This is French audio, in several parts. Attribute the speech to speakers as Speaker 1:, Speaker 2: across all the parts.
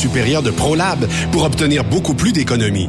Speaker 1: supérieure de ProLab pour obtenir beaucoup plus d'économies.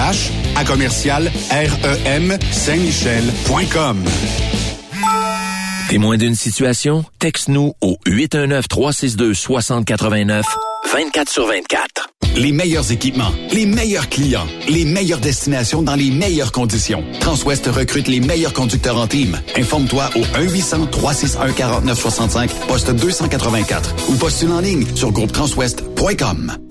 Speaker 1: RH à commercial REM Saint-Michel.com.
Speaker 2: Témoin d'une situation? Texte-nous au 819-362-6089, 24 sur 24.
Speaker 3: Les meilleurs équipements, les meilleurs clients, les meilleures destinations dans les meilleures conditions. Transwest recrute les meilleurs conducteurs en team. Informe-toi au 1-800-361-4965, poste 284 ou postule en ligne sur groupetranswest.com.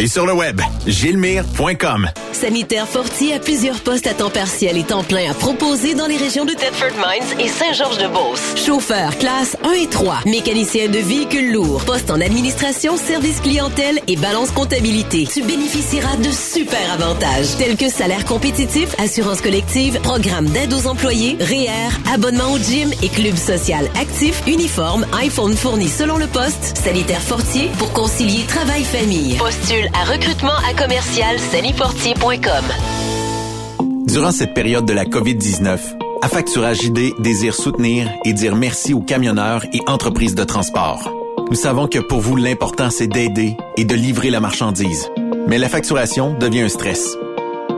Speaker 4: Et sur le web, gilmire.com.
Speaker 5: Sanitaire Fortier a plusieurs postes à temps partiel et temps plein à proposer dans les régions de Thetford Mines et Saint-Georges-de-Beauce. Chauffeur classe 1 et 3, mécanicien de véhicules lourds, poste en administration, service clientèle et balance comptabilité. Tu bénéficieras de super avantages tels que salaire compétitif, assurance collective, programme d'aide aux employés, REER, abonnement au gym et club social actif, uniforme, iPhone fourni selon le poste, sanitaire Fortier pour concilier travail-famille. Postule à recrutement à commercial salifortier.com.
Speaker 4: Durant cette période de la COVID-19, Affacturage ID désire soutenir et dire merci aux camionneurs et entreprises de transport. Nous savons que pour vous, l'important, c'est d'aider et de livrer la marchandise. Mais la facturation devient un stress.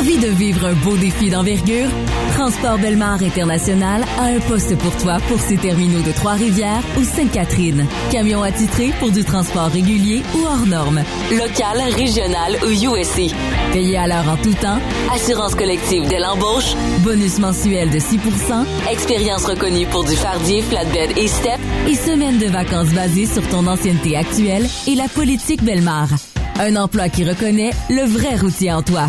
Speaker 6: Envie de vivre un beau défi d'envergure? Transport Belmar International a un poste pour toi pour ses terminaux de Trois-Rivières ou Sainte-Catherine. Camion attitré pour du transport régulier ou hors norme. Local, régional ou USC. Payé à l'heure en tout temps. Assurance collective dès l'embauche. Bonus mensuel de 6% Expérience reconnue pour du fardier, flatbed et step. Et semaine de vacances basées sur ton ancienneté actuelle et la politique Belmar. Un emploi qui reconnaît le vrai routier en toi.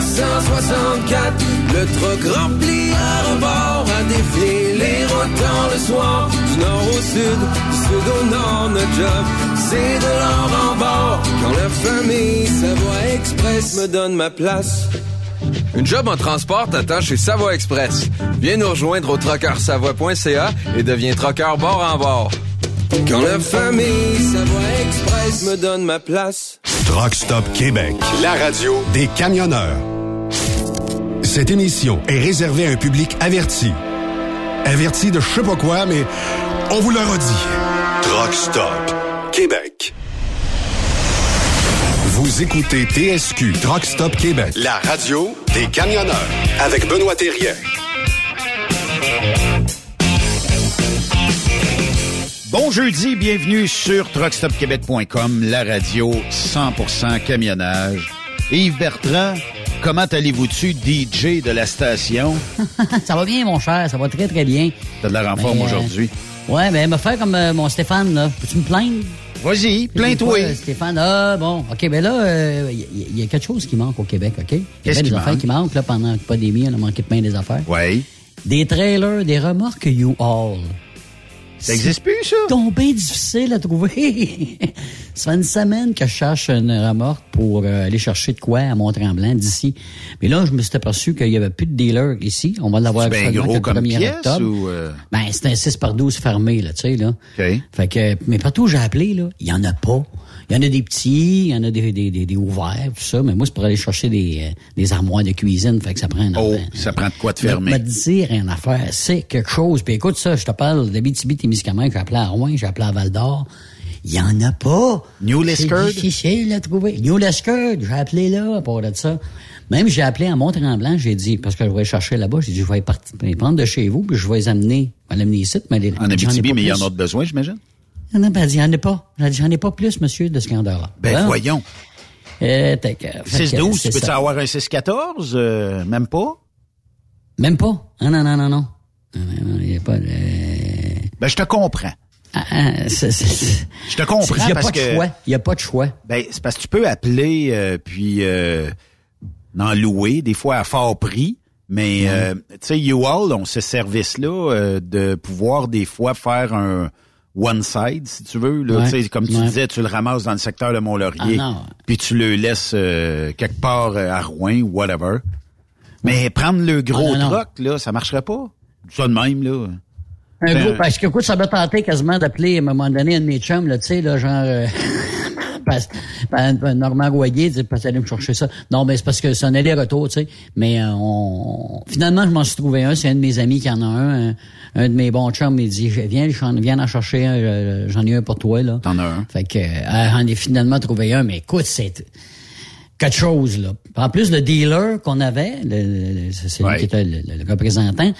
Speaker 7: 1964. Le truck rempli à rebord a défié les routes le soir. Du nord au sud, du sud au nord, notre job, c'est de l'or en bord. Quand la famille Savoie Express me donne ma place.
Speaker 8: Une job en transport t'attend chez Savoie Express. Viens nous rejoindre au trockeursavoie.ca et deviens trockeur bord en bord.
Speaker 7: Quand la famille Savoie Express me donne ma place.
Speaker 1: Truck Stop Québec, la radio des camionneurs. Cette émission est réservée à un public averti. Averti de je sais pas quoi, mais on vous le redit. Truck Stop Québec. Vous écoutez TSQ Truck Stop Québec, la radio des camionneurs avec Benoît Thérien.
Speaker 9: Bon jeudi, bienvenue sur truckstopquebec.com, la radio 100% camionnage. Yves Bertrand, comment allez-vous-tu, DJ de la station?
Speaker 10: ça va bien, mon cher, ça va très, très bien.
Speaker 9: T'as de la renforme
Speaker 10: Ben, euh,
Speaker 9: aujourd'hui.
Speaker 10: Ouais, ben, me faire comme euh, mon Stéphane, là. Peux-tu me plaindre?
Speaker 9: Vas-y, plains-toi.
Speaker 10: Euh, Stéphane, ah, bon. OK, ben là, il y, y a quelque chose qui manque au Québec, OK? Il y a des affaires
Speaker 9: manque?
Speaker 10: qui manquent, là, pendant la pandémie, on a manqué de bien des affaires.
Speaker 9: Oui.
Speaker 10: Des trailers, des remorques U-Haul.
Speaker 9: Ça existe plus, ça?
Speaker 10: C'est bien difficile à trouver. ça fait une semaine que je cherche une remorque pour euh, aller chercher de quoi à Mont-Tremblant d'ici. Mais là, je me suis aperçu qu'il y avait plus de dealers ici. On va l'avoir
Speaker 9: bien
Speaker 10: seulement le
Speaker 9: comme
Speaker 10: 1er
Speaker 9: pièce
Speaker 10: octobre.
Speaker 9: ou... euh,
Speaker 10: Ben, c'est un 6 par 12 fermé, là, tu sais, là. Fait que, mais partout où j'ai appelé, là, il y en a pas. Il y en a des petits, il y en a des, des, des, des ouverts, tout ça. Mais moi, c'est pour aller chercher des, euh, des armoires de cuisine. Fait que ça prend un
Speaker 9: Oh,
Speaker 10: ben,
Speaker 9: ça prend de quoi de
Speaker 10: me-
Speaker 9: fermer.
Speaker 10: Me dire rien à faire, c'est quelque chose. Puis écoute ça, je te parle d'Abitibi, Témiscamingue, j'ai appelé à Rouen, j'ai appelé à Val-d'Or. Il y en a pas.
Speaker 9: New
Speaker 10: C'est
Speaker 9: Liskeard?
Speaker 10: difficile à trouver. New Lescard, j'ai appelé là, à part de ça. Même j'ai appelé à Mont-Tremblant, j'ai dit, parce que je vais chercher là-bas, j'ai dit, je vais les les prendre de chez vous, puis je vais les amener, je vais les amener ici, mais les,
Speaker 9: En Abitibi, mais il y en a besoin, j'imagine?
Speaker 10: Non, non, ben, elle dit, j'en ai pas. J'ai dit, J'en ai pas plus, monsieur, de ce grandeur-là.
Speaker 9: Ben,
Speaker 10: Voilà.
Speaker 9: voyons.
Speaker 10: Euh, t'as que- fait que
Speaker 9: 6-12,
Speaker 10: c'est
Speaker 9: tu peux-tu avoir un 6-14? Euh, même pas?
Speaker 10: Même pas? Ah, non, non, non, non. Il y a pas.
Speaker 9: Ben, je te comprends.
Speaker 10: Ah, ah, c'est-
Speaker 9: Je te comprends
Speaker 10: Il y a
Speaker 9: parce
Speaker 10: pas de
Speaker 9: que...
Speaker 10: choix. Il y a pas de choix.
Speaker 9: Ben, c'est parce que tu peux appeler euh, puis euh, en louer, des fois à fort prix. Mais euh, tu sais, U-Haul ont ce service-là euh, de pouvoir des fois faire un one side, si tu veux. Là,
Speaker 10: Ouais.
Speaker 9: Comme tu
Speaker 10: Ouais.
Speaker 9: disais, tu le ramasses dans le secteur de Mont-Laurier,
Speaker 10: Ah,
Speaker 9: puis tu le laisses quelque part à Rouen ou whatever. Mais prendre le gros
Speaker 10: Ah, non, non.
Speaker 9: truck, là, ça marcherait pas. Ça de même, là.
Speaker 10: Un
Speaker 9: Ben,
Speaker 10: gros, parce que, écoute, ça m'a tenté quasiment d'appeler à un moment donné un de mes chums, là, tu sais, là, genre, euh, parce, parce- Normand Royer, dit, parce aller me chercher ça. Non, mais c'est parce que c'est un aller-retour, tu sais. Mais, euh, on, finalement, je m'en suis trouvé un. C'est un de mes amis qui en a un. Un, un de mes bons chums, il dit, viens, viens en chercher un. J'en ai un pour toi, là.
Speaker 9: T'en as un.
Speaker 10: Fait que, euh, j'en ai finalement trouvé un. Mais écoute, c'est, quelque chose, là. En plus, le dealer qu'on avait, le, le- c'est celui
Speaker 9: Ouais.
Speaker 10: qui était le, le- le représentant,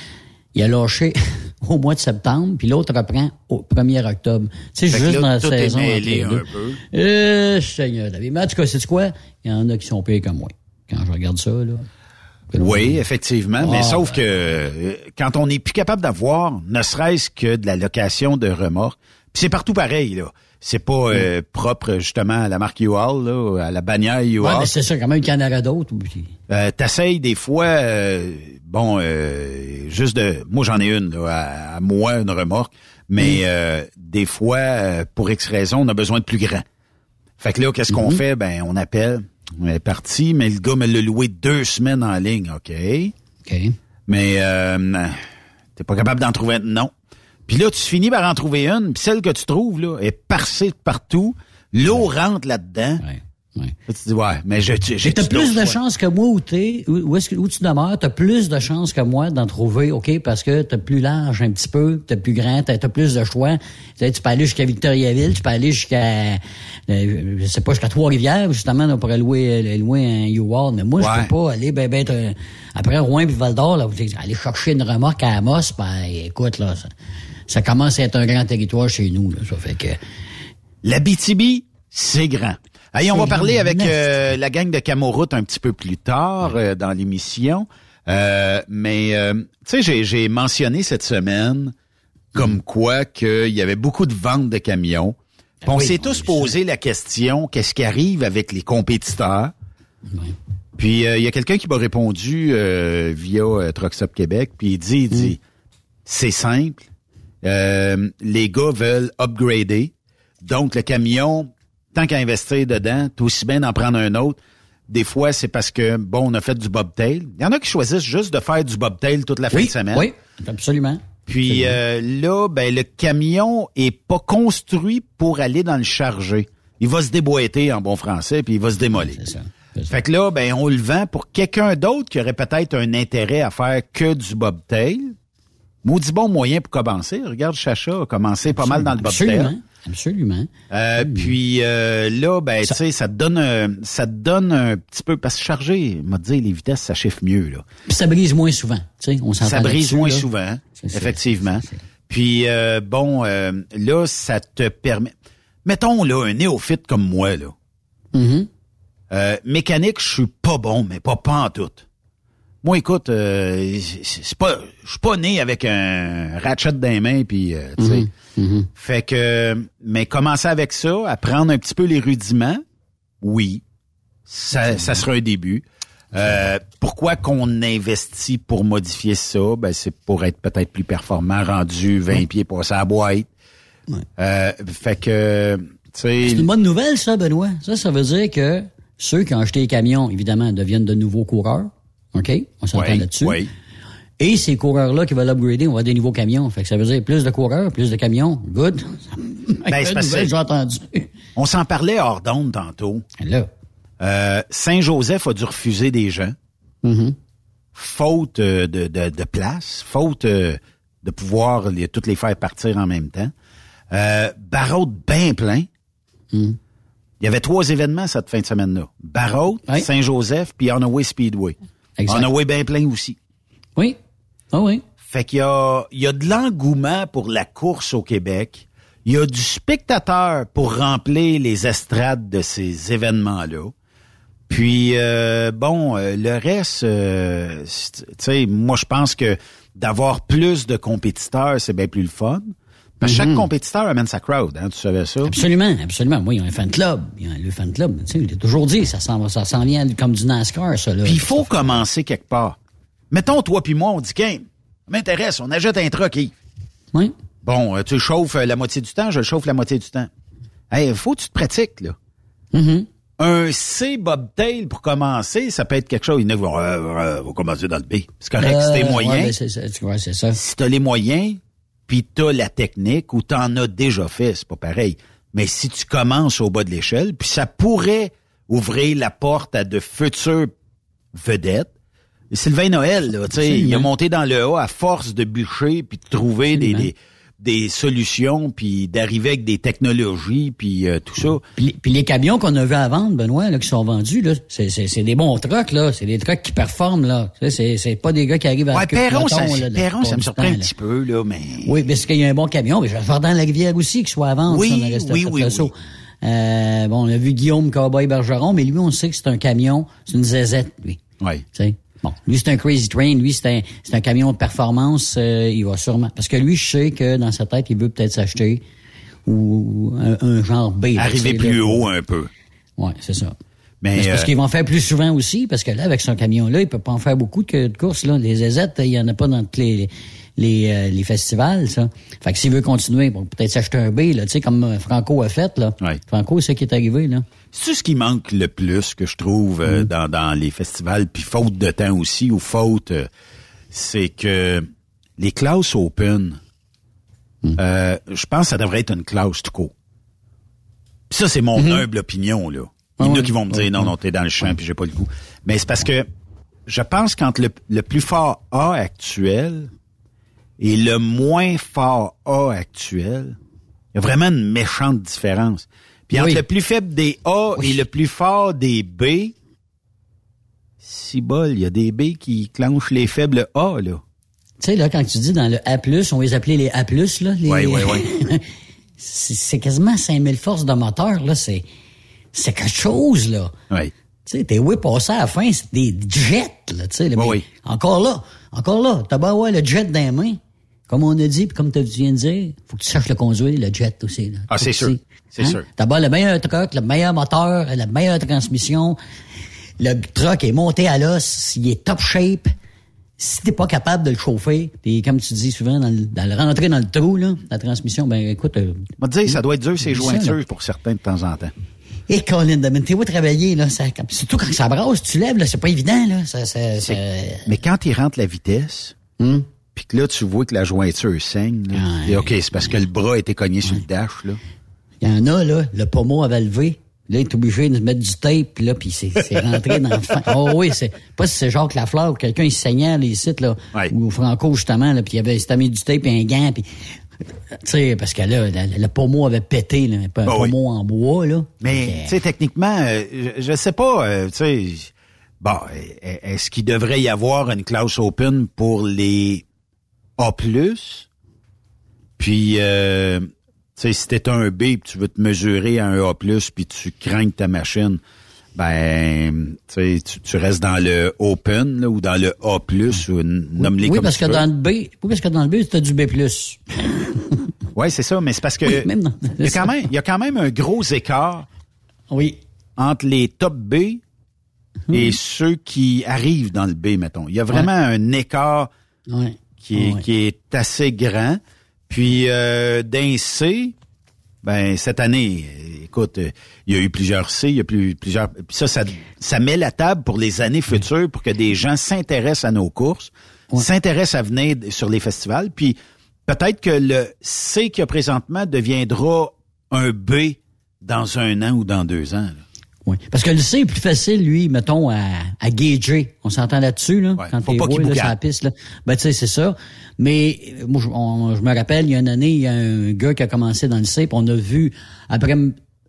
Speaker 10: il a lâché au mois de septembre, puis l'autre reprend au 1er octobre. Tu sais,
Speaker 9: Fait que
Speaker 10: juste
Speaker 9: là,
Speaker 10: dans la
Speaker 9: tout est
Speaker 10: saison. entre
Speaker 9: mêlé
Speaker 10: les
Speaker 9: un
Speaker 10: deux.
Speaker 9: peu.
Speaker 10: Euh, Seigneur David. Mais en tout cas, c'est quoi? Il y en a qui sont payés comme moi. Quand je regarde ça, là.
Speaker 9: Oui, effectivement, mais
Speaker 10: Ah,
Speaker 9: sauf
Speaker 10: ben.
Speaker 9: que euh, quand on n'est plus capable d'avoir, ne serait-ce que de la location de remorques, Puis c'est partout pareil, là. C'est pas euh, propre, justement, à la marque U-Haul, là, à la bannière U-Haul.
Speaker 10: Ouais, mais c'est ça, quand même, qu'il y en aura d'autres.
Speaker 9: Euh, T'essayes des fois, euh, bon, euh, juste de, moi j'en ai une, là, à, à moi, une remorque, mais euh, des fois, euh, pour X raison, on a besoin de plus grand. Fait que là, qu'est-ce qu'on fait? Ben, on appelle, on est parti, mais le gars me l'a loué deux semaines en ligne, OK?
Speaker 10: OK.
Speaker 9: Mais euh, t'es pas capable d'en trouver un, non. Puis là, tu finis par en trouver une, puis celle que tu trouves, là, est parcée de partout. L'eau rentre là-dedans. Là, tu te dis, ouais, mais je- j'ai
Speaker 10: t'as plus de chances que moi où t'es, où, où est-ce que, où tu demeures, t'as plus de chances que moi d'en trouver, OK, parce que t'as plus large un petit peu, t'as plus grand, t'as, t'as plus de choix. Tu sais, tu peux aller jusqu'à Victoriaville, tu peux aller jusqu'à, euh, je sais pas, jusqu'à Trois-Rivières, justement, on pourrait louer, louer un U-Haul, mais moi, je
Speaker 9: Ouais.
Speaker 10: peux pas aller, ben, ben, après Rouen puis Val-d'Or, là, vous dites, aller chercher une remorque à Amos, ben, écoute, là, ça, ça commence à être un grand territoire chez nous, là, ça fait que...
Speaker 9: La BTB, c'est grand. Allez, on va parler avec euh, la gang de Camoroute un petit peu plus tard euh, dans l'émission. Euh, mais, tu sais, j'ai- mentionné cette semaine comme quoi qu'il y avait beaucoup de ventes de camions. Puis on
Speaker 10: oui,
Speaker 9: s'est tous posé la question, qu'est-ce qui arrive avec les compétiteurs? Puis euh, il y a quelqu'un qui m'a répondu via euh, Truck Stop Québec, puis il dit, il dit, c'est simple, euh, les gars veulent upgrader, donc le camion, tant qu'à investir dedans, t'as aussi bien d'en prendre un autre. Des fois, c'est parce que, bon, on a fait du bobtail. Il y en a qui choisissent juste de faire du bobtail toute la fin de semaine.
Speaker 10: oui, absolument.
Speaker 9: Puis euh, là, ben le camion est pas construit pour aller dans le chargé. Il va se déboîter en bon français, puis il va se démolir.
Speaker 10: C'est ça.
Speaker 9: Fait que là, ben on le vend pour quelqu'un d'autre qui aurait peut-être un intérêt à faire que du bobtail. Maudit bon moyen pour commencer. Regarde, Chacha a commencé pas mal dans le bobtail.
Speaker 10: Absolument. Absolument.
Speaker 9: Euh, puis euh, là, ben, tu sais, ça te donne un, ça te donne un petit peu parce que charger, m'a dit les vitesses, ça chiffre mieux là.
Speaker 10: Puis ça brise moins souvent, tu sais, on
Speaker 9: Ça brise moins
Speaker 10: là.
Speaker 9: souvent,
Speaker 10: ça,
Speaker 9: effectivement. Puis euh, bon, euh, là, ça te permet. Mettons là un néophyte comme moi là. Euh, mécanique, je suis pas bon, mais pas pas en tout. Moi, écoute, euh, c'est pas, je suis pas né avec un ratchet dans les mains, puis euh, tu sais. Fait que, mais commencer avec ça, apprendre un petit peu les rudiments, oui, ça, ça sera un début. Euh, pourquoi qu'on investit pour modifier ça? Ben, c'est pour être peut-être plus performant, rendu 20 pieds à la boîte. Euh, fait que, tu sais...
Speaker 10: C'est une bonne nouvelle, ça, Benoît. Ça, ça veut dire que ceux qui ont acheté les camions, évidemment, deviennent de nouveaux coureurs. OK? On s'entend
Speaker 9: Oui,
Speaker 10: là-dessus.
Speaker 9: oui.
Speaker 10: Et ces coureurs-là qui veulent upgrader, on va des nouveaux camions. Fait que ça veut dire plus de coureurs, plus de camions. Good.
Speaker 9: Ben, c'est
Speaker 10: j'ai entendu.
Speaker 9: On s'en parlait hors d'onde tantôt.
Speaker 10: Là.
Speaker 9: Euh, Saint-Joseph a dû refuser des gens.
Speaker 10: Mhm.
Speaker 9: Faute euh, de, de, de place, faute euh, de pouvoir les, toutes les faire partir en même temps. Euh, Barraud bien plein.
Speaker 10: Mhm.
Speaker 9: Il y avait trois événements cette fin de semaine-là. Barraud,
Speaker 10: Oui.
Speaker 9: Saint-Joseph, puis Onaway Speedway.
Speaker 10: Exact.
Speaker 9: Onaway bien plein aussi.
Speaker 10: Oui. Ah oui.
Speaker 9: Fait qu'il y a, il y a de l'engouement pour la course au Québec. Il y a du spectateur pour remplir les estrades de ces événements-là. Puis euh, bon, euh, le reste, euh, tu sais, moi je pense que d'avoir plus de compétiteurs, c'est bien plus le fun. Parce que chaque compétiteur amène sa crowd, hein, tu savais ça?
Speaker 10: Absolument, absolument. Moi, il y a un fan club. Il y a le fan club. Tu sais, il a toujours dit, ça s'en va- ça s'en vient comme du NASCAR, ça, là.
Speaker 9: Puis il faut commencer quelque part. Mettons, toi puis moi, on dit, qu'un m'intéresse, on achète un truck, Yves.
Speaker 10: Oui.
Speaker 9: Bon, euh, tu chauffes euh, la moitié du temps, je le chauffe la moitié du temps. Hey, faut que tu te pratiques, là.
Speaker 10: Mhm.
Speaker 9: Un C bobtail pour commencer, ça peut être quelque chose. Il y en a qui vont, euh, euh, va commencer dans le B. C'est correct, si t'as les
Speaker 10: Euh, ouais,
Speaker 9: moyens.
Speaker 10: c'est ça. Ouais, c'est ça.
Speaker 9: si t'as les moyens, puis t'as la technique, ou t'en as déjà fait, c'est pas pareil. Mais si tu commences au bas de l'échelle, puis ça pourrait ouvrir la porte à de futures vedettes. Sylvain Noël, là, tu sais, il a monté dans le haut à force de bûcher, puis de trouver des, des solutions, puis d'arriver avec des technologies, puis euh, tout ça.
Speaker 10: Puis, les- puis les camions qu'on a vus à vendre, Benoît, là, qui sont vendus, là, c'est, c'est, c'est des bons trucks, là. C'est des trucks qui performent, là. C'est, c'est pas des gars qui arrivent à
Speaker 9: Ouais, Perron,
Speaker 10: peloton,
Speaker 9: ça,
Speaker 10: là,
Speaker 9: Perron, ça me surprend
Speaker 10: temps,
Speaker 9: un
Speaker 10: là.
Speaker 9: petit peu, là, mais...
Speaker 10: Oui, parce qu'il y a un bon camion. Mais je vais faire dans la rivière aussi, qu'il soit à vendre.
Speaker 9: Oui,
Speaker 10: si on a resté
Speaker 9: oui, oui, oui.
Speaker 10: Euh, bon, on a vu Guillaume Cowboy Bergeron, mais lui, on sait que c'est un camion, c'est une zézette, lui.
Speaker 9: Ouais.
Speaker 10: Tu sais? Bon, lui, c'est un Crazy Train. Lui, c'est un, c'est un camion de performance. euh, il va sûrement... Parce que lui, je sais que dans sa tête, il veut peut-être s'acheter ou un, un genre B.
Speaker 9: Arriver plus
Speaker 10: là.
Speaker 9: haut un peu.
Speaker 10: Ouais, c'est ça.
Speaker 9: Mais,
Speaker 10: Mais c'est parce
Speaker 9: euh,
Speaker 10: qu'ils vont faire plus souvent aussi, parce que là, avec son camion-là, il peut pas en faire beaucoup de, de courses. Là. Les ZZ, il y en a pas dans tous les, les, euh, les festivals, ça. Fait que s'il veut continuer, bon, peut-être s'acheter un B, là, tu sais, comme euh, Franco a fait, là. Franco, c'est ce qui est arrivé, là.
Speaker 9: C'est ce qui manque le plus que je trouve euh, dans, dans les festivals, puis faute de temps aussi, ou faute, euh, c'est que les classes open, euh, je pense que ça devrait être une classe tout court. Puis ça, c'est mon humble opinion, là. Il y en a
Speaker 10: Ah
Speaker 9: qui vont me dire, non, non, t'es dans le champ, puis j'ai pas le goût. Mais c'est parce que je pense qu'entre le, le plus fort A actuel et le moins fort A actuel, il y a vraiment une méchante différence. Puis entre
Speaker 10: Oui.
Speaker 9: le plus faible des A et le plus fort des B, si bol, il y a des B qui clenchent les faibles A, là.
Speaker 10: Tu sais, là, quand tu dis dans le A+, on les appelait les A+, là. Les...
Speaker 9: Ouais, ouais, ouais.
Speaker 10: c'est quasiment 5000 forces de moteur, là. C'est, c'est quelque chose, là.
Speaker 9: Oui.
Speaker 10: Tu sais, t'es oui passé à la fin, c'est des jets, là, tu sais. mais
Speaker 9: oui.
Speaker 10: Encore là, encore là, t'as beau avoir le jet dans les mains. Comme on a dit, puis comme tu viens de dire, faut que tu saches le conduire, le jet aussi. Là.
Speaker 9: Ah, c'est sûr. C'est sûr.
Speaker 10: T'as beau le meilleur truck, le meilleur moteur, la meilleure transmission. Le truck est monté à l'os, il est top shape. Si t'es pas capable de le chauffer, puis comme tu dis souvent, dans le, dans le rentrer dans le trou, là, la transmission, ben écoute... Euh,
Speaker 9: On dire, ça doit être dur, ces jointures, pour certains, de temps en temps.
Speaker 10: Et Colin, de t'es où travailler, là? Ça, surtout quand ça brasse, tu lèves, là, c'est pas évident, là. Ça, ça, ça-
Speaker 9: Mais quand il rentre la vitesse,
Speaker 10: Hmm?
Speaker 9: Puis que là, tu vois que la jointure saigne, là, et OK, c'est parce que le bras a été cogné sur le dash, là.
Speaker 10: Il y en a, là, le pommeau avait levé. Là, il est obligé de mettre du tape, là, puis c'est c'est rentré dans le fin. Oh oui, c'est pas si c'est Jacques Lafleur ou quelqu'un, il saignait les sites, là, ou Franco, justement, là, puis il avait, il mis du tape et un gant, puis... Tu sais, parce que là, le, le pommeau avait pété, là, un
Speaker 9: Ah oui.
Speaker 10: pommeau en bois, là.
Speaker 9: Mais, tu sais, techniquement, euh, je, je sais pas, euh, tu sais, bon, euh, est-ce qu'il devrait y avoir une classe open pour les A+, puis, euh, tu sais, si t'es un B, puis tu veux te mesurer à un A+, puis tu crains ta machine, ben, tu tu- tu restes dans le open, là, ou dans le A+, ou nomme-les
Speaker 10: Oui,
Speaker 9: comme
Speaker 10: parce
Speaker 9: tu
Speaker 10: que
Speaker 9: veux.
Speaker 10: dans le B, oui, parce que dans le B, t'as du B+.
Speaker 9: Ouais, c'est ça, mais c'est parce que
Speaker 10: Oui, même
Speaker 9: il, y a quand même, il y a quand même un gros écart
Speaker 10: oui.
Speaker 9: entre les top B et ceux qui arrivent dans le B, mettons. Il y a vraiment un écart
Speaker 10: Ouais.
Speaker 9: Qui, est,
Speaker 10: Ouais.
Speaker 9: qui est assez grand. Puis euh, d'un C, ben cette année, écoute, il y a eu plusieurs C, il y a plus, plusieurs. Puis ça, ça, ça met la table pour les années futures pour que des gens s'intéressent à nos courses, s'intéressent à venir sur les festivals. Puis peut-être que le C qu'il y a présentement deviendra un B dans un an ou dans deux ans. là.
Speaker 10: Oui. Parce que le C est plus facile, lui, mettons, à, à gager. On s'entend là-dessus, là, quand
Speaker 9: faut
Speaker 10: t'es roule, là, sur la piste. Là. Ben, tu sais, c'est ça. Mais moi, je, on- je me rappelle, il y a une année, il y a un gars qui a commencé dans le C, puis on a vu, après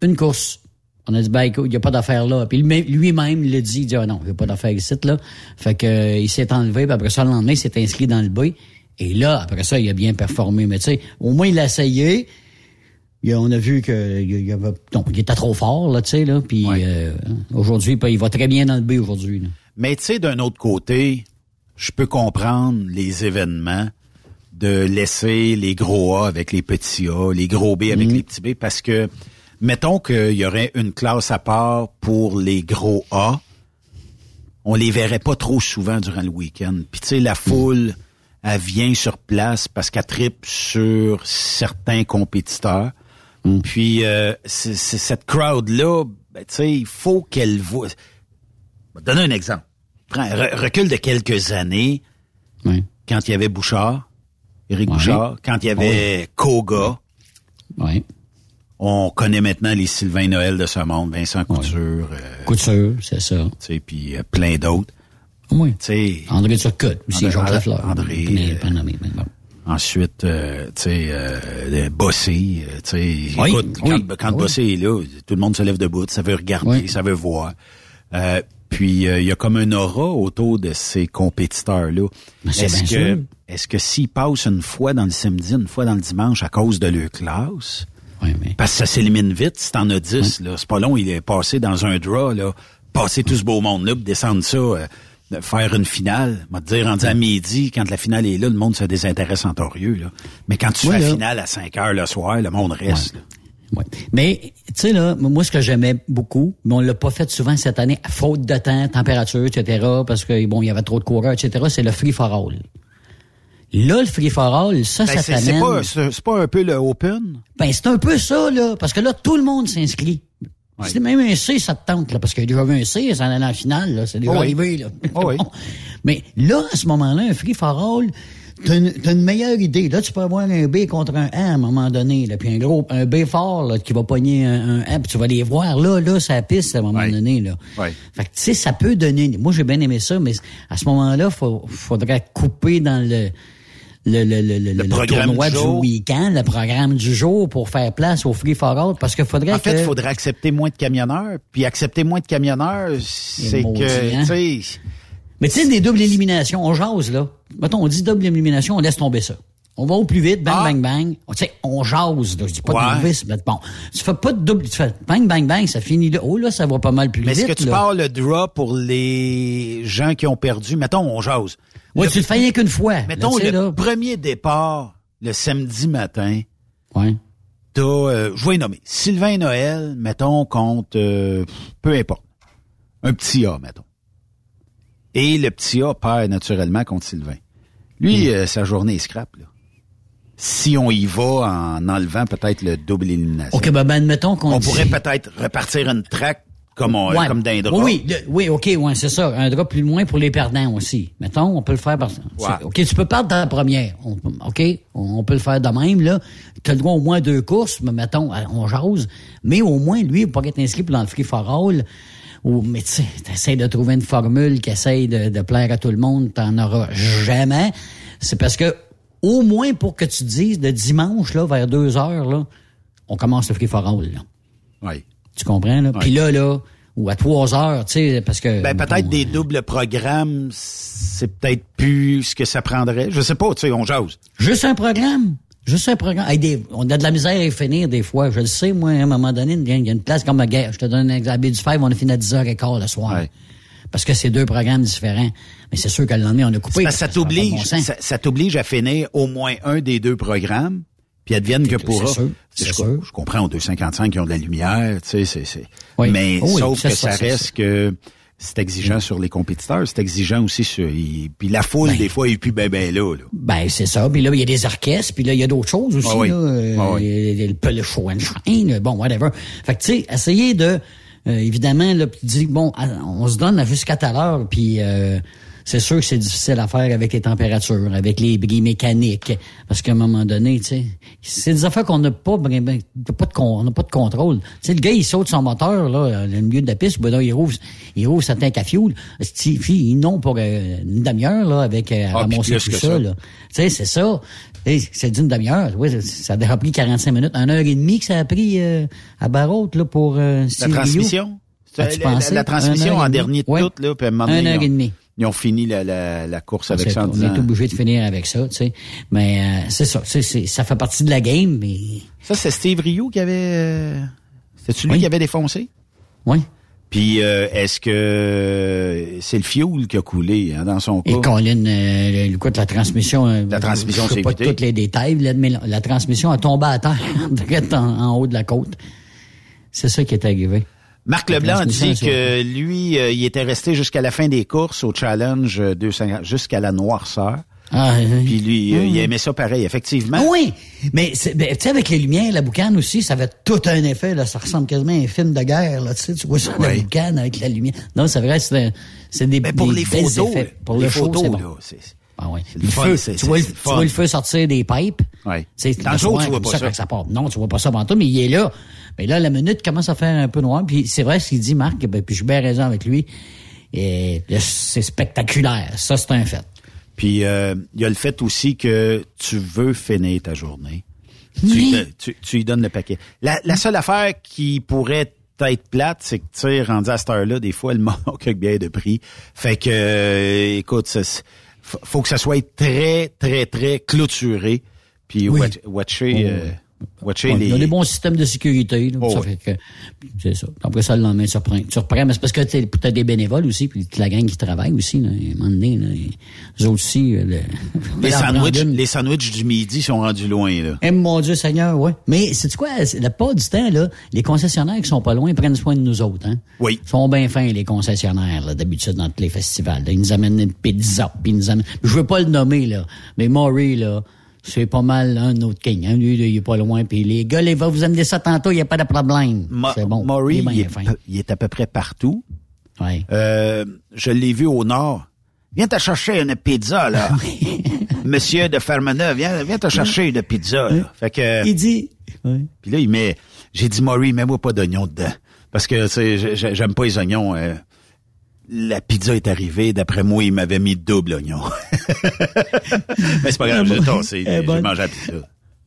Speaker 10: une course, on a dit, ben, écoute, il n'y a pas d'affaire là. Puis lui- lui-même, il l'a dit, il dit, ah non, il n'y a pas d'affaire ici, là. Fait que, euh, il s'est enlevé, puis après ça, le lendemain, il s'est inscrit dans le B. Et là, après ça, il a bien performé. Mais tu sais, au moins, il a essayé. Il a- on a vu que il, avait, donc, il était trop fort, là, tu sais, là. Puis euh, aujourd'hui, puis il va très bien dans le B aujourd'hui.
Speaker 9: Mais tu sais, d'un autre côté, je peux comprendre les événements de laisser les gros A avec les petits A, les gros B avec les petits B, parce que mettons qu'il y aurait une classe à part pour les gros A, on les verrait pas trop souvent durant le week-end. Puis tu sais, la foule, elle vient sur place parce qu'elle tripe sur certains compétiteurs. Puis euh, c'est- c'est cette crowd-là, ben, tu sais, il faut qu'elle voit. Je vais te donner un exemple. Prends, re- recule de quelques années, quand il y avait Bouchard, Éric. Bouchard, quand il y avait Koga. On connaît maintenant les Sylvain Noël de ce monde, Vincent Couture. euh,
Speaker 10: Couture, c'est ça.
Speaker 9: tu sais, puis euh, plein d'autres.
Speaker 10: Oui.
Speaker 9: Tu sais,
Speaker 10: André Turcotte, aussi, Jacques Lafleur.
Speaker 9: André. Ensuite, euh, tu sais, euh, Bossé, euh, tu sais,
Speaker 10: Oui,
Speaker 9: écoute,
Speaker 10: oui,
Speaker 9: quand, quand
Speaker 10: oui.
Speaker 9: Bossé est là, tout le monde se lève debout, ça veut regarder, ça veut voir. Euh, puis euh, il y a comme un aura autour de ces compétiteurs-là.
Speaker 10: Ben,
Speaker 9: Est-ce que, est-ce que s'ils passent une fois dans le samedi, une fois dans le dimanche à cause de leur classe, parce que ça s'élimine vite, si t'en as 10, là, c'est pas long, il est passé dans un draw, là, passer tout ce beau monde-là, descendre ça, euh, de faire une finale. On va te dire, rendu à midi, quand la finale est là, le monde se désintéresse en torieux. Là. Mais quand tu
Speaker 10: Oui,
Speaker 9: fais la finale à 5 heures le soir, le monde reste.
Speaker 10: Ouais. Mais, tu sais, là, moi, ce que j'aimais beaucoup, mais on l'a pas fait souvent cette année, à faute de temps, température, etc., parce que, bon, il y avait trop de coureurs, etc., c'est le free for all. Là, le free for all, ça,
Speaker 9: Ben,
Speaker 10: ça
Speaker 9: c'est
Speaker 10: t'amène...
Speaker 9: pas, c'est, c'est pas un peu le open?
Speaker 10: Ben, c'est un peu ça, là, parce que là, tout le monde s'inscrit. C'est même un C, ça te tente, là, parce qu'il y a déjà eu un C, ça en est en finale, là, c'est déjà
Speaker 9: Oh oui.
Speaker 10: arrivé, là.
Speaker 9: Oh oui.
Speaker 10: Mais là, à ce moment-là, un free for all, t'as une, t'as une meilleure idée. Là, tu peux avoir un B contre un A à un moment donné, là, puis un gros, un B fort, là, qui va pogner un, un A, puis tu vas les voir, là, là, ça piste à un moment donné, là.
Speaker 9: Ouais.
Speaker 10: Fait que, tu sais, ça peut donner, moi, j'ai bien aimé ça, mais à ce moment-là, faut, faudrait couper dans le, le, le, le, le, le
Speaker 9: programme
Speaker 10: tournoi
Speaker 9: du
Speaker 10: week-end, le programme du jour pour faire place au free for all, parce qu'il faudrait
Speaker 9: En fait,
Speaker 10: que...
Speaker 9: il faudrait accepter moins de camionneurs. Puis accepter moins de camionneurs, c'est que,
Speaker 10: hein? Mais tu sais, des doubles éliminations, on jase, là. Mettons, on dit double élimination, on laisse tomber ça. On va au plus vite, bang,
Speaker 9: Ah.
Speaker 10: bang, bang. Tu sais, on jase, là. Je dis pas
Speaker 9: Ouais.
Speaker 10: de novice, mais bon. Tu fais pas de double, tu fais bang, bang, bang, ça finit là. Oh, là, ça va pas mal plus
Speaker 9: mais est-ce
Speaker 10: vite,
Speaker 9: que tu
Speaker 10: là.
Speaker 9: parles le draw pour les gens qui ont perdu? Mettons, on jase.
Speaker 10: Ouais,
Speaker 9: Le-
Speaker 10: tu le fais rien qu'une fois.
Speaker 9: Mettons,
Speaker 10: là,
Speaker 9: le
Speaker 10: là.
Speaker 9: premier départ, le samedi matin,
Speaker 10: Ouais.
Speaker 9: t'as, euh, je vais nommer, Sylvain Noël, mettons, contre, euh, peu importe, un petit A, mettons. Et le petit A perd naturellement contre Sylvain. Lui,
Speaker 10: Hmm.
Speaker 9: euh, sa journée est scrap, là. Si on y va en enlevant peut-être le double élimination.
Speaker 10: OK, ben, ben, admettons qu'on
Speaker 9: on
Speaker 10: dit-
Speaker 9: pourrait peut-être repartir une track comme, on,
Speaker 10: Ouais.
Speaker 9: comme d'un drap.
Speaker 10: Oui, oui, le- oui, OK, ouais, c'est ça. Un drap plus loin pour les perdants aussi. Mettons, on peut le faire par... c'est- OK, tu peux perdre dans la première. On- OK, on, on peut le faire de même, là. Tu as le droit au moins deux courses, mais mettons, on jase. Mais au moins, lui, il va pas être inscrit dans le free for all. Ou, mais tu sais, de trouver une formule qui essaye de, de plaire à tout le monde, t'en auras jamais. C'est parce que, au moins pour que tu te dises, de dimanche, là, vers deux heures, là, on commence le free for all, là.
Speaker 9: Oui.
Speaker 10: Tu comprends, là? Puis là, là, ou à trois heures, tu sais, parce que...
Speaker 9: Ben, peut-être des doubles programmes, c'est peut-être plus ce que ça prendrait. Je sais pas, tu sais, on jase.
Speaker 10: Juste un programme. Juste un programme. Hey, des- on a de la misère à finir des fois. Je le sais, moi, à un moment donné, il y a- une place comme la guerre. Je te donne un exemple. du Five, on a fini à 10h15 le soir.
Speaker 9: Ouais.
Speaker 10: Parce que c'est deux programmes différents. Mais c'est sûr que le lendemain, on a coupé.
Speaker 9: Parce que ça t'oblige,
Speaker 10: bon sens.
Speaker 9: ça, ça t'oblige à finir au moins un des deux programmes, puis advienne que pourra.
Speaker 10: c'est sûr,
Speaker 9: Je,
Speaker 10: sûr.
Speaker 9: je comprends aux 255 qui ont de la lumière, tu sais, c'est, c'est.
Speaker 10: Oui.
Speaker 9: Mais sauf que
Speaker 10: ça,
Speaker 9: reste que c'est exigeant sur les compétiteurs, c'est exigeant aussi sur. puis la foule,
Speaker 10: Ben.
Speaker 9: des fois, est plus ben ben là. là.
Speaker 10: Ben, c'est ça. Puis là, il y a des orchestres, puis là, il y a d'autres choses aussi.
Speaker 9: Ah.
Speaker 10: Là, euh,
Speaker 9: Ah
Speaker 10: a le, le show and shine, bon, whatever. Fait que, tu sais, essayer de... euh, évidemment, là, puis dire, bon, on se donne jusqu'à tout à l'heure, puis euh, c'est sûr que c'est difficile à faire avec les températures, avec les bris mécaniques, parce qu'à un moment donné, tu sais, c'est des affaires qu'on n'a pas, ben, ben, pas de, con- on n'a pas de contrôle. Tu sais, le gars, il saute son moteur, là, dans le milieu de la piste, ben là, il rouvre, il rouvre sa tank à fuel. Stifi, ils n'ont pour euh, une demi-heure, là, avec euh,
Speaker 9: Ah, puis
Speaker 10: ramasser tout ça,
Speaker 9: ça.
Speaker 10: là. Tu sais, c'est ça. C'est d'une demi-heure. Oui, ça a pris 45 minutes. Une heure et demie que ça a pris euh, à Barraute là, pour euh,
Speaker 9: La transmission? La, la- transmission en dernier de
Speaker 10: Ouais.
Speaker 9: tout, là, puis à un moment donné,
Speaker 10: Une heure et demie.
Speaker 9: Ils ont fini la, la, la course avec ça
Speaker 10: on
Speaker 9: disant...
Speaker 10: est obligé de finir avec ça, tu sais. Mais euh, c'est ça. tu sais, c'est- ça fait partie de la game, mais...
Speaker 9: Ça, c'est Steve Rio qui avait... euh, C'était-tu lui
Speaker 10: Oui.
Speaker 9: qui avait défoncé?
Speaker 10: Oui.
Speaker 9: Puis euh, est-ce que c'est le fuel qui a coulé hein, dans son cas?
Speaker 10: Et Colin, euh, écoute, la transmission... euh,
Speaker 9: La transmission,
Speaker 10: je sais pas
Speaker 9: évité.
Speaker 10: tous les détails, mais la, la transmission a tombé à terre, en, en haut de la côte. C'est ça qui est arrivé.
Speaker 9: Marc
Speaker 10: La
Speaker 9: Leblanc dit que lui, euh, il était resté jusqu'à la fin des courses au challenge euh, 250, jusqu'à la noirceur.
Speaker 10: Ah, euh,
Speaker 9: Puis lui, euh, il aimait ça pareil, effectivement.
Speaker 10: Ah oui, mais ben, tu sais avec les lumières, la boucane aussi, ça avait tout un effet là, ça ressemble quasiment à un film de guerre là, tu sais, tu vois ça la boucane avec la lumière. Non, c'est vrai, c'est c'est des
Speaker 9: Mais pour
Speaker 10: des
Speaker 9: les photos,
Speaker 10: effets. pour
Speaker 9: les photos,
Speaker 10: c'est bon.
Speaker 9: là.
Speaker 10: Ah ouais.
Speaker 9: le
Speaker 10: Le feu,
Speaker 9: c'est-
Speaker 10: tu vois, le-
Speaker 9: le
Speaker 10: tu vois le feu sortir des pipes. Sais,
Speaker 9: Dans le
Speaker 10: le soir,
Speaker 9: tu vois pas ça.
Speaker 10: quand ça part. Non, tu vois pas ça tantôt, mais il est là. Mais là, la minute commence à faire un peu noir. Puis c'est vrai ce qu'il dit, Marc, ben, puis j'ai bien raison avec lui. Et c'est spectaculaire. Ça, c'est un fait.
Speaker 9: Puis euh, il y a le fait aussi que tu veux finir ta journée. Tu,
Speaker 10: Oui.
Speaker 9: lui tu, tu lui donnes le paquet. La, la seule affaire qui pourrait être plate, c'est que tu sais, rendu à cette heure-là, des fois, elle manque avec bien de prix. Fait que, euh, écoute, ça, c'est- faut que ça soit très, très, très clôturé. Puis
Speaker 10: Oui.
Speaker 9: watch- watcher,
Speaker 10: Oh,
Speaker 9: euh, Watcher
Speaker 10: Ouais,
Speaker 9: les...
Speaker 10: Il y a des bons systèmes de sécurité. Là,
Speaker 9: Oh,
Speaker 10: ça
Speaker 9: ouais.
Speaker 10: fait que c'est ça. Après ça, le lendemain, tu reprends. Tu reprends, mais c'est parce que tu as des bénévoles aussi, puis la gang qui travaille aussi. Là, à un moment donné, là, eux autres aussi. euh, le-
Speaker 9: Les sandwichs, les sandwichs du midi sont rendus loin, là.
Speaker 10: Eh, mon Dieu Seigneur, ouais. Mais c'est quoi, la part du temps, là, les concessionnaires qui sont pas loin prennent soin de nous autres, hein?
Speaker 9: Oui.
Speaker 10: Ils sont bien fins, les concessionnaires, là, d'habitude, dans tous les festivals. là. Ils nous amènent une pizza, puis ils nous amènent... Je veux pas le nommer, là, mais Maury, là, c'est pas mal un autre king, hein. Lui, il est pas loin, puis les gars, les va vous amener ça tantôt, il y a pas de problème. C'est bon.
Speaker 9: Maury,
Speaker 10: il est bien
Speaker 9: il est,
Speaker 10: fin.
Speaker 9: peu- il est à peu près partout.
Speaker 10: Ouais.
Speaker 9: Euh, je l'ai vu au nord. Viens te chercher une pizza, là. Monsieur de Fermeneuve, viens, viens te chercher une pizza, là. Fait que...
Speaker 10: Il dit... Ouais.
Speaker 9: Puis là, il met... J'ai dit, Maury, mets-moi pas d'oignons dedans. Parce que, j'aime pas les oignons. euh. La pizza est arrivée. D'après moi, il m'avait mis double oignon. Mais c'est pas grave, j'ai tassé.
Speaker 10: Eh
Speaker 9: J'ai mangé la pizza.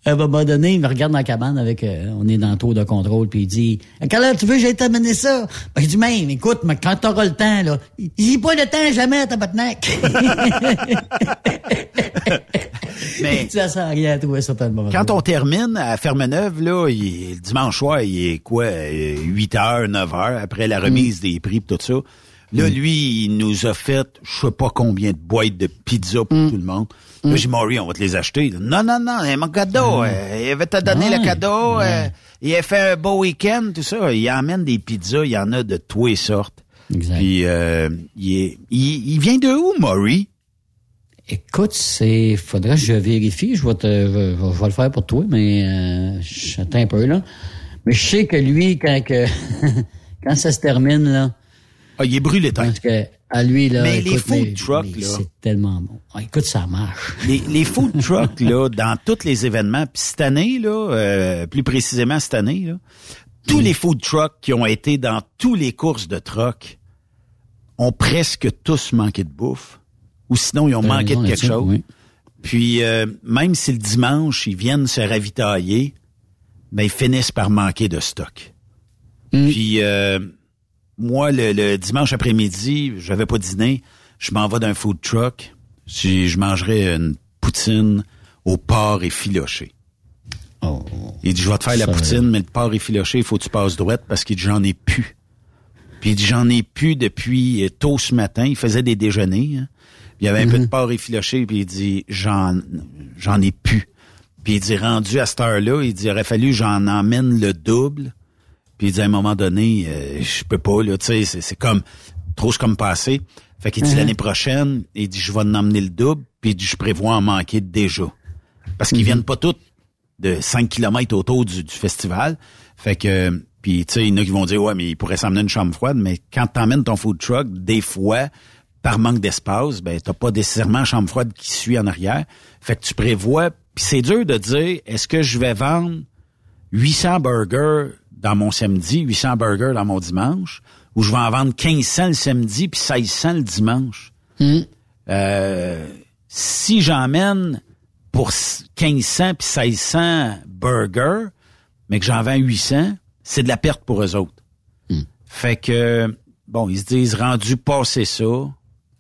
Speaker 10: À un moment donné, il me regarde dans la cabane avec, euh, on est dans le tour de contrôle, puis il dit, à quelle heure tu veux que j'aille t'amener ça? Ben, je dis, même, écoute, mais quand t'auras le temps, là, j'ai pas le temps jamais, tabarnak.
Speaker 9: Mais-
Speaker 10: ça sert à rien à trouver ça tellement.
Speaker 9: Quand on termine à Fermeneuve, là, il- le dimanche soir, il est quoi, 8 heures, 9 heures, après la remise des prix pis tout ça. Là, lui, il nous a fait, je sais pas combien de boîtes de pizza pour tout le monde. Là, j'ai dit, Maury, on va te les acheter. Non, non, non, c'est mon cadeau. euh, il va te donner le cadeau. Euh, il a fait un beau week-end, tout ça. Il emmène des pizzas, il y en a de toutes les sortes.
Speaker 10: Exact.
Speaker 9: Puis, euh, il, est, il, il vient de où, Maury?
Speaker 10: Écoute, c'est, faudrait que je vérifie, je vais te, je, je vais le faire pour toi, mais, euh, j'attends un peu, là. Mais je sais que lui, quand que, quand ça se termine, là,
Speaker 9: Ah, il est brûlé,
Speaker 10: parce que, à lui, là,
Speaker 9: Mais les food
Speaker 10: mais-
Speaker 9: trucks,
Speaker 10: mais
Speaker 9: là.
Speaker 10: C'est tellement bon. Ah, écoute, ça marche.
Speaker 9: Les, les food trucks, là, dans tous les événements, puis cette année, là, euh, plus précisément cette année, là, tous les food trucks qui ont été dans tous les courses de truck ont presque tous manqué de bouffe. Ou sinon, ils ont manqué
Speaker 10: raison
Speaker 9: de quelque chose.
Speaker 10: oui.
Speaker 9: Puis, euh, même si le dimanche, ils viennent se ravitailler, ben, ils finissent par manquer de stock.
Speaker 10: Mm.
Speaker 9: Puis, euh, moi, le, le dimanche après-midi, j'avais pas dîné, je m'en vais d'un food truck. Si je mangerais une poutine au porc effiloché.
Speaker 10: Oh.
Speaker 9: Il dit, je vais te faire la poutine, mais le porc effiloché, il faut que tu passes droite parce qu'il dit, j'en ai plus. Puis il dit, j'en ai plus depuis euh, tôt ce matin. Il faisait des déjeuners. hein. Puis il y avait un peu de porc effiloché, puis il dit, j'en, j'en ai plus. Puis il dit, rendu à cette heure-là, il dit, il aurait fallu que j'en emmène le double. Puis il dit, à un moment donné, euh, je peux pas, là, tu sais, c'est, c'est comme, trop c'est comme passé. Fait qu'il dit,
Speaker 10: Mhm.
Speaker 9: l'année prochaine, il dit, je vais en emmener le double, puis il dit, je prévois en manquer déjà. Parce qu'ils viennent pas tous de 5 km autour du, du festival. Fait que, puis tu sais, il y en a qui vont dire, ouais, mais il pourrait s'emmener une chambre froide, mais quand t'emmènes ton food truck, des fois, par manque d'espace, ben t'as pas nécessairement une chambre froide qui suit en arrière. Fait que tu prévois, puis c'est dur de dire, est-ce que je vais vendre 800 burgers dans mon samedi, 800 burgers dans mon dimanche, ou je vais en vendre 1500 le samedi puis 1600 le dimanche. Euh, si j'emmène pour 1500 puis 1600 burgers, mais que j'en vends 800, c'est de la perte pour eux autres. Fait que, bon, ils se disent, rendu passer ça,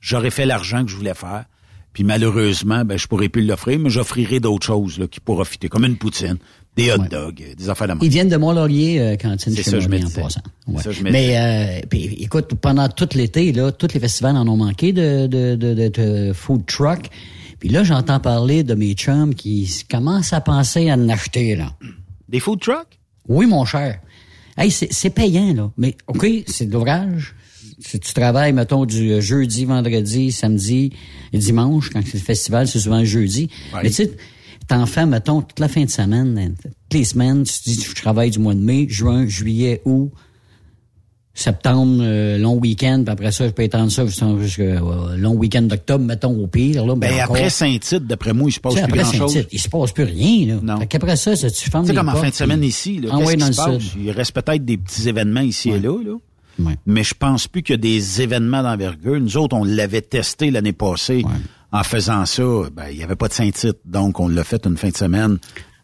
Speaker 9: j'aurais fait l'argent que je voulais faire. Puis malheureusement, ben, je pourrais plus l'offrir, mais j'offrirai d'autres choses là, qui pourront fitter, comme une poutine, des hot dogs, euh, des affaires de
Speaker 10: Ils viennent de Mont-Laurier, euh, cantine
Speaker 9: C'est
Speaker 10: chez
Speaker 9: ça, je
Speaker 10: en passant. Ouais.
Speaker 9: ça, je
Speaker 10: Mais euh, puis, écoute, pendant tout l'été, là, tous les festivals en ont manqué de, de, de, de, de food truck. Puis là, j'entends parler de mes chums qui commencent à penser à en acheter, là.
Speaker 9: Des food trucks?
Speaker 10: Oui, mon cher. Hey, c'est c'est payant, là. Mais, OK, c'est de l'ouvrage. Si tu travailles, mettons, du jeudi, vendredi, samedi et dimanche, quand c'est le festival, c'est souvent le jeudi. Mais tu sais, t'en fais, mettons, toute la fin de semaine, toutes les semaines, tu te dis, je travaille du mois de mai, juin, juillet, août, septembre, euh, long week-end, puis après ça, je peux étendre ça jusqu'au euh, long week-end d'octobre, mettons, au pire. Là,
Speaker 9: Ben, après Saint-Tite, d'après moi, il se passe
Speaker 10: Tu sais,
Speaker 9: plus
Speaker 10: après
Speaker 9: grand-chose.
Speaker 10: Il se passe plus rien, là.
Speaker 9: Non.
Speaker 10: Fait qu'après ça, ça, tu fermes
Speaker 9: Tu sais,
Speaker 10: les
Speaker 9: comme en fin de semaine ici, là, qu'est-ce qui se passe?
Speaker 10: sud.
Speaker 9: Il reste peut-être des petits événements ici et là, là.
Speaker 10: Ouais.
Speaker 9: Mais je pense plus qu'il y a des événements d'envergure. Nous autres, on l'avait testé l'année passée. En faisant ça, ben, il n'y avait pas de Saint-Tite. Donc, on l'a fait une fin de semaine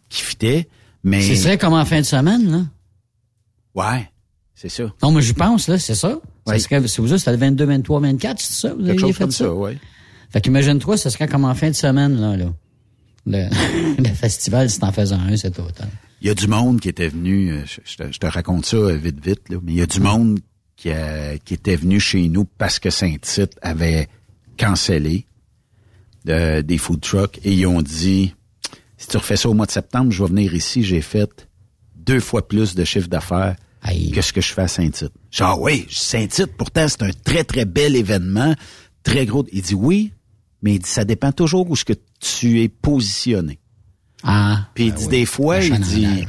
Speaker 9: qui fitait. Mais.
Speaker 10: Ce serait comme en fin de semaine, là?
Speaker 9: Ouais. C'est ça.
Speaker 10: Non, mais je pense, là, c'est ça. Ça
Speaker 9: Oui.
Speaker 10: serait, c'est vous autres, c'était le 22, 23, 24, c'est ça? Vous
Speaker 9: Quelque chose
Speaker 10: fait
Speaker 9: comme ça, ouais.
Speaker 10: Fait qu'imagine-toi, ce serait comme en fin de semaine, là, là. Le, le festival, c'est en faisant un cet automne.
Speaker 9: Il y a du monde qui était venu, euh, je, je te, je te raconte ça euh, vite, vite, là, mais il y a du monde qui, a- qui était venu chez nous parce que Saint-Tite avait cancellé de- des food trucks et ils ont dit, si tu refais ça au mois de septembre, je vais venir ici, j'ai fait deux fois plus de chiffre d'affaires que ce que je fais à Saint-Tite. Genre, oui, Saint-Tite, pourtant, c'est un très, très bel événement, très gros. Il dit oui, mais il dit, ça dépend toujours où ce que tu es positionné.
Speaker 10: Ah.
Speaker 9: Puis il dit des fois, il dit,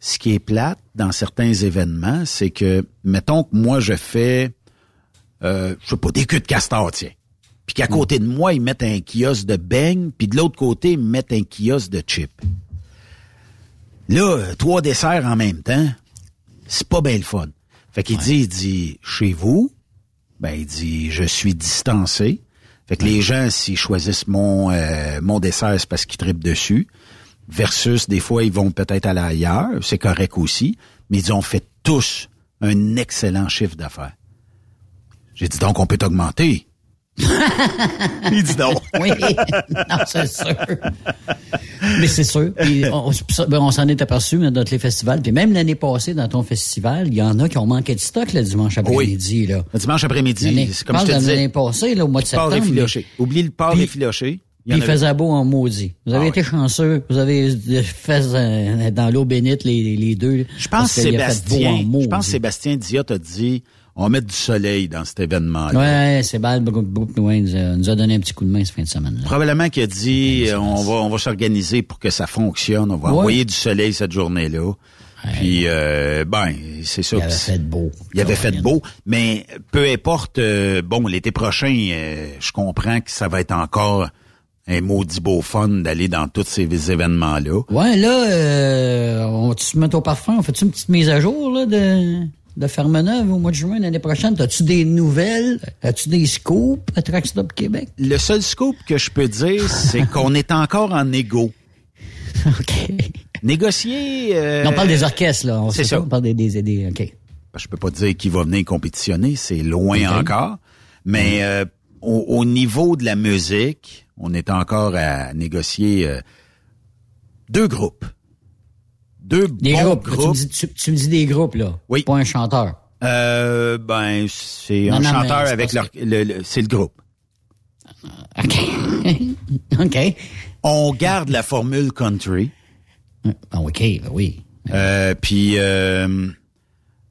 Speaker 9: ce qui est plate dans certains événements, c'est que, mettons que moi, je fais, euh, je sais pas, des queues de castor, tiens. Puis qu'à côté de moi, ils mettent un kiosque de beignes, puis de l'autre côté, ils mettent un kiosque de chips. Là, euh, trois desserts en même temps, c'est pas bien le fun. Fait qu'il dit, il dit, chez vous, ben il dit, je suis distancé. Fait que les gens, s'ils choisissent mon euh, mon dessert, c'est parce qu'ils tripent dessus. Versus, des fois, ils vont peut-être aller ailleurs, c'est correct aussi. Mais ils ont fait tous un excellent chiffre d'affaires. J'ai dit donc on peut augmenter. il dit non.
Speaker 10: Oui, non, c'est sûr. Mais c'est sûr. Puis on, ça, ben, on s'en est aperçu dans tous les festivals. Puis même l'année passée, dans ton festival, il y en a qui ont manqué de stock le dimanche après-midi. là.
Speaker 9: Le dimanche après-midi, c'est comme je te disais.
Speaker 10: l'année passée, là, au mois de septembre.
Speaker 9: effiloché. Oublie le port
Speaker 10: Puis-
Speaker 9: effiloché.
Speaker 10: Puis il faisait beau en maudit. Vous avez
Speaker 9: Ah
Speaker 10: été chanceux. Vous avez fait euh, dans l'eau bénite les, les deux.
Speaker 9: Je pense que Sébastien,
Speaker 10: en
Speaker 9: je pense que Sébastien Diot a dit on va mettre du soleil dans cet événement-là.
Speaker 10: Ouais, ouais, nous, a, nous a donné un petit coup de main ce fin de semaine. là.
Speaker 9: Probablement qu'il a dit euh, on va on va s'organiser pour que ça fonctionne, on va
Speaker 10: Ouais.
Speaker 9: envoyer du soleil cette journée-là. Puis euh, ben, c'est ça.
Speaker 10: Il avait fait beau.
Speaker 9: Il avait fait beau, mais peu importe euh, bon, l'été prochain, euh, je comprends que ça va être encore un maudit beau fun d'aller dans tous ces événements-là.
Speaker 10: Ouais, là, euh, on se mettre au parfum? On fait-tu une petite mise à jour là, de, de Fermeneuve au mois de juin l'année prochaine? As-tu des nouvelles? As-tu des scoops à Track Stop Québec?
Speaker 9: Le seul scoop que je peux dire, c'est qu'on est encore en égo.
Speaker 10: OK.
Speaker 9: Négocier. euh,
Speaker 10: on parle des orchestres, là. On
Speaker 9: c'est ça.
Speaker 10: pas, On parle des, des, des- OK.
Speaker 9: je peux pas dire qui va venir compétitionner, c'est loin encore. Mais euh, au, au niveau de la musique, on est encore à négocier euh, deux groupes. Deux
Speaker 10: Des
Speaker 9: bons
Speaker 10: groupes.
Speaker 9: groupes.
Speaker 10: Tu, me dis, tu, tu me dis des groupes, là.
Speaker 9: Oui.
Speaker 10: Pas un chanteur.
Speaker 9: Euh, ben, c'est un
Speaker 10: non,
Speaker 9: chanteur avec leur, le, le- c'est le groupe.
Speaker 10: OK. OK.
Speaker 9: On garde la formule country.
Speaker 10: Ah, OK, ben oui.
Speaker 9: Euh, puis euh,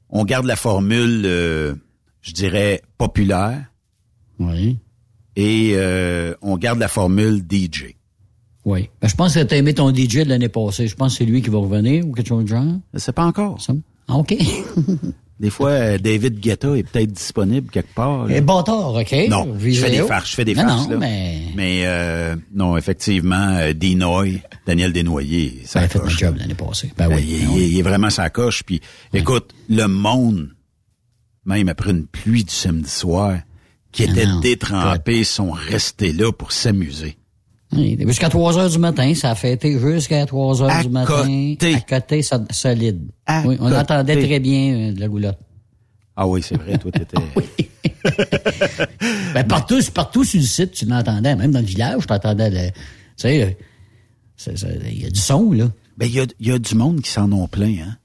Speaker 9: on garde la formule, euh, je dirais, populaire.
Speaker 10: Oui.
Speaker 9: Et euh, on garde la formule DJ.
Speaker 10: Oui. Ben, je pense que t'as aimé ton DJ de l'année passée. Je pense que c'est lui qui va revenir ou quelque chose du genre.
Speaker 9: Sais pas encore.
Speaker 10: Ça? Ah, OK.
Speaker 9: Des fois, euh, David Guetta est peut-être disponible quelque part. là.
Speaker 10: Et bâtard, OK?
Speaker 9: Non, je fais des farces, je fais des
Speaker 10: Non,
Speaker 9: farces.
Speaker 10: non,
Speaker 9: là.
Speaker 10: mais...
Speaker 9: euh, non, effectivement, euh, Dinoy, Daniel Desnoyers, ça
Speaker 10: Ben, fait mon job l'année passée. Ben
Speaker 9: Ben,
Speaker 10: oui.
Speaker 9: il, il-
Speaker 10: oui.
Speaker 9: il est vraiment sa coche. Puis, écoute, le monde, même après une pluie du samedi soir, qui était
Speaker 10: non,
Speaker 9: détrempés, sont restés là pour s'amuser.
Speaker 10: Oui, Jusqu'à 3 heures du matin, ça a fêté jusqu'à 3 heures
Speaker 9: À
Speaker 10: du matin.
Speaker 9: côté.
Speaker 10: À côté, so- solide.
Speaker 9: À
Speaker 10: oui, on
Speaker 9: côté.
Speaker 10: entendait très bien euh, de la roulotte.
Speaker 9: Ah oui, c'est vrai, toi, t'étais...
Speaker 10: Ben, partout, partout sur le site, tu l'entendais. Même dans le village, tu t'entendais le, tu sais, euh, il y a du son, là.
Speaker 9: Ben, il y a, il y a du monde qui s'en ont plein, hein.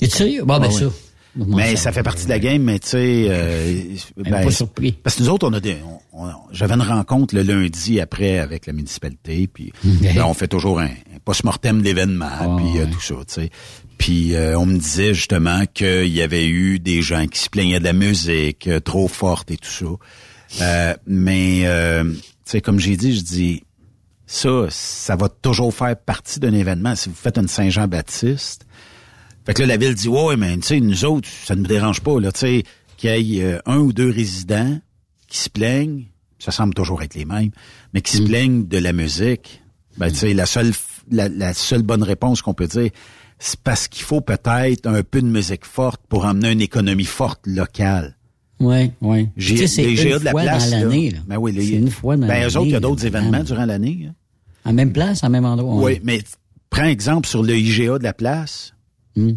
Speaker 10: Es-tu sérieux? Bon, ben,
Speaker 9: Ah
Speaker 10: ça.
Speaker 9: oui. Mais ça fait partie de la game, mais tu sais, euh, ben,
Speaker 10: pas surpris.
Speaker 9: parce que nous autres, on a des, on- on- j'avais une rencontre le lundi après avec la municipalité, puis on fait toujours un, un post-mortem d'événements, puis euh, tout ça, tu sais. Puis euh, on me disait justement qu'il y avait eu des gens qui se plaignaient de la musique euh, trop forte et tout ça. Euh, mais euh, tu sais, comme j'ai dit, je dis ça, ça va toujours faire partie d'un événement. Si vous faites une Saint-Jean-Baptiste, fait que là, la ville dit, ouais, mais tu sais, nous autres, ça ne nous dérange pas, là, tu sais, qu'il y ait euh, un ou deux résidents qui se plaignent, ça semble toujours être les mêmes, mais qui se plaignent de la musique. Ben, tu sais, la seule, la, la seule bonne réponse qu'on peut dire, c'est parce qu'il faut peut-être un peu de musique forte pour emmener une économie forte locale.
Speaker 10: Oui, oui.
Speaker 9: J'ai de la
Speaker 10: fois
Speaker 9: place,
Speaker 10: dans
Speaker 9: là.
Speaker 10: l'année, là.
Speaker 9: Ben oui, les-
Speaker 10: C'est une fois dans
Speaker 9: Ben, eux autres, il y a d'autres événements durant l'année. hein.
Speaker 10: En même place, en même endroit.
Speaker 9: Oui, mais prends exemple sur le IGA de la place.
Speaker 10: Hmm.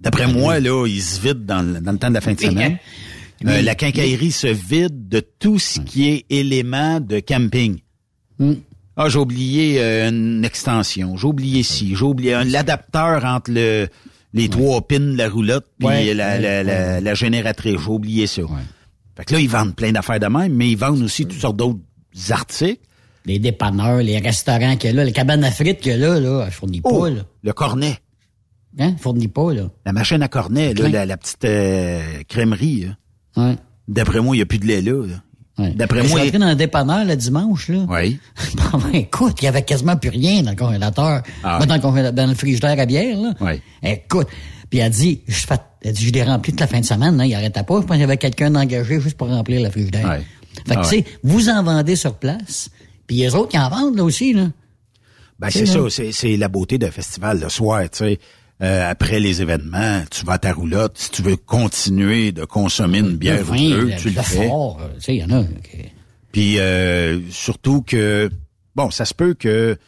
Speaker 9: D'après moi, là, il se vide dans le, dans le temps de la fin de semaine. Euh, la quincaillerie se vide de tout ce qui est élément de camping.
Speaker 10: Hmm.
Speaker 9: Ah, j'ai oublié euh, une extension, j'ai oublié ci, j'ai oublié un- l'adapteur entre le les trois pins de la roulotte puis
Speaker 10: Ouais,
Speaker 9: la,
Speaker 10: ouais,
Speaker 9: la, la, la génératrice, j'ai oublié ça. Fait que là, ils vendent plein d'affaires de même, mais ils vendent aussi toutes sortes d'autres articles.
Speaker 10: Les dépanneurs, les restaurants qu'il y a là, les cabanes à frites qu'il y a là, là, elle fournit
Speaker 9: Oh,
Speaker 10: pas, là.
Speaker 9: le cornet,
Speaker 10: Hein? Fournit pas, là.
Speaker 9: la machine à cornet, là, la, la petite euh, crèmerie. là.
Speaker 10: Ouais.
Speaker 9: D'après moi, il n'y a plus de lait là. là.
Speaker 10: Ouais.
Speaker 9: D'après
Speaker 10: Je suis
Speaker 9: moi,
Speaker 10: entré dans un dépanneur le dimanche, là.
Speaker 9: oui.
Speaker 10: Bon, ben, écoute, il y avait quasiment plus rien dans le congélateur.
Speaker 9: Ah
Speaker 10: Moi, dans, le dans le frigidaire à bière, là.
Speaker 9: Ouais.
Speaker 10: Écoute. Puis elle dit, je fais, elle dit, je l'ai rempli toute la fin de semaine, là. Il arrêtait pas. Je pense qu'il y avait quelqu'un d'engagé juste pour remplir le frigidaire.
Speaker 9: Ouais.
Speaker 10: Fait que,
Speaker 9: Ah
Speaker 10: tu sais, vous en vendez sur place. Puis les autres, ils en vendent, là aussi, là.
Speaker 9: Ben,
Speaker 10: C'est
Speaker 9: ça, c'est, c'est la beauté d'un festival le soir, tu sais. Euh, après les événements, tu vas à ta roulotte. Si tu veux continuer de consommer une bière ou deux,
Speaker 10: le-
Speaker 9: tu le
Speaker 10: le
Speaker 9: fais.
Speaker 10: fort, euh, tu sais, il y en a.
Speaker 9: Puis euh, surtout que, bon, ça se peut que,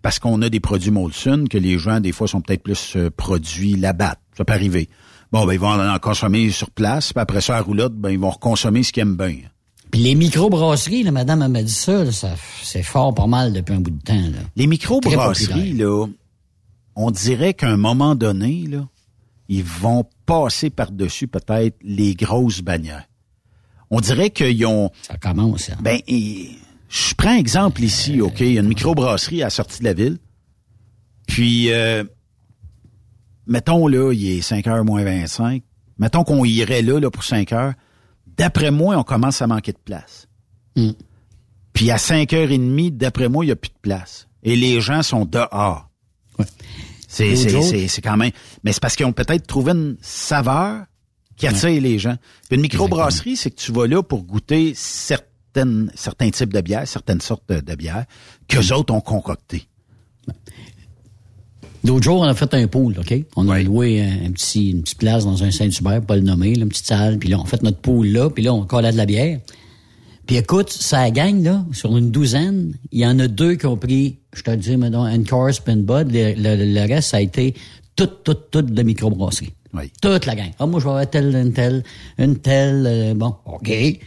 Speaker 9: parce qu'on a des produits Molson, que les gens, des fois, sont peut-être plus euh, produits là-bas. Ça peut arriver. Bon, ben, ils vont en, consommer sur place, puis après ça, à la roulotte, ben, ils vont reconsommer ce qu'ils aiment bien.
Speaker 10: Puis les microbrasseries, là, madame, m'a dit ça, là, ça c'est fort pas mal depuis un bout de temps, là.
Speaker 9: Les microbrasseries, là, on dirait qu'à un moment donné, là, ils vont passer par-dessus peut-être les grosses bannières. On dirait qu'ils ont...
Speaker 10: Ça commence, ça.
Speaker 9: Ben, et- je prends un exemple ici, OK? Il y a une microbrasserie à la sortie de la ville. Puis, euh, mettons, là, il est 5 heures moins 25. Mettons qu'on irait là, là, pour 5 heures. D'après moi, on commence à manquer de place.
Speaker 10: Hmm.
Speaker 9: Puis à 5 heures et demie, d'après moi, il n'y a plus de place. Et les gens sont dehors. C'est, c'est, c'est, c'est quand même... Mais c'est parce qu'ils ont peut-être trouvé une saveur qui attire les gens. Puis une microbrasserie, c'est que tu vas là pour goûter certaines, certains types de bières, certaines sortes de, de bières qu'eux autres ont concoctées.
Speaker 10: L'autre jour, on a fait un pool, OK? On a
Speaker 9: Ouais.
Speaker 10: loué un, un petit, une petite place dans un Saint-Hubert, pas le nommer, là, une petite salle, puis là, on fait notre pool là, puis là, on collait de la bière. Puis écoute, ça gagne, là, sur une douzaine, il y en a deux qui ont pris, je te dis, mettons, une puis une Bud, le, le- le reste, ça a été toute, toute, toute de microbrasserie.
Speaker 9: Oui.
Speaker 10: Toute la gang. Ah, moi, je vais avoir telle, une telle, une telle, euh, bon, OK. Tu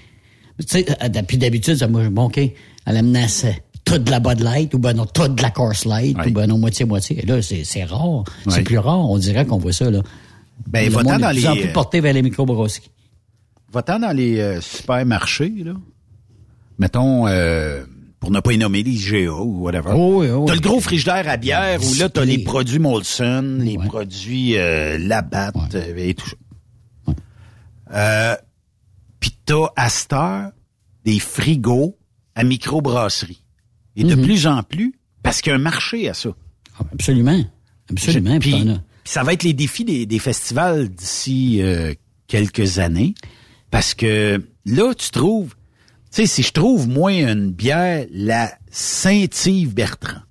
Speaker 10: sais, euh, puis d'habitude, ça, moi, bon, OK, elle amenait ça, toute de la Bud Light, ou ben non, toute de la Coors Light,
Speaker 9: Oui.
Speaker 10: ou ben non, moitié-moitié. Et là, c'est rare.
Speaker 9: Oui.
Speaker 10: C'est plus rare, on dirait qu'on voit ça, là.
Speaker 9: Ben,
Speaker 10: le
Speaker 9: va-t'en
Speaker 10: monde est
Speaker 9: dans
Speaker 10: de plus en
Speaker 9: les,
Speaker 10: plus
Speaker 9: euh,
Speaker 10: porté vers les microbrasseries.
Speaker 9: Va-t'en dans les euh, supermarchés, là. Mettons, euh, pour ne pas y nommer les IGA ou whatever.
Speaker 10: Oh oui, oh oui.
Speaker 9: T'as le gros frigidaire à bière où là, t'as les produits Molson, les
Speaker 10: Ouais.
Speaker 9: produits euh, Labatt
Speaker 10: Ouais.
Speaker 9: euh, et tout ça. Euh, Puis t'as à cette heure des frigos à microbrasserie. Et de plus en plus, parce qu'il y a un marché à ça.
Speaker 10: Ah, Absolument. Absolument.
Speaker 9: Puis, ça va être les défis des, des festivals d'ici euh, quelques années. Parce que là, tu trouves, sais, si je trouve, moi, une bière, la Saint-Yves Bertrand,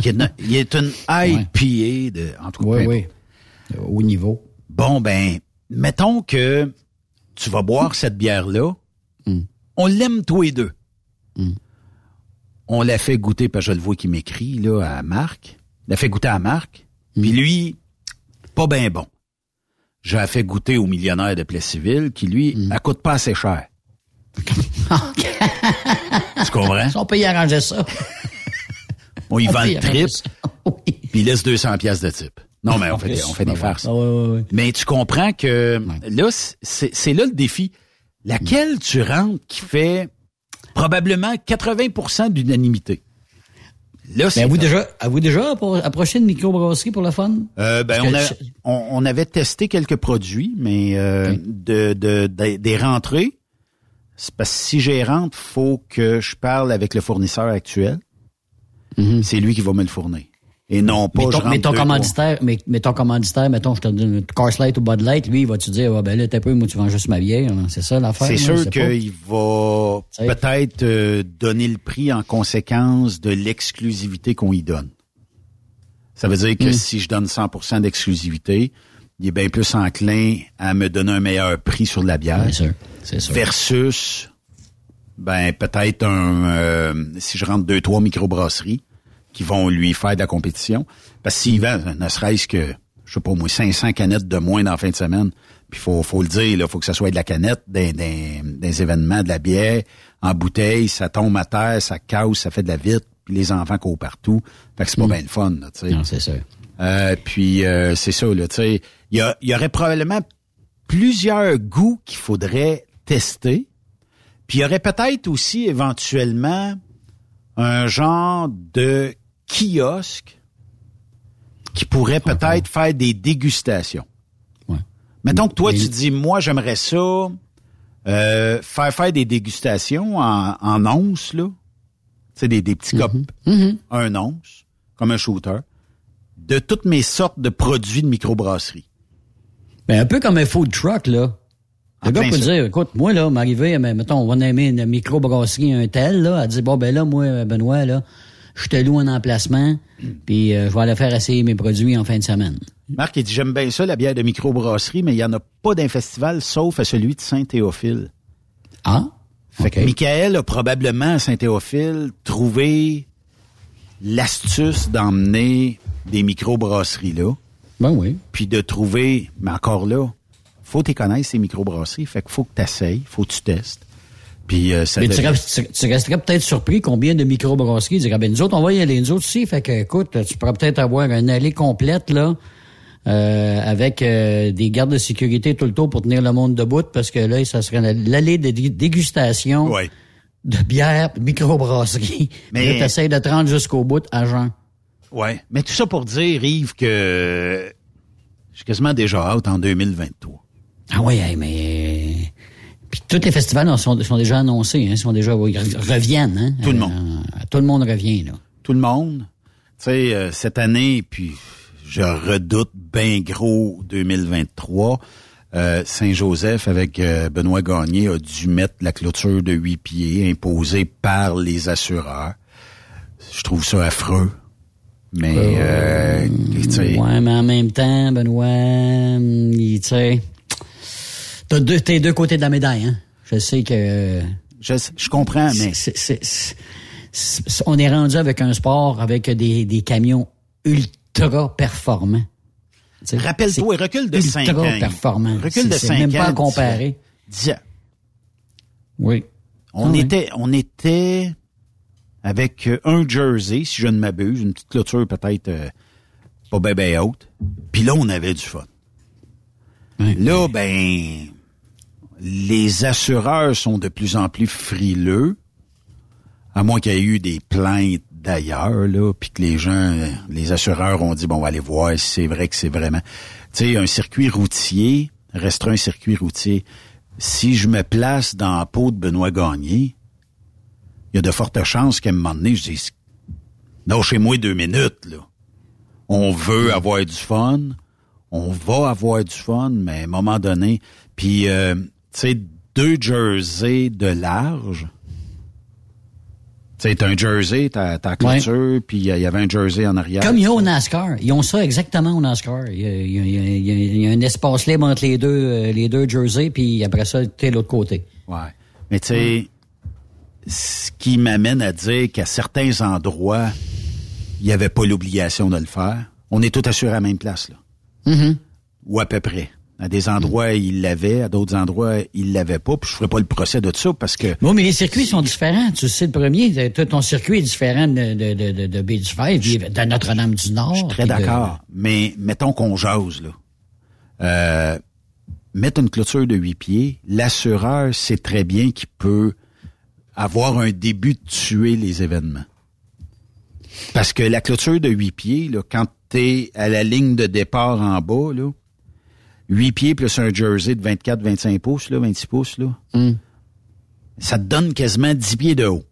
Speaker 9: qui est une, il est une IPA de, en tout cas,
Speaker 10: Oui, oui. Euh, Au niveau.
Speaker 9: Bon, ben, mettons que tu vas boire cette bière-là. On l'aime tous les deux. On l'a fait goûter, parce que je le vois qui m'écrit, là, à Marc. L'a fait goûter à Marc. Puis lui, pas bien bon. Je l'ai fait goûter au millionnaire de Plessisville, qui, lui, elle coûte pas assez cher. tu comprends?
Speaker 10: On peut y arranger ça.
Speaker 9: On y
Speaker 10: On
Speaker 9: vend le trip.
Speaker 10: Oui.
Speaker 9: puis il laisse 200 pièces de type. Non, mais on fait des, on fait des
Speaker 10: Ah
Speaker 9: farces.
Speaker 10: Ah.
Speaker 9: Mais tu comprends que là, c'est là le défi. Laquelle tu rentres qui fait probablement 80% d'unanimité? Là,
Speaker 10: avez-vous déjà, avez-vous déjà appro- approché une microbrasserie pour le fun?
Speaker 9: Euh, ben, on, a-
Speaker 10: je-
Speaker 9: on, on avait testé quelques produits, mais euh, de, de, de- des rentrées, c'est parce que si j'y rentre, faut que je parle avec le fournisseur actuel. C'est lui qui va me le fournir. Et non pas
Speaker 10: Mais
Speaker 9: je
Speaker 10: ton, mais ton commanditaire, mais, mais ton commanditaire, mettons, je te donne une Coors Light ou Bud Light, lui, il va te dire, ouais, ben là, t'es peu, moi, tu vends juste ma bière. hein. C'est ça l'affaire?
Speaker 9: C'est sûr qu'il va peut-être euh, donner le prix en conséquence de l'exclusivité qu'on y donne. Ça veut dire que
Speaker 10: Hmm.
Speaker 9: si je donne 100% d'exclusivité, il est bien plus enclin à me donner un meilleur prix sur la bière.
Speaker 10: C'est sûr.
Speaker 9: Versus, ben peut-être un, euh, si je rentre deux trois microbrasseries qui vont lui faire de la compétition, parce que s'il vend, ne serait-ce que, je sais pas moi, 500 canettes de moins dans la fin de semaine, Puis faut, faut le dire, il faut que ça soit de la canette, des, des, des événements, de la bière, en bouteille, ça tombe à terre, ça casse, ça fait de la vitre, puis les enfants courent partout. Fait que c'est pas bien le fun, tu sais.
Speaker 10: Non, c'est sûr.
Speaker 9: Euh, puis euh, c'est ça, là, tu sais. Il y, a- il y aurait probablement plusieurs goûts qu'il faudrait tester. Puis il y aurait peut-être aussi éventuellement un genre de kiosque qui pourrait peut-être faire des dégustations.
Speaker 10: Ouais.
Speaker 9: Mettons que toi,
Speaker 10: Mais-
Speaker 9: tu dis, moi, j'aimerais ça euh, faire faire des dégustations en, en onces, là. Tu sais, des, des petits copes, un once, comme un shooter, de toutes mes sortes de produits de microbrasserie.
Speaker 10: Ben, un peu comme un food truck, là.
Speaker 9: En
Speaker 10: Le gars
Speaker 9: plein
Speaker 10: peut dire, écoute, moi, là, m'arriver, mais mettons, on va aimer une microbrasserie, un tel, là, elle dit, bon, ben là, moi, Benoît, là, je te loue un emplacement, puis euh, je vais aller faire essayer mes produits en fin de semaine.
Speaker 9: Marc, il dit, j'aime bien ça, la bière de microbrasserie, mais il n'y en a pas d'un festival, sauf à celui de Saint-Théophile.
Speaker 10: Ah?
Speaker 9: Fait que. Michael a probablement à Saint-Théophile trouvé l'astuce d'emmener des microbrasseries là,
Speaker 10: Ben oui.
Speaker 9: puis de trouver, mais encore là, faut t'y connaître ces microbrasseries, fait qu'il faut que tu essayes, faut que tu testes. Puis euh, ça
Speaker 10: Mais tu,
Speaker 9: devient-
Speaker 10: tu- tu resterais peut-être surpris combien de microbrasseries diraient, ben nous autres, on va y aller, nous autres aussi. Fait que, écoute, tu pourrais peut-être avoir une allée complète, là, euh, avec euh, des gardes de sécurité tout le tour pour tenir le monde debout, parce que là, ça serait la- l'allée de dé- dégustation
Speaker 9: Ouais.
Speaker 10: de bière, de microbrasserie.
Speaker 9: Mais-
Speaker 10: là, t'essayes de te rendre jusqu'au bout, agent.
Speaker 9: Ouais. Mais tout ça pour dire, Yves, que je suis quasiment déjà out en 2023.
Speaker 10: Ah oui, hey, mais... Puis tous les festivals là, sont, sont déjà annoncés, hein, sont déjà ils reviennent. Hein,
Speaker 9: Tout le
Speaker 10: Euh,
Speaker 9: monde.
Speaker 10: tout le monde revient, là.
Speaker 9: Tout le monde. Tu sais, euh, cette année, puis je redoute bien gros 2023. euh, Saint-Joseph, avec euh, Benoît Gagné, a dû mettre la clôture de huit pieds imposée par les assureurs. Je trouve ça affreux. Mais, euh, tu sais,
Speaker 10: Ouais, mais en même temps, Benoît, il- tu sais, t'as deux, t'es deux côtés de la médaille, hein? Je sais que
Speaker 9: je, je comprends, mais
Speaker 10: c'est- c'est- on est rendu avec un sport avec des, des camions ultra performants.
Speaker 9: Rappelle-toi, recule de
Speaker 10: c'est
Speaker 9: 5 ans.
Speaker 10: ultra performant.
Speaker 9: Recule de
Speaker 10: C'est- c'est
Speaker 9: 5 ans.
Speaker 10: même pas à comparer. Oui.
Speaker 9: On
Speaker 10: Ah
Speaker 9: était, on était avec euh, un jersey, si je ne m'abuse, une petite clôture peut-être euh, pas ben haute. Puis là, on avait du fun. Là, ben, les assureurs sont de plus en plus frileux, à moins qu'il y ait eu des plaintes d'ailleurs, là, puis que les gens, les assureurs ont dit, bon, on va aller voir si c'est vrai que c'est vraiment... Tu sais, un circuit routier, restera un circuit routier. Si je me place dans la peau de Benoît Gagné, il y a de fortes chances qu'à un moment donné, je non, chez moi deux minutes, là. On veut avoir du fun, on va avoir du fun, mais à un moment donné, puis, euh, sais, deux jerseys de large. T'as un jersey, t'as ta clôture, puis il y avait un jersey en arrière.
Speaker 10: Comme il y a au NASCAR. Ils ont ça exactement au NASCAR. Il y a, y y y un espace libre entre les deux, euh, les deux jerseys, puis après ça, t'es l'autre côté.
Speaker 9: Ouais. Mais tu sais, ce qui m'amène à dire qu'à certains endroits, il n'y avait pas l'obligation de le faire. On est tous assurés à la même place, là.
Speaker 10: Mm-hmm.
Speaker 9: Ou à peu près. À des endroits, ils l'avaient, à d'autres endroits, ils l'avaient pas. Puis je ferai pas le procès de ça parce que
Speaker 10: Bon, mais les circuits sont différents. Tu sais, le premier, t- ton circuit est différent de, de, de, de, puis de Notre-Dame-du-Nord.
Speaker 9: je suis très
Speaker 10: de-
Speaker 9: d'accord. Mais mettons qu'on jase, là. Euh, mettre une clôture de huit pieds, l'assureur sait très bien qu'il peut avoir un début de tuer les événements. Parce que la clôture de huit pieds, là, quand t'es à la ligne de départ en bas, là, 8 pieds plus un jersey de 24-25 pouces, là, 26 pouces, là,
Speaker 10: Mm.
Speaker 9: ça te donne quasiment 10 pieds de haut.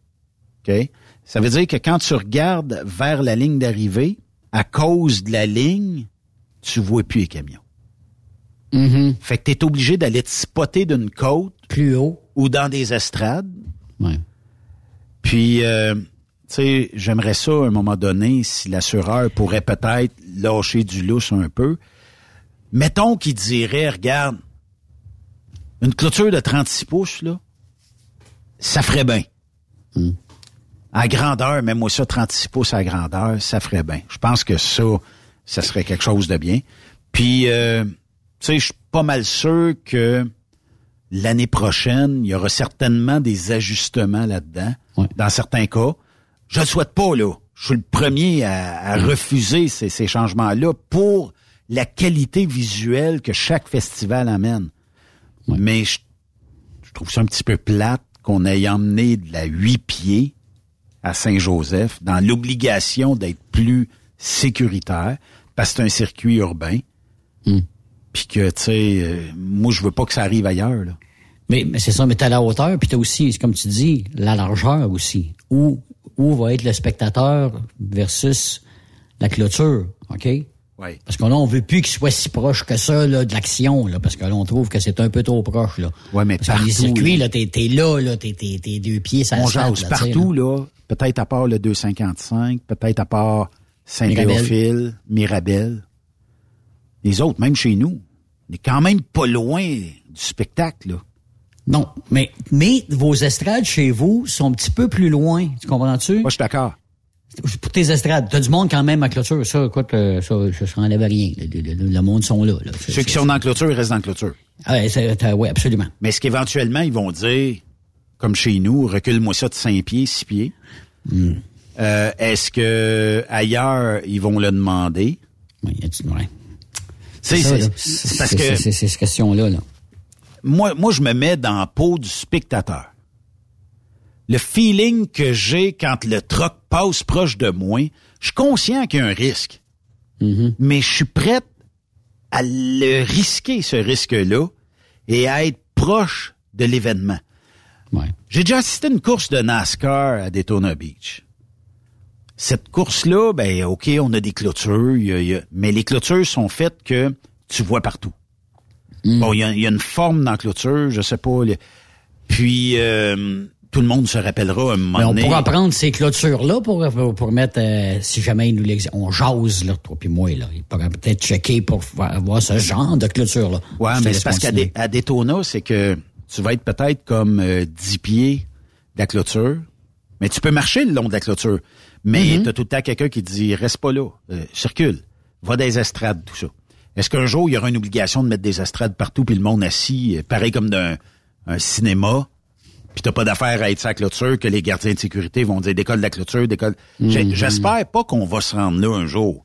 Speaker 9: OK? Ça veut dire que quand tu regardes vers la ligne d'arrivée, à cause de la ligne, tu vois plus les camions.
Speaker 10: Mhm.
Speaker 9: Fait que tu es obligé d'aller te spotter d'une côte
Speaker 10: Plus haut.
Speaker 9: ou dans des estrades.
Speaker 10: Ouais.
Speaker 9: Puis, euh, tu sais, j'aimerais ça, à un moment donné, si l'assureur pourrait peut-être lâcher du lousse un peu. Mettons qu'il dirait, regarde, une clôture de 36 pouces, là, ça ferait bien. À grandeur, même moi ça, 36 pouces à grandeur, ça ferait bien. Je pense que ça, ça serait quelque chose de bien. Puis, euh, sais, je suis pas mal sûr que l'année prochaine, il y aura certainement des ajustements là-dedans. Dans certains cas. Je le souhaite pas, là. Je suis le premier à, à refuser ces, ces changements-là pour la qualité visuelle que chaque festival amène. Mais je, je trouve ça un petit peu plate qu'on ait emmené de la huit pieds à Saint-Joseph dans l'obligation d'être plus sécuritaire parce que c'est un circuit urbain. Puis que, tu sais, euh, moi, je veux pas que ça arrive ailleurs, là.
Speaker 10: Mais, mais c'est ça, mais t'as la hauteur, puis t'as aussi, comme tu dis, la largeur aussi. Où, où va être le spectateur versus la clôture, OK?
Speaker 9: Oui.
Speaker 10: Parce que là, on veut plus qu'il soit si proche que ça là, de l'action, là, parce que là, on trouve que c'est un peu trop proche. Là.
Speaker 9: Ouais, mais
Speaker 10: parce que les
Speaker 9: partout,
Speaker 10: circuits,
Speaker 9: là.
Speaker 10: t'es, t'es là, là, t'es, t'es, deux pieds, ça
Speaker 9: On
Speaker 10: se
Speaker 9: jase partout, là. Peut-être à part le 255, peut-être à part Saint-Théophile, Mirabel. Les autres, même chez nous, on est quand même pas loin du spectacle, là.
Speaker 10: Non, mais, mais vos estrades chez vous sont un petit peu plus loin, tu comprends-tu?
Speaker 9: Moi, je suis d'accord.
Speaker 10: Pour tes estrades, t'as du monde quand même à clôture, ça, écoute, euh, ça, ça, ça enlève rien. Le, le- le- le monde sont là.
Speaker 9: Ceux qui sont dans la clôture, ils restent dans la clôture.
Speaker 10: Ah, ouais, absolument.
Speaker 9: Mais est-ce qu'éventuellement, ils vont dire, comme chez nous, recule-moi ça de 5 pieds, 6 pieds?
Speaker 10: Hmm.
Speaker 9: Euh, est-ce que ailleurs, ils vont le demander?
Speaker 10: Oui, y a-tu- ouais.
Speaker 9: C'est parce
Speaker 10: C'est-
Speaker 9: que
Speaker 10: c'est- c'est cette question-là, là.
Speaker 9: moi, moi, je me mets dans la peau du spectateur. Le feeling que j'ai quand le truck passe proche de moi, je suis conscient qu'il y a un risque. Mais je suis prêt à le risquer, ce risque-là, et à être proche de l'événement. J'ai déjà assisté à une course de NASCAR à Daytona Beach. Cette course-là, ben OK, on a des clôtures, y a- y a- mais les clôtures sont faites que tu vois partout. Bon, il y, a- il y a une forme dans la clôture, je sais pas. Puis euh, tout le monde se rappellera un moment
Speaker 10: Mais on
Speaker 9: donné.
Speaker 10: pourra prendre ces clôtures-là pour, pour, pour mettre, euh, si jamais ils nous l'ex- on jase, là, toi puis moi, là. Il pourrait peut-être checker pour voir avoir ce genre de clôture-là.
Speaker 9: Ouais, mais c'est parce qu'à. Dé- à Daytona, c'est que tu vas être peut-être comme euh, 10 pieds de la clôture, mais tu peux marcher le long de la clôture. Mais
Speaker 10: Mhm.
Speaker 9: t'as tout le temps quelqu'un qui te dit reste pas là, euh, circule, va les estrades, tout ça. Est-ce qu'un jour il y aura une obligation de mettre des estrades partout puis le monde assis, euh, pareil comme d'un un cinéma, puis t'as pas d'affaire à être la clôture que les gardiens de sécurité vont dire décolle de la clôture, décolle.
Speaker 10: Mhm.
Speaker 9: J'espère pas qu'on va se rendre là un jour.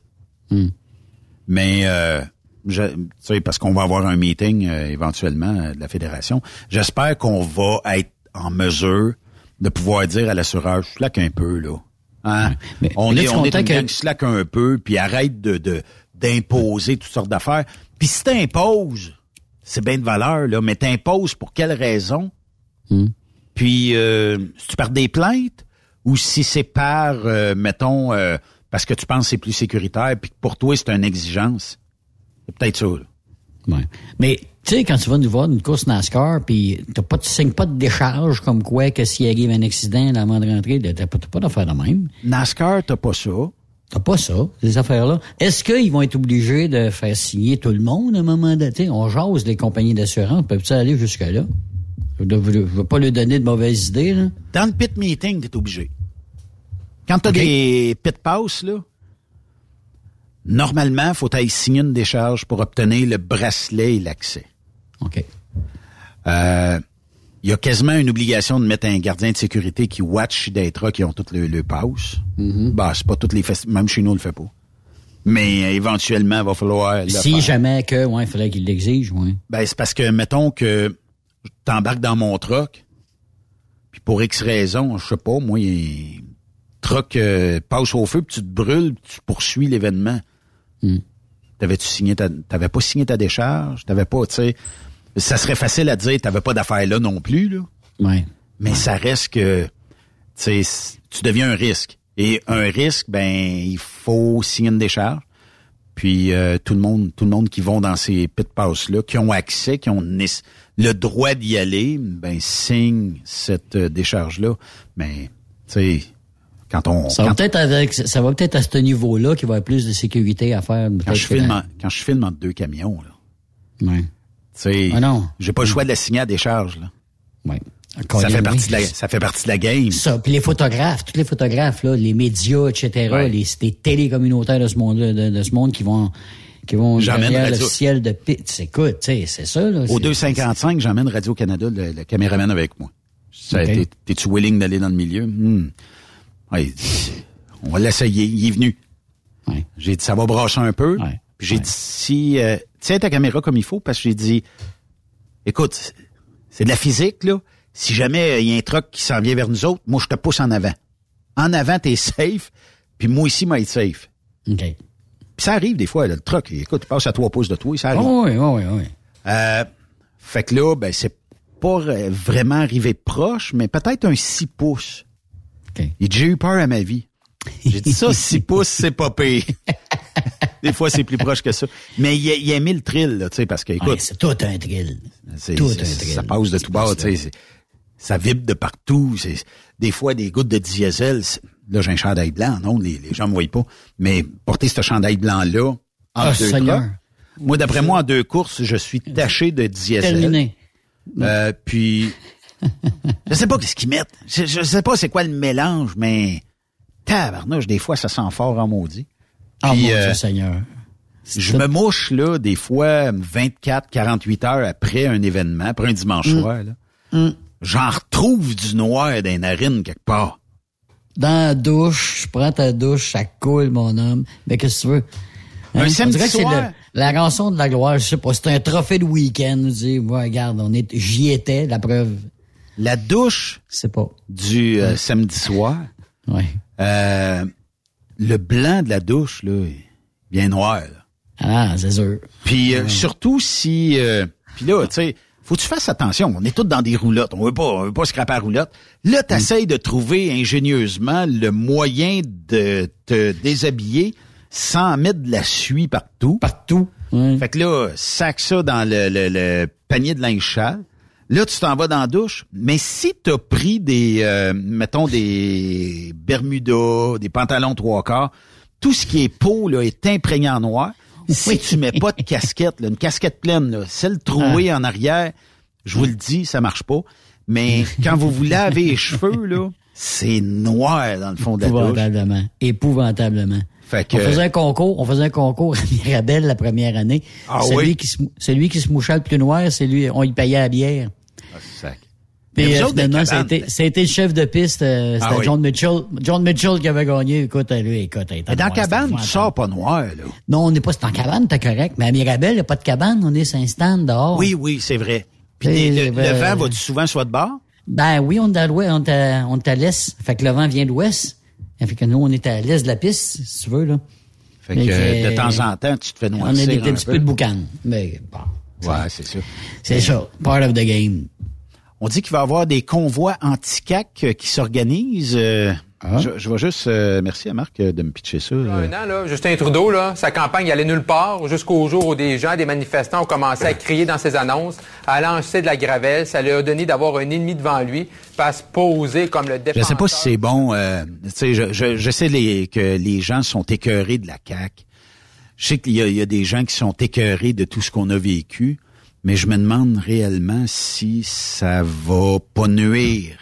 Speaker 9: Mais euh, je, tu sais, parce qu'on va avoir un meeting euh, éventuellement euh, de la fédération, j'espère qu'on va être en mesure de pouvoir dire à l'assureur, slack un peu là. Hein? on
Speaker 10: mais
Speaker 9: est, on est une
Speaker 10: que-
Speaker 9: slack un peu, puis arrête de de- d'imposer toutes sortes d'affaires. Puis si t'imposes, c'est bien de valeur là, mais t'imposes pour quelle raison? Puis euh, si tu perds des plaintes ou si c'est par, euh, mettons, euh, parce que tu penses que c'est plus sécuritaire, puis que pour toi c'est une exigence. C'est peut-être ça. là.
Speaker 10: Ouais. Mais tu sais, quand tu vas nous voir une course NASCAR, puis t'as pas, tu signes pas de décharge comme quoi que s'il arrive un accident avant de rentrer, t'as pas, pas d'affaire de même.
Speaker 9: NASCAR, t'as pas ça.
Speaker 10: T'as pas ça, ces affaires-là. Est-ce qu'ils vont être obligés de faire signer tout le monde à un moment donné? On jase les compagnies d'assurance. Peuvent-ils aller jusque-là? Je ne veux pas lui donner de mauvaises idées, là.
Speaker 9: Dans le pit meeting, t'es obligé. Quand t'as
Speaker 10: Ok.
Speaker 9: des pit passes, là, normalement, faut aller signer une décharge pour obtenir le bracelet et l'accès.
Speaker 10: OK.
Speaker 9: Euh, il y a quasiment une obligation de mettre un gardien de sécurité qui watch d'être qui ont toutes le, le pass. Bah, c'est pas toutes les. Même chez nous, on le fait pas. Mais euh, éventuellement, il va falloir le
Speaker 10: Si
Speaker 9: faire.
Speaker 10: jamais que, ouais, il fallait qu'il l'exige, ouais.
Speaker 9: Ben, c'est parce que, mettons que t'embarques dans mon truck, puis pour X raison, je sais pas, moi, il- truck euh, passe au feu, puis tu te brûles, puis tu poursuis l'événement. T'avais-tu signé ta, t'avais pas signé ta décharge? T'avais pas, tu sais, ça serait facile à dire, t'avais pas d'affaires là non plus, là.
Speaker 10: Ouais.
Speaker 9: Mais ça reste que, tu sais, tu deviens un risque. Et un risque, ben, il faut signer une décharge. Puis euh, tout le monde, tout le monde qui vont dans ces pit passes là, qui ont accès, qui ont le droit d'y aller, ben signe cette euh, décharge là. Mais tu sais, quand on
Speaker 10: Ça va
Speaker 9: quand,
Speaker 10: peut-être avec, ça va peut-être à ce niveau-là qu'il va y avoir plus de sécurité à faire.
Speaker 9: quand je filme, en- quand je filme entre deux camions là,
Speaker 10: Ouais.
Speaker 9: tu sais,
Speaker 10: Ah non.
Speaker 9: j'ai pas le choix de la signer à décharge là.
Speaker 10: Ouais.
Speaker 9: Ça fait partie de la, ça fait partie de la game.
Speaker 10: Ça, puis les photographes, tous les photographes, là, les médias, etc.,
Speaker 9: Ouais.
Speaker 10: les, les télécommunautaires de ce monde, de, de ce monde qui vont qui vont
Speaker 9: J'emmène
Speaker 10: derrière le
Speaker 9: Radio-
Speaker 10: ciel de pit. Écoute, tu sais, c'est ça, là.
Speaker 9: Au
Speaker 10: c'est-
Speaker 9: 255, j'emmène Radio-Canada, le, le caméraman avec moi. T'es-tu willing d'aller dans le milieu? Hmm. Ouais, on va l'essayer. Il est venu. J'ai dit, ça va brasser un peu. Puis j'ai dit, si, euh, tiens ta caméra comme il faut, parce que j'ai dit, écoute, c'est de la physique, là. Si jamais il y a un truck qui s'en vient vers nous autres, moi, je te pousse en avant. En avant, t'es safe, puis moi ici, moi, être safe.
Speaker 10: OK.
Speaker 9: Puis ça arrive des fois, là, le truck, écoute, il passe à trois pouces de toi, ça arrive.
Speaker 10: Oh, oui, oui, oui, oui.
Speaker 9: Euh, fait que là, ben, c'est pas vraiment arrivé proche, mais peut-être un 6 pouces. Et j'ai eu peur à ma vie. J'ai dit ça, 6 pouces, c'est pas pire. Des fois, c'est plus proche que ça. Mais il a, il a mis le trill, là, tu sais, parce que, écoute.
Speaker 10: Ouais, c'est tout un thrill.
Speaker 9: c'est-
Speaker 10: tout un thrill.
Speaker 9: Ça passe de tout bord, tu sais. Ça vibre de partout. Des fois, des gouttes de diesel. Là, j'ai un chandail blanc, non, les, les gens me voient pas. Mais porter ce chandail blanc-là, en
Speaker 10: Ah,
Speaker 9: deux Moi, d'après moi, en deux courses, je suis taché de diesel.
Speaker 10: Terminé.
Speaker 9: Euh, puis, je sais pas qu'est-ce qu'ils mettent. Je, je sais pas c'est quoi le mélange, mais tabarnouche, des fois, ça sent fort en maudit.
Speaker 10: Ah,
Speaker 9: Puis,
Speaker 10: mon
Speaker 9: euh,
Speaker 10: Dieu Seigneur.
Speaker 9: je me mouche, là, des fois, 24, 48 heures après un événement, après un dimanche
Speaker 10: Mm.
Speaker 9: soir, là.
Speaker 10: Mm.
Speaker 9: J'en retrouve du noir dans les narines quelque part.
Speaker 10: Dans la douche, je prends ta douche, ça coule, mon homme. Mais qu'est-ce que tu veux?
Speaker 9: Un
Speaker 10: On
Speaker 9: samedi
Speaker 10: que
Speaker 9: soir.
Speaker 10: le- la rançon de la gloire, je sais pas, c'est un trophée de week-end. On dit, ouais, regarde, on est, j'y étais, la preuve.
Speaker 9: La douche
Speaker 10: C'est pas.
Speaker 9: du euh, samedi soir,
Speaker 10: Ouais.
Speaker 9: euh, le blanc de la douche, là, bien noir, là.
Speaker 10: Ah, c'est sûr.
Speaker 9: Puis euh, surtout si euh, puis là, tu sais, faut que tu fasses attention. On est tous dans des roulottes. On veut pas, on veut pas scraper la roulotte. Là, tu essayes de trouver ingénieusement le moyen de te déshabiller sans mettre de la suie partout.
Speaker 10: Partout.
Speaker 9: Fait que là, sac ça dans le, le- le panier de linge sale. Là, tu t'en vas dans la douche. Mais si t'as pris des, euh, mettons, des Bermudas, des pantalons trois quarts, tout ce qui est peau là, est imprégné en noir. Si tu mets pas de casquette, là, une casquette pleine, là, celle trouée
Speaker 10: Ah.
Speaker 9: en arrière, je vous le dis, ça marche pas. Mais quand vous vous lavez les cheveux, là, c'est noir dans le fond de la douche.
Speaker 10: Épouvantablement. Épouvantablement.
Speaker 9: Fait que-
Speaker 10: On faisait un concours, on faisait un concours à Mirabel la première année.
Speaker 9: Ah
Speaker 10: celui
Speaker 9: oui?
Speaker 10: qui se, celui qui se mouchait le plus noir, c'est lui, on y payait la bière.
Speaker 9: Sac.
Speaker 10: Puis euh, finalement, a été le chef de piste, euh, c'était
Speaker 9: Ah oui.
Speaker 10: John Mitchell. John Mitchell qui avait gagné. Écoute, euh, lui, écoute, il était
Speaker 9: Mais dans la
Speaker 10: noir,
Speaker 9: cabane,
Speaker 10: c'était
Speaker 9: tu sors pas noir, là.
Speaker 10: Non, on n'est pas c'est en cabane, t'es correct. Mais à Mirabel, il n'y a pas de cabane, on est sur un stand dehors.
Speaker 9: Oui, oui, c'est vrai. Puis les- le, le vent va-tu souvent soit de bord?
Speaker 10: Ben oui, on est à l'ouest, on est à, on est à l'est. Fait que le vent vient de l'ouest. Fait que nous, on est à l'est de la piste, si tu veux, là.
Speaker 9: Fait que, euh, de temps en temps, tu te fais
Speaker 10: On
Speaker 9: noircir
Speaker 10: a des,
Speaker 9: un
Speaker 10: des petits
Speaker 9: peu.
Speaker 10: peu de boucan. Mais bon,
Speaker 9: Ouais, c'est ça.
Speaker 10: c'est ça. Part of the game.
Speaker 9: On dit qu'il va y avoir des convois anti-CAC euh, qui s'organisent. euh,
Speaker 10: Ah.
Speaker 9: je, je vais juste... euh, merci à Marc de me pitcher ça.
Speaker 11: Un an, là, Justin Trudeau, là, sa campagne allait nulle part jusqu'au jour où des gens, des manifestants ont commencé à crier dans ses annonces, à lancer de la gravelle. Ça lui a donné d'avoir un ennemi devant lui, pas se poser comme le
Speaker 9: Je
Speaker 11: défenseur.
Speaker 9: sais pas si c'est bon. euh, tu sais, je, je, je sais les, que les gens sont écœurés de la CAQ. Je sais qu'il y a, il y a des gens qui sont écœurés de tout ce qu'on a vécu, mais je me demande réellement si ça va pas nuire.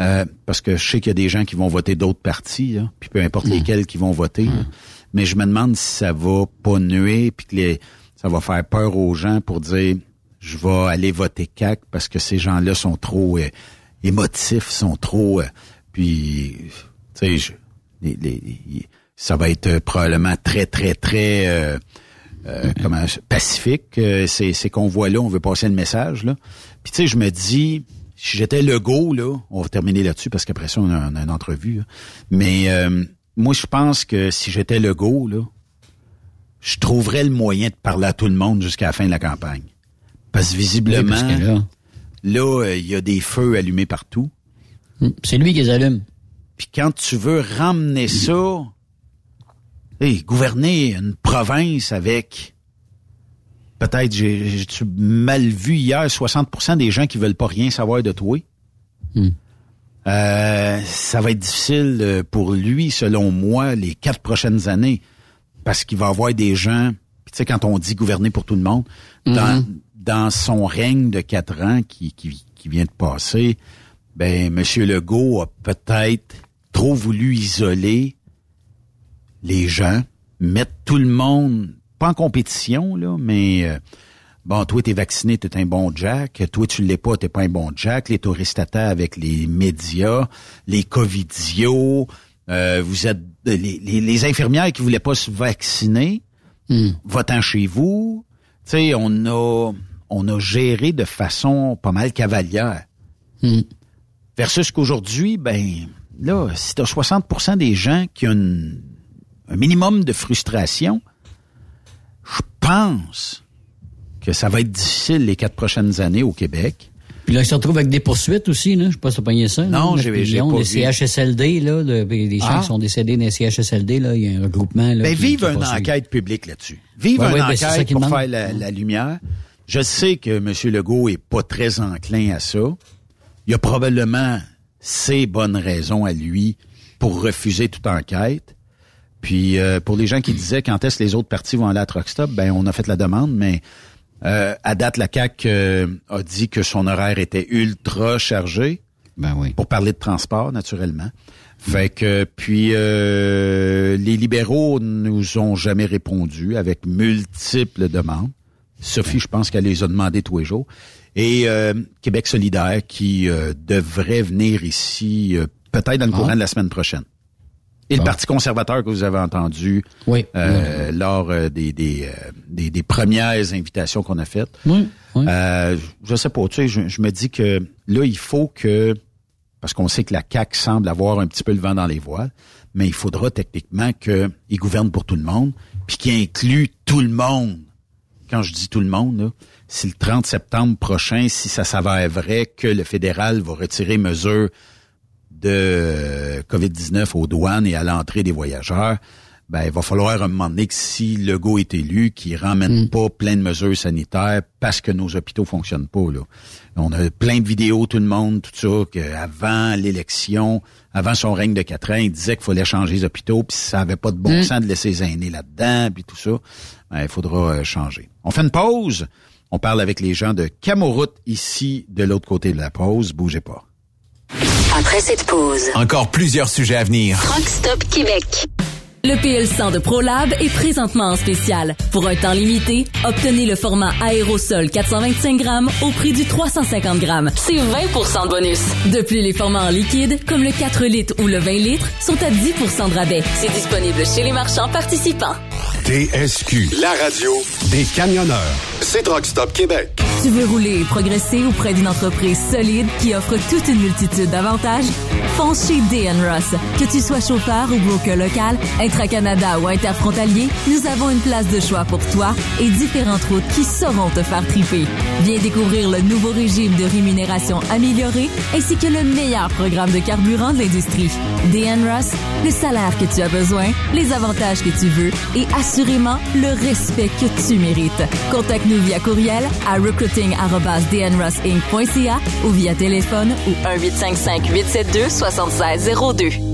Speaker 9: Euh, parce que je sais qu'il y a des gens qui vont voter d'autres partis, là, puis peu importe lesquels qui vont voter. là. Mais je me demande si ça va pas nuire, puis que les, ça va faire peur aux gens pour dire je vais aller voter CAC parce que ces gens-là sont trop euh, émotifs, sont trop euh, puis tu sais les- les- les- ça va être euh, probablement très très très euh, comment pacifique euh, ces, ces convois-là, on veut passer le message là. Puis tu sais je me dis si j'étais Legault là, on va terminer là-dessus parce qu'après ça on a, on a une entrevue. là. Mais euh, moi je pense que si j'étais Legault là, je trouverais le moyen de parler à tout le monde jusqu'à la fin de la campagne. Parce que visiblement,
Speaker 10: Oui, parce que là-
Speaker 9: là, euh, il y a des feux allumés partout.
Speaker 10: C'est lui qui les allume.
Speaker 9: Puis quand tu veux ramener ça, gouverner une province avec peut-être j'ai j'ai mal vu hier 60% des gens qui veulent pas rien savoir de toi? Euh, ça va être difficile euh, pour lui, selon moi, les quatre prochaines années, parce qu'il va avoir des gens. Tu sais, quand on dit gouverner pour tout le monde, dans,
Speaker 10: Mhm.
Speaker 9: dans son règne de quatre ans qui, qui, qui vient de passer, ben Monsieur Legault a peut-être trop voulu isoler les gens, mettre tout le monde, pas en compétition, là, mais euh, bon, toi, t'es vacciné, t'es un bon Jack. Toi, tu l'es pas, t'es pas un bon Jack. Les touristes avec les médias, les Covidios, euh, vous êtes les, les, les, infirmières qui voulaient pas se vacciner,
Speaker 10: Hmm.
Speaker 9: votant chez vous. Tu sais, on a on a géré de façon pas mal cavalière.
Speaker 10: Hmm.
Speaker 9: Versus qu'aujourd'hui, ben là, si t'as 60% des gens qui ont une- un minimum de frustration, je pense que ça va être difficile les quatre prochaines années au Québec.
Speaker 10: Puis là, ils se retrouvent avec des poursuites aussi, là. Je sais pas si t'as ça.
Speaker 9: Non, j'ai-
Speaker 10: 9
Speaker 9: j'ai
Speaker 10: millions,
Speaker 9: pas
Speaker 10: Les. CHSLD, là, le- les gens
Speaker 9: Ah.
Speaker 10: qui sont décédés dans les CHSLD, là, il y a un regroupement, là.
Speaker 9: Ben,
Speaker 10: qui-
Speaker 9: vive
Speaker 10: qui
Speaker 9: une enquête publique là-dessus. Vive une
Speaker 10: ouais, ben,
Speaker 9: enquête pour faire la, la lumière. Je sais que M. Legault est pas très enclin à ça. Il y a probablement ses bonnes raisons à lui pour refuser toute enquête. Puis euh, pour les gens qui disaient quand est-ce que les autres partis vont aller à Truck Stop, ben on a fait la demande, mais euh, à date la CAC a dit que son horaire était ultra chargé.
Speaker 10: Ben oui.
Speaker 9: Pour parler de transport, naturellement. Fait que puis euh, les libéraux nous ont jamais répondu avec multiples demandes. Sophie, je pense qu'elle les a demandées tous les jours. Et euh, Québec solidaire qui euh, devrait venir ici euh, peut-être dans le
Speaker 10: Ah.
Speaker 9: courant de la semaine prochaine. Et le
Speaker 10: Bon.
Speaker 9: Parti conservateur que vous avez entendu
Speaker 10: Oui.
Speaker 9: euh, lors euh, des, des, euh, des, des premières invitations qu'on a faites.
Speaker 10: Oui, oui.
Speaker 9: Euh, je sais pas, tu sais, je, je me dis que là, il faut que, parce qu'on sait que la CAQ semble avoir un petit peu le vent dans les voiles, mais il faudra techniquement qu'il gouverne pour tout le monde, puis qu'il inclue tout le monde. Quand je dis tout le monde, là, si le 30 septembre prochain, si ça s'avère vrai que le fédéral va retirer mesure de euh, COVID-19 aux douanes et à l'entrée des voyageurs, ben, il va falloir un moment donné que si le go est élu, qu'il ramène pas plein de mesures sanitaires parce que nos hôpitaux fonctionnent pas, là. On a plein de vidéos, tout le monde, tout ça, qu'avant l'élection, avant son règne de quatre ans, il disait qu'il fallait changer les hôpitaux, puis ça avait pas de bon sens de laisser les aînés là-dedans, puis tout ça. Ben, il faudra euh, changer. On fait une pause. On parle avec les gens de Camoroute ici, de l'autre côté de la pause. Bougez pas.
Speaker 5: Après cette pause,
Speaker 4: Encore plusieurs sujets à venir.
Speaker 5: Truck Stop Québec.
Speaker 6: Le PL100 de ProLab est présentement en spécial. Pour un temps limité, obtenez le format aérosol 425 grammes au prix du 350 grammes. C'est 20 de bonus. De plus, les formats en liquide, comme le 4 litres ou le 20 litres, sont à 10 de rabais. C'est disponible chez les marchands participants.
Speaker 1: TSQ, la radio des camionneurs. C'est Truck Stop Québec.
Speaker 6: Tu veux rouler et progresser auprès d'une entreprise solide qui offre toute une multitude d'avantages? Fonce chez DN Ross. Que tu sois chauffeur ou broker local, intra-Canada ou interfrontalier, nous avons une place de choix pour toi et différentes routes qui sauront te faire triper. Viens découvrir le nouveau régime de rémunération amélioré ainsi que le meilleur programme de carburant de l'industrie. DN Ross, le salaire que tu as besoin, les avantages que tu veux et assurément le respect que tu mérites. Contacte-nous via courriel à recruiting@dnrossinc.ca ou via téléphone ou 1 855 872 7602.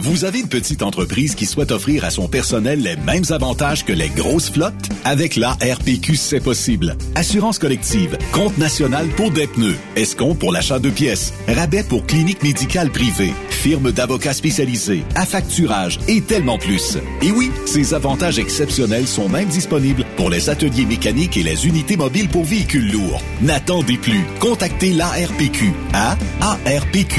Speaker 12: Vous avez une petite entreprise qui souhaite offrir à son personnel les mêmes avantages que les grosses flottes? Avec la RPQ, c'est possible. Assurance collective, compte national pour des pneus, escompte pour l'achat de pièces, rabais pour clinique médicale privée, firme d'avocats spécialisés, affacturage et tellement plus. Et oui, ces avantages exceptionnels sont même disponibles pour les ateliers mécaniques et les unités mobiles pour véhicules lourds. N'attendez plus. Contactez l'ARPQ à arpq.org.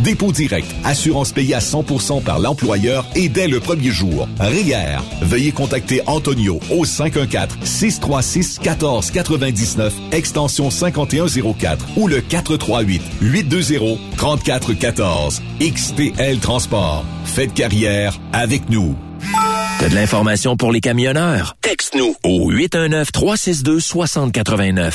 Speaker 12: dépôt direct, assurance payée à 100% par l'employeur et dès le premier jour. RIER. Veuillez contacter Antonio au 514-636-1499, extension 5104 ou le 438-820-3414. XTL Transport. Faites carrière avec nous.
Speaker 2: T'as de l'information pour les camionneurs? Texte-nous au 819-362-6089.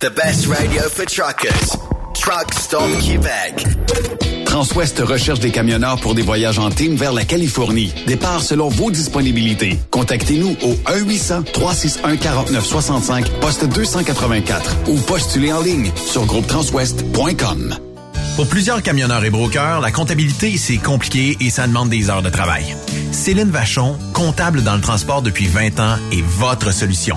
Speaker 13: The best radio for truckers. Truck Stop Québec.
Speaker 3: Transwest recherche des camionneurs pour des voyages en team vers la Californie. Départ selon vos disponibilités. Contactez-nous au 1-800-361-4965, poste 284 ou postulez en ligne sur groupetranswest.com.
Speaker 4: Pour plusieurs camionneurs et brokers, la comptabilité, c'est compliqué et ça demande des heures de travail. Céline Vachon, comptable dans le transport depuis 20 ans, est votre solution.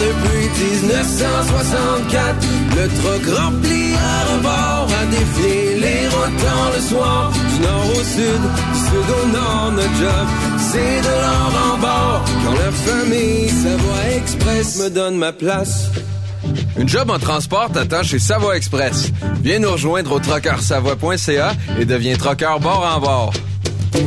Speaker 7: Depuis 1964. Le truck rempli à rebord a défié les rotants le soir. Du nord au sud, du sud au nord, notre job, c'est de l'or en bord. Quand la famille Savoie Express me donne ma place.
Speaker 8: Une job en transport t'attend chez Savoie Express. Viens nous rejoindre au trockeursavoie.ca et deviens trockeur bord en bord.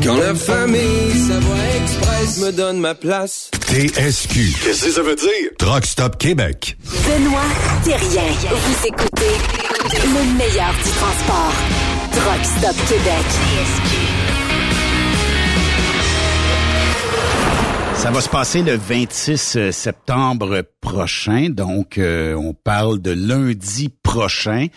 Speaker 7: Quand la famille Savoie Express me donne ma place.
Speaker 1: TSQ. Qu'est-ce que ça veut dire? Truck Stop Québec.
Speaker 14: Benoît Thérien. Vous écoutez le meilleur du transport. Truck Stop Québec.
Speaker 9: Ça va se passer le 26 septembre prochain, donc euh, on parle de lundi prochain.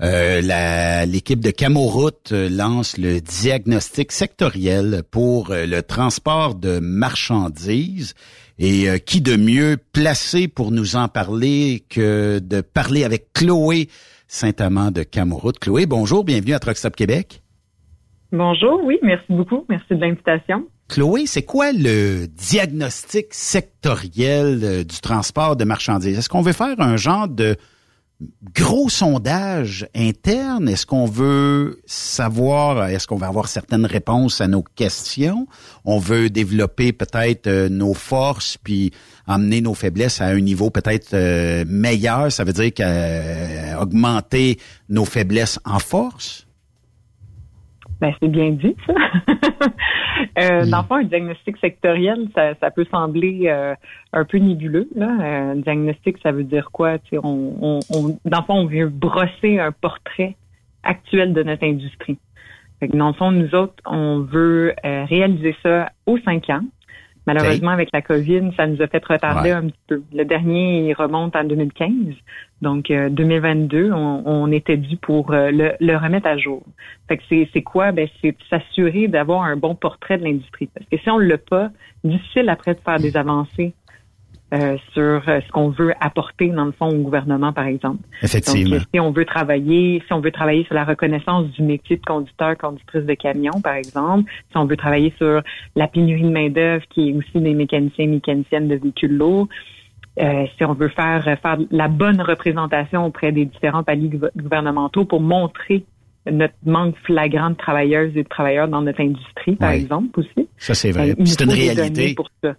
Speaker 9: Euh, L'équipe de Camoroute euh, lance le diagnostic sectoriel pour euh, le transport de marchandises. Et euh, qui de mieux placé pour nous en parler que de parler avec Chloé Saint-Amand de Camoroute. Chloé, bonjour, bienvenue à Truck Stop Québec.
Speaker 15: Bonjour, oui, merci beaucoup. Merci de l'invitation.
Speaker 9: Chloé, c'est quoi le diagnostic sectoriel euh, du transport de marchandises? Est-ce qu'on veut faire un genre de gros sondage interne? Est-ce qu'on veut savoir, est-ce qu'on va avoir certaines réponses à nos questions? On veut développer peut-être euh, nos forces puis emmener nos faiblesses à un niveau peut-être euh, meilleur. Ça veut dire qu'augmenter nos faiblesses en force?
Speaker 15: Ben, c'est bien dit, ça. euh, Dans le fond, un diagnostic sectoriel, ça, ça peut sembler euh, un peu nébuleux. Là. Euh, un diagnostic, ça veut dire quoi? Tu sais, on, on, on- dans le fond, on veut brosser un portrait actuel de notre industrie. Fait que dans le fond, nous autres, on veut euh, réaliser ça aux cinq ans. Malheureusement, avec la COVID, ça nous a fait retarder
Speaker 16: Ouais.
Speaker 15: un petit peu. Le dernier, il remonte en 2015. Donc, euh, 2022, on, on était dû pour euh, le, le remettre à jour. Fait que c'est, c'est quoi? Ben, c'est s'assurer d'avoir un bon portrait de l'industrie. Parce que si on ne l'a pas, difficile après de faire des avancées euh, sur euh, ce qu'on veut apporter, dans le fond, au gouvernement, par exemple.
Speaker 9: Effectivement.
Speaker 15: Donc, euh, si on veut travailler, si on veut travailler sur la reconnaissance du métier de conducteur, conductrice de camion, par exemple, si on veut travailler sur la pénurie de main-d'œuvre, qui est aussi des mécaniciens, mécaniciennes de véhicules lourds, euh, si on veut faire faire la bonne représentation auprès des différents paliers gouver- gouvernementaux pour montrer notre manque flagrant de travailleuses et de travailleurs dans notre industrie, par
Speaker 9: Oui.
Speaker 15: exemple aussi.
Speaker 9: Ça, c'est vrai.
Speaker 15: Euh,
Speaker 9: C'est une réalité.
Speaker 15: Pour ça.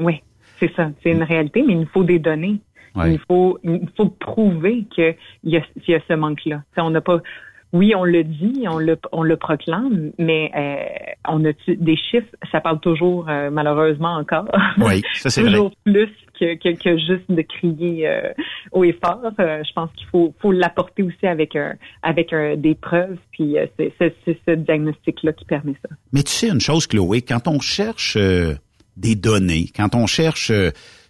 Speaker 15: Oui, c'est ça. C'est une réalité, mais il nous faut des données.
Speaker 9: Ouais.
Speaker 15: Il faut, il faut prouver qu'il y a, qu'il y a ce manque-là. On n'a pas. oui, on le dit, on le, on le proclame, mais euh, on a des chiffres, ça parle toujours, euh, malheureusement encore.
Speaker 9: Oui, ça c'est
Speaker 15: toujours plus que, que, que, juste de crier euh, haut et fort. Euh, je pense qu'il faut, faut l'apporter aussi avec un, avec un, des preuves, puis c'est, c'est ce diagnostic-là qui permet ça.
Speaker 9: Mais tu sais une chose, Chloé, quand on cherche des données, quand on cherche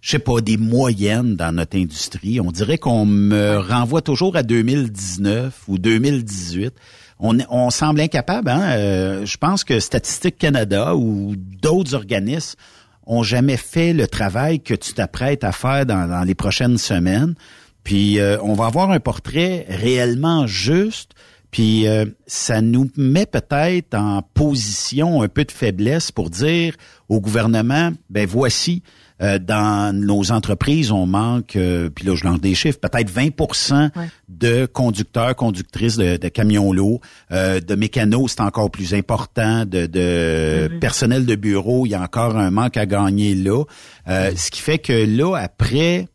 Speaker 9: je sais pas, des moyennes dans notre industrie. On dirait qu'on me renvoie toujours à 2019 ou 2018. On, on semble incapable. Hein? Euh, je pense que Statistique Canada ou d'autres organismes ont jamais fait le travail que tu t'apprêtes à faire dans, les prochaines semaines. Puis euh, on va avoir un portrait réellement juste. Puis euh, ça nous met peut-être en position un peu de faiblesse pour dire au gouvernement, ben voici, euh, dans nos entreprises, on manque, euh, puis là je lance des chiffres, peut-être 20% de conducteurs, conductrices de, camions lourds, euh, de mécanos, c'est encore plus important, de, de mm-hmm. personnel de bureau, il y a encore un manque à gagner là. Ce qui fait que là, après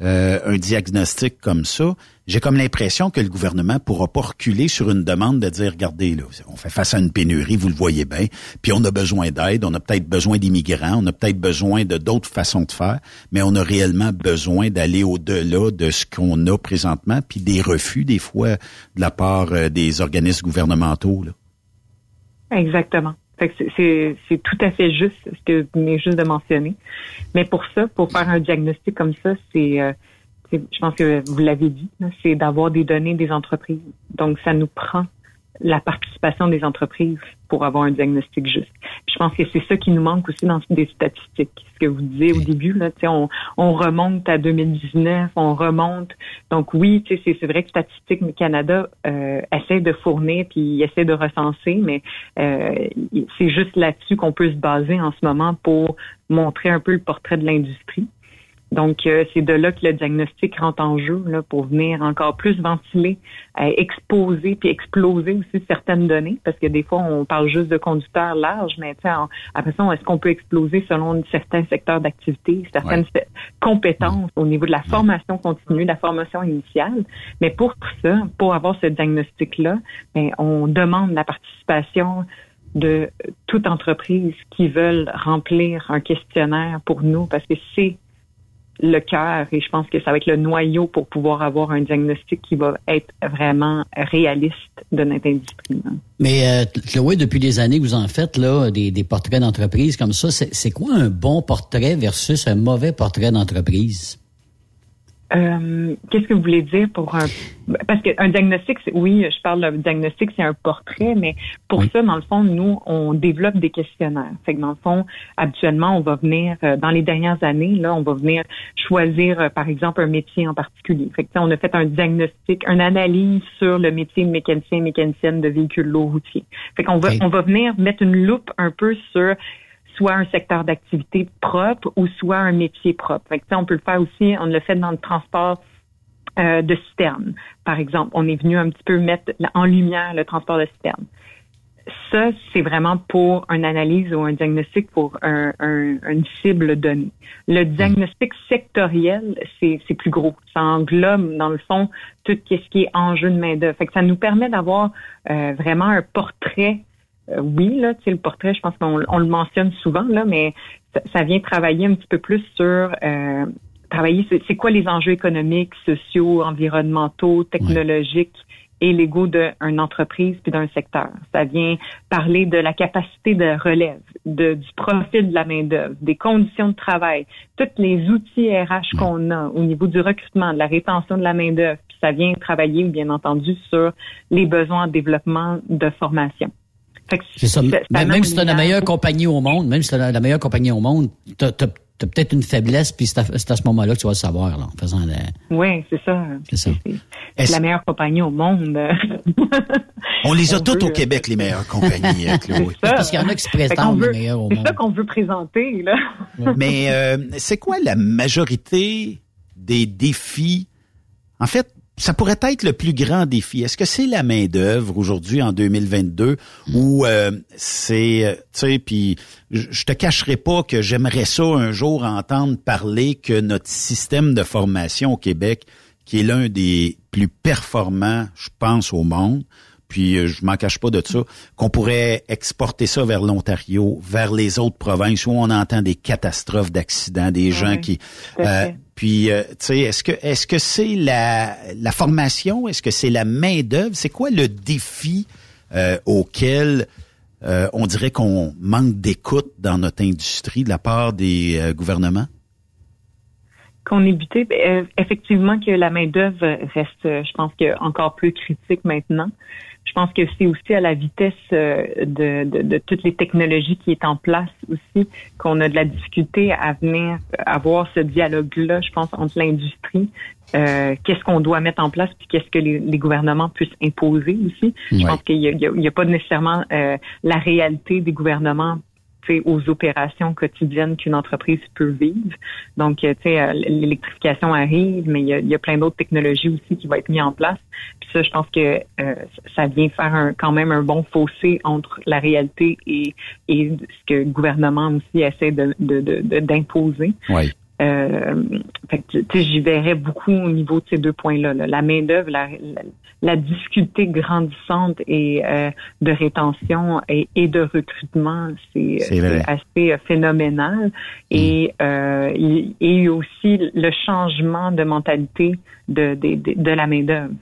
Speaker 9: un diagnostic comme ça, j'ai comme l'impression que le gouvernement pourra pas reculer sur une demande de dire, regardez, là, on fait face à une pénurie, vous le voyez bien, puis on a besoin d'aide, on a peut-être besoin d'immigrants, on a peut-être besoin de d'autres façons de faire, mais on a réellement besoin d'aller au-delà de ce qu'on a présentement, puis des refus, des fois, de la part euh, des organismes gouvernementaux.
Speaker 15: Exactement. C'est tout à fait juste ce que vous venez juste de mentionner. Mais pour ça, pour faire un diagnostic comme ça, c'est... Euh, je pense que vous l'avez dit, c'est d'avoir des données des entreprises. Donc, ça nous prend la participation des entreprises pour avoir un diagnostic juste. je pense que c'est ça qui nous manque aussi dans des statistiques. Ce que vous disiez au début, là, on, on remonte à 2019, on remonte. Donc oui, c'est vrai que Statistique Canada euh, essaie de fournir puis essaie de recenser, mais euh, c'est juste là-dessus qu'on peut se baser en ce moment pour montrer un peu le portrait de l'industrie. Donc, euh, c'est de là que le diagnostic rentre en jeu là, pour venir encore plus ventiler, euh, exposer puis exploser aussi certaines données, parce que des fois, on parle juste de conducteurs larges, mais après ça, est-ce qu'on peut exploser selon certains secteurs d'activité, certaines compétences au niveau de la formation continue, de la formation initiale? Mais pour ça, pour avoir ce diagnostic-là, ben, on demande la participation de toute entreprise qui veulent remplir un questionnaire pour nous, parce que c'est le cœur et je pense que ça va être le noyau pour pouvoir avoir un diagnostic qui va être vraiment réaliste de notre industrie.
Speaker 10: Mais euh, Chloé, depuis des années que vous en faites là des, des portraits d'entreprise comme ça, c'est quoi un bon portrait versus un mauvais portrait d'entreprise?
Speaker 15: Euh, qu'est-ce que vous voulez dire pour un parce qu'un diagnostic, oui, je parle d'un diagnostic, c'est un portrait, mais pour ça, dans le fond, nous, on développe des questionnaires. Fait que dans le fond, habituellement, on va venir euh, dans les dernières années, là, on va venir choisir, euh, par exemple, un métier en particulier. Fait que on a fait un diagnostic, une analyse sur le métier de mécanicien, mécanicienne de véhicules lourds routiers. Fait qu'on va, on va venir mettre une loupe un peu sur soit un secteur d'activité propre ou soit un métier propre. Fait que, on peut le faire aussi, on le fait dans le transport euh, de citernes, par exemple. On est venu un petit peu mettre en lumière le transport de citernes. Ça, c'est vraiment pour une analyse ou un diagnostic pour un, une cible donnée. Le diagnostic sectoriel, c'est plus gros. Ça englobe, dans le fond, tout ce qui est enjeu de main-d'œuvre. Fait que ça nous permet d'avoir euh, vraiment un portrait euh, oui, là, le portrait, je pense qu'on on le mentionne souvent, là, mais ça, vient travailler un petit peu plus sur euh, travailler, c'est quoi les enjeux économiques, sociaux, environnementaux, technologiques et légaux d'une entreprise puis d'un secteur. Ça vient parler de la capacité de relève, de, du profil de la main-d'œuvre, des conditions de travail, tous les outils RH qu'on a au niveau du recrutement, de la rétention de la main-d'œuvre. Puis ça vient travailler, bien entendu, sur les besoins de développement de formation.
Speaker 10: C'est ça. même si tu as la meilleure compagnie au monde, même si tu as la meilleure compagnie au monde, tu as, peut-être une faiblesse, puis c'est à, ce moment-là que tu vas le savoir, là, en faisant
Speaker 15: Oui, c'est ça. C'est ça. C'est la meilleure compagnie au monde.
Speaker 9: On les a toutes au Québec, les meilleures compagnies, euh, Chloé.
Speaker 10: Parce qu'il y en a qui se présentent les meilleures au monde.
Speaker 15: C'est ça qu'on veut présenter, là.
Speaker 9: Mais euh, c'est quoi la majorité des défis? En fait, ça pourrait être le plus grand défi. Est-ce que c'est la main d'œuvre aujourd'hui en 2022 ou euh, c'est euh, tu sais puis je te cacherai pas que j'aimerais ça un jour entendre parler que notre système de formation au Québec qui est l'un des plus performants, je pense au monde, puis euh, je m'en cache pas de ça, qu'on pourrait exporter ça vers l'Ontario, vers les autres provinces où on entend des catastrophes d'accidents, des gens qui... Euh, puis, euh, tu sais, est-ce que est-ce que c'est la, la formation, est-ce que c'est la main d'œuvre, c'est quoi le défi auquel on dirait qu'on manque d'écoute dans notre industrie de la part des gouvernements?
Speaker 15: qu'on est buté, ben, euh, effectivement que la main d'œuvre reste, euh, je pense que encore plus critique maintenant. Je pense que c'est aussi à la vitesse euh, de, de, de, toutes les technologies qui est en place aussi qu'on a de la difficulté à venir avoir ce dialogue-là, je pense, entre l'industrie, euh, qu'est-ce qu'on doit mettre en place, puis qu'est-ce que les, les, gouvernements puissent imposer aussi. Je pense qu'il n'y a, a, pas nécessairement euh, la réalité des gouvernements aux opérations quotidiennes qu'une entreprise peut vivre. Donc, tu sais, euh, l'électrification arrive, mais il y a, plein d'autres technologies aussi qui vont être mises en place. Puis ça, je pense que euh, ça vient faire quand même un bon fossé entre la réalité et, ce que le gouvernement aussi essaie de, d'imposer.
Speaker 9: Oui.
Speaker 15: Euh, j'y verrais beaucoup au niveau de ces deux points-là. La main-d'œuvre, la, la, difficulté grandissante et euh, de rétention et, et, de recrutement, c'est assez euh, phénoménal. Et, mm. euh, il, et aussi le changement de mentalité de, de, de, de la main-d'œuvre.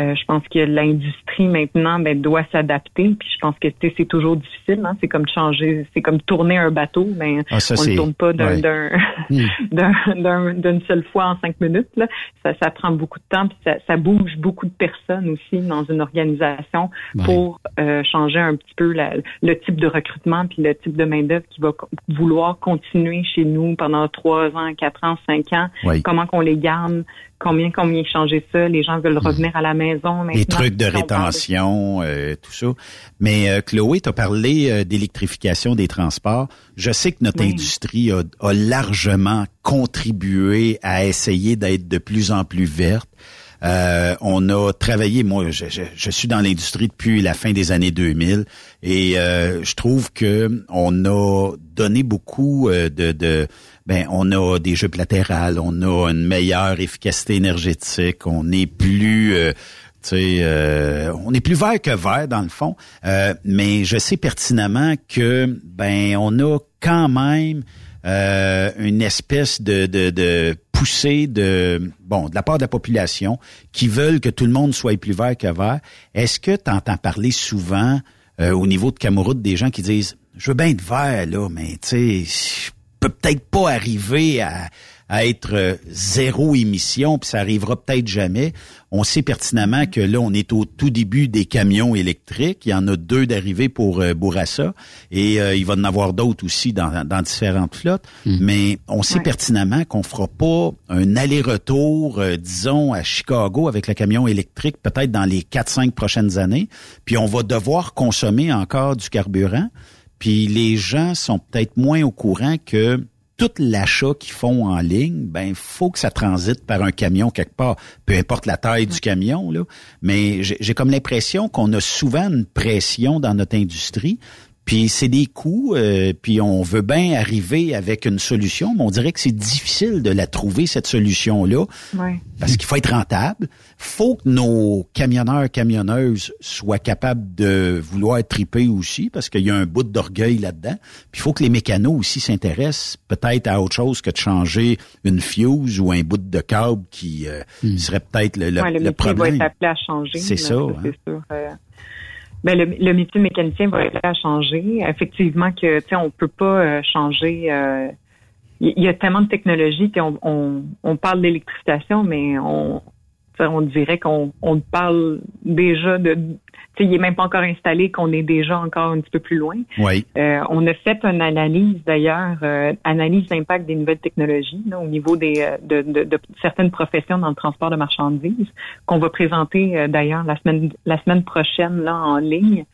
Speaker 15: Euh, je pense que l'industrie maintenant ben, doit s'adapter. Puis je pense que c'est toujours difficile. Hein? C'est comme changer, c'est comme tourner un bateau, mais ah, on ne tourne pas hmm. d'un d'une seule fois en cinq minutes. Là. Ça, ça prend beaucoup de temps. Puis ça, ça bouge beaucoup de personnes aussi dans une organisation pour euh, changer un petit peu la, le type de recrutement puis le type de main d'œuvre qui va vouloir continuer chez nous pendant trois ans, quatre ans, cinq ans. Comment qu'on les garde combien combien changer ça, les gens veulent revenir à la maison.
Speaker 9: Les trucs de rétention, euh, tout ça. Mais euh, Chloé, tu as parlé euh, d'électrification des transports. Je sais que notre industrie a, largement contribué à essayer d'être de plus en plus verte. on a travaillé, moi, je, je, suis dans l'industrie depuis la fin des années 2000 et je trouve que on a donné beaucoup de, de ben on a des jeux latérales, on a une meilleure efficacité énergétique, on est plus euh, euh, on est plus vert que vert dans le fond, euh, mais je sais pertinemment que ben on a quand même euh, une espèce de, de, de poussée de bon de la part de la population qui veulent que tout le monde soit plus vert que vert. Est-ce que tu entends parler souvent au niveau de Camouroute des gens qui disent je veux bien être vert là, mais tu sais peut peut-être pas arriver à, être euh, zéro émission, puis ça arrivera peut-être jamais. On sait pertinemment que là, on est au tout début des camions électriques. Il y en a deux d'arrivée pour euh, Bourassa et euh, il va en avoir d'autres aussi dans, dans, différentes flottes. Hmm. Mais on sait pertinemment qu'on fera pas un aller-retour, disons, à Chicago avec le camion électrique peut-être dans les 4-5 prochaines années. Puis on va devoir consommer encore du carburant. Puis les gens sont peut-être moins au courant que tout l'achat qu'ils font en ligne, ben faut que ça transite par un camion quelque part, peu importe la taille du camion là. Mais j'ai comme l'impression qu'on a souvent une pression dans notre industrie puis c'est des coûts, euh, puis on veut bien arriver avec une solution, mais on dirait que c'est difficile de la trouver, cette solution-là. Parce qu'il faut être rentable. faut que nos camionneurs, camionneuses soient capables de vouloir être tripés aussi, parce qu'il y a un bout d'orgueil là-dedans. Puis il faut que les mécanos aussi s'intéressent peut-être à autre chose que de changer une fuse ou un bout de câble qui euh, hmm. serait peut-être le, le,
Speaker 15: le,
Speaker 9: problème.
Speaker 15: va être appelé à changer.
Speaker 9: C'est ça. Hein.
Speaker 15: sûr. Euh, ben, le, le métier de mécanicien va être à changer. Effectivement que tu sais, on peut pas euh, changer. Euh, il y, a tellement de technologies qu'on on, on parle d'électrification, mais on on dirait qu'on on parle déjà de il est même pas encore installé, qu'on est déjà encore un petit peu plus loin.
Speaker 9: Oui.
Speaker 15: Euh, on a fait une analyse d'ailleurs, euh, analyse d'impact des nouvelles technologies au niveau des euh, de, de, de, certaines professions dans le transport de marchandises, qu'on va présenter d'ailleurs la semaine la semaine prochaine là en ligne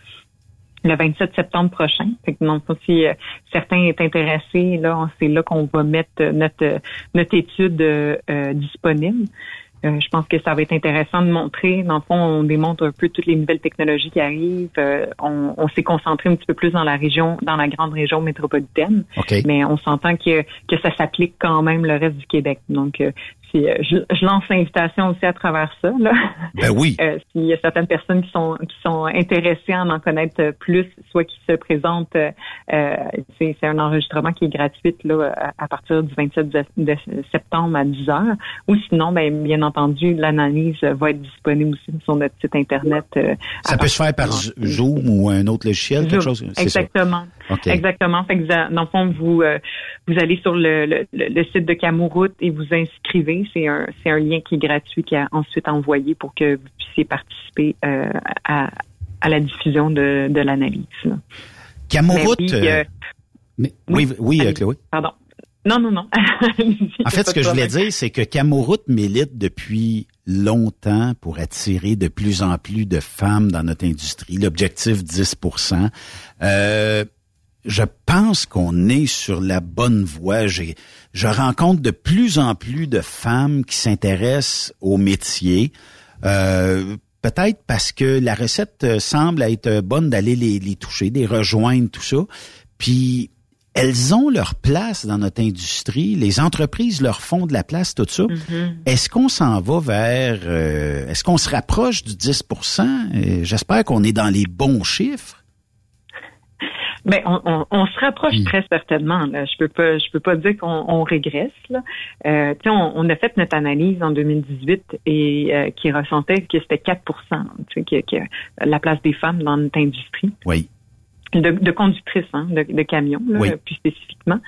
Speaker 15: le 27 septembre prochain. Fait que non, si certains est intéressés, là, c'est là qu'on va mettre notre notre étude disponible. Euh, je pense que ça va être intéressant de montrer. Dans le fond, on démontre un peu toutes les nouvelles technologies qui arrivent. Euh, on, on s'est concentré un petit peu plus dans la région, dans la grande région métropolitaine. Mais on s'entend que, que ça s'applique quand même le reste du Québec. Donc, euh, puis euh, je, je, lance l'invitation aussi à travers ça. Là.
Speaker 9: Ben oui.
Speaker 15: Euh, S'il y a certaines personnes qui sont qui sont intéressées à en connaître plus, soit qui se présentent, euh, c'est un enregistrement qui est gratuit là à, partir du 27 de, septembre à 10 heures. Ou sinon, ben bien entendu, l'analyse va être disponible aussi sur notre site internet.
Speaker 9: ça peut se faire par Zoom ou un autre logiciel, quelque chose.
Speaker 15: Exactement. Exactement. Fait que, dans le fond, vous vous allez sur le, le, le site de Camouroute et vous inscrivez. C'est un, c'est un lien qui est gratuit qui est ensuite envoyé pour que vous puissiez participer euh, à, à, la diffusion de, de l'analyse.
Speaker 9: Camouroute. Euh, oui, oui, oui, euh, Chloé.
Speaker 15: Pardon. Non, non, non.
Speaker 9: en fait, ce que je voulais dire, c'est que Camouroute milite depuis longtemps pour attirer de plus en plus de femmes dans notre industrie. L'objectif 10 euh, je pense qu'on est sur la bonne voie. J'ai, je rencontre de plus en plus de femmes qui s'intéressent au métier. Euh, peut-être parce que la recette euh, semble être bonne d'aller les, les toucher, les rejoindre, tout ça. Puis elles ont leur place dans notre industrie. Les entreprises leur font de la place, tout ça. Mm-hmm. Est-ce qu'on s'en va vers... Euh, est-ce qu'on se rapproche du 10% J'espère qu'on est dans les bons chiffres.
Speaker 15: Ben, on, on, se rapproche très certainement. Là. Je peux pas, je peux pas dire qu'on régresse. Là. Euh, on, on, a fait notre analyse en 2018 et euh, qui ressentait que c'était 4 que, que la place des femmes dans notre industrie.
Speaker 9: Oui
Speaker 15: de, de conductrices hein, de, de camions, là, plus spécifiquement.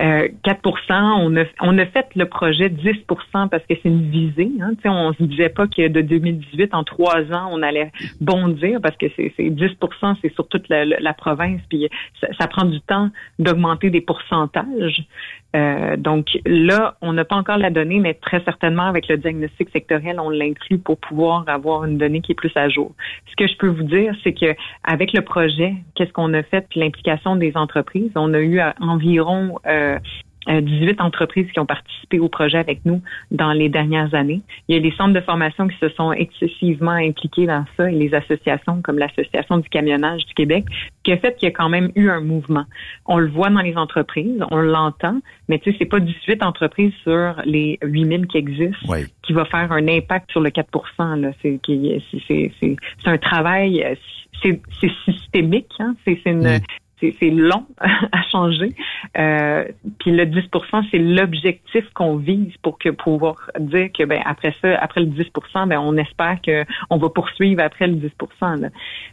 Speaker 15: Euh, 4 on a, on a fait le projet 10 parce que c'est une visée. Hein, on se disait pas que de 2018, en trois ans, on allait bondir parce que c'est 10% c'est sur toute la, la province, puis ça, ça, prend du temps d'augmenter des pourcentages. Euh, donc là, on n'a pas encore la donnée, mais très certainement avec le diagnostic sectoriel, on l'inclut pour pouvoir avoir une donnée qui est plus à jour. Ce que je peux vous dire, c'est que avec le projet, qu'est-ce qu'on a fait, l'implication des entreprises, on a eu environ euh, 18 euh, entreprises qui ont participé au projet avec nous dans les dernières années. Il y a des centres de formation qui se sont excessivement impliqués dans ça et les associations comme l'Association du camionnage du Québec, qui a fait qu'il y a quand même eu un mouvement. On le voit dans les entreprises, on l'entend, mais tu sais, c'est pas 18 entreprises sur les 8000 qui existent qui va faire un impact sur le 4 là. C'est, c'est, un travail, c'est, systémique, hein? c'est, une, c'est long à changer. Euh, puis le 10% c'est l'objectif qu'on vise pour que pouvoir dire que ben après ça, après le 10% ben on espère que on va poursuivre après le 10%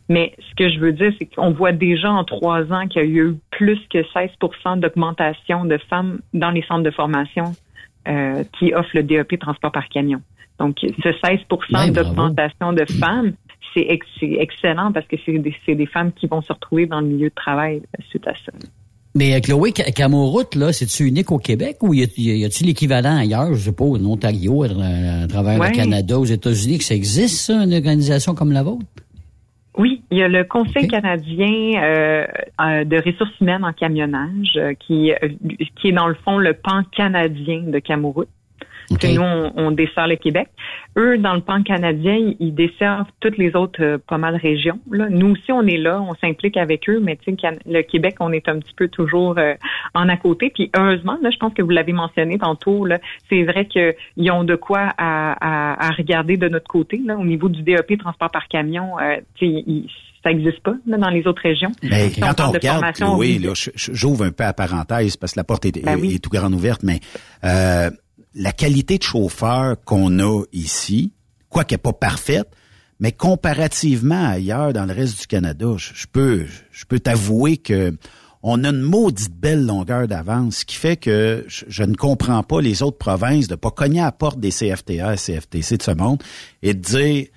Speaker 15: Mais ce que je veux dire, c'est qu'on voit déjà en trois ans qu'il y a eu plus que 16% d'augmentation de femmes dans les centres de formation euh, qui offrent le DEP transport par camion. Donc, ce 16% d'augmentation de femmes, c'est excellent parce que c'est des, des, femmes qui vont se retrouver dans le milieu de travail suite à ça.
Speaker 10: Mais euh, Chloé, Camoroute, là, c'est-tu unique au Québec ou y a-t-il l'équivalent ailleurs, je sais pas, en Ontario, à, travers le Canada, aux États-Unis, que ça existe, ça, une organisation comme la vôtre?
Speaker 15: Oui, il y a le Conseil canadien euh, euh, de ressources humaines en camionnage qui, qui est dans le fond le pan canadien de Camoroute. Nous, on, dessert le Québec. Eux, dans le pan canadien, ils desservent toutes les autres euh, pas mal régions. Là. Nous aussi, on est là, on s'implique avec eux, mais le Québec, on est un petit peu toujours euh, en à côté. Puis heureusement, là, je pense que vous l'avez mentionné tantôt, là, c'est vrai qu'ils ont de quoi à, à, regarder de notre côté. Là, au niveau du DEP, transport par camion, euh, ça n'existe pas là, dans les autres régions.
Speaker 9: Mais quand on regarde, oui, j'ouvre un peu à parenthèse parce que la porte est, ben est, tout grande ouverte, mais euh, la qualité de chauffeur qu'on a ici, quoi qu'elle n'est pas parfaite, mais comparativement ailleurs dans le reste du Canada, je, peux, je peux t'avouer que on a une maudite belle longueur d'avance, ce qui fait que je, je, ne comprends pas les autres provinces de pas cogner à la porte des CFTA, CFTC de ce monde et de dire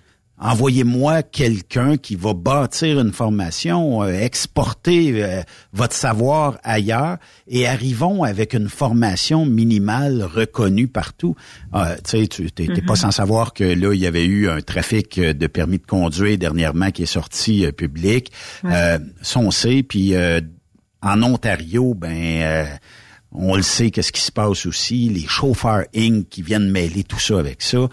Speaker 9: envoyez-moi quelqu'un qui va bâtir une formation, euh, exporter euh, votre savoir ailleurs et arrivons avec une formation minimale reconnue partout. Euh, tu sais, tu n'es pas mm-hmm. sans savoir que là, il y avait eu un trafic de permis de conduire dernièrement qui est sorti public. Ouais. ça, on sait. Puis en Ontario, ben... on le sait, qu'est-ce qui se passe aussi, les chauffeurs Inc. qui viennent mêler tout ça avec ça.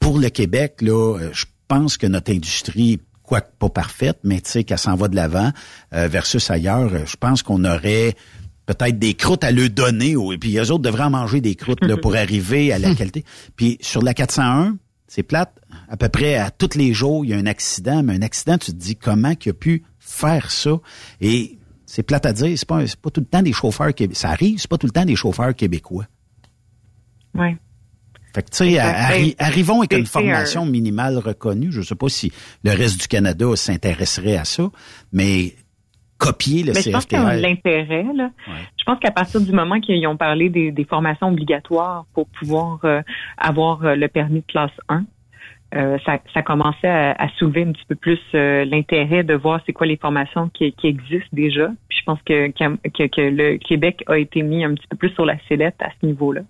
Speaker 9: Pour le Québec, là, je pense que notre industrie, quoique pas parfaite, mais tu sais qu'elle s'en va de l'avant euh, versus ailleurs, je pense qu'on aurait peut-être des croûtes à le donner, et puis les autres devraient en manger des croûtes là, pour arriver à la qualité. Puis sur la 401, c'est plate, à peu près à tous les jours, il y a un accident, mais un accident, tu te dis comment qu'il a pu faire ça? Et c'est plate à dire, c'est pas, pas tout le temps des chauffeurs québécois. Ça arrive, c'est pas tout le temps des chauffeurs québécois.
Speaker 15: Oui.
Speaker 9: Fait que, tu sais, arrivons avec une formation minimale reconnue. Je sais pas si le reste du Canada s'intéresserait à ça, mais copier le
Speaker 15: mais Je pense l'intérêt. Là. Je pense qu'à partir du moment qu'ils ont parlé des, formations obligatoires pour pouvoir euh, avoir euh, le permis de classe 1, euh, ça, ça, commençait à, soulever un petit peu plus l'intérêt de voir c'est quoi les formations qui, existent déjà. Puis je pense que, que, que, le Québec a été mis un petit peu plus sur la sellette à ce niveau-là.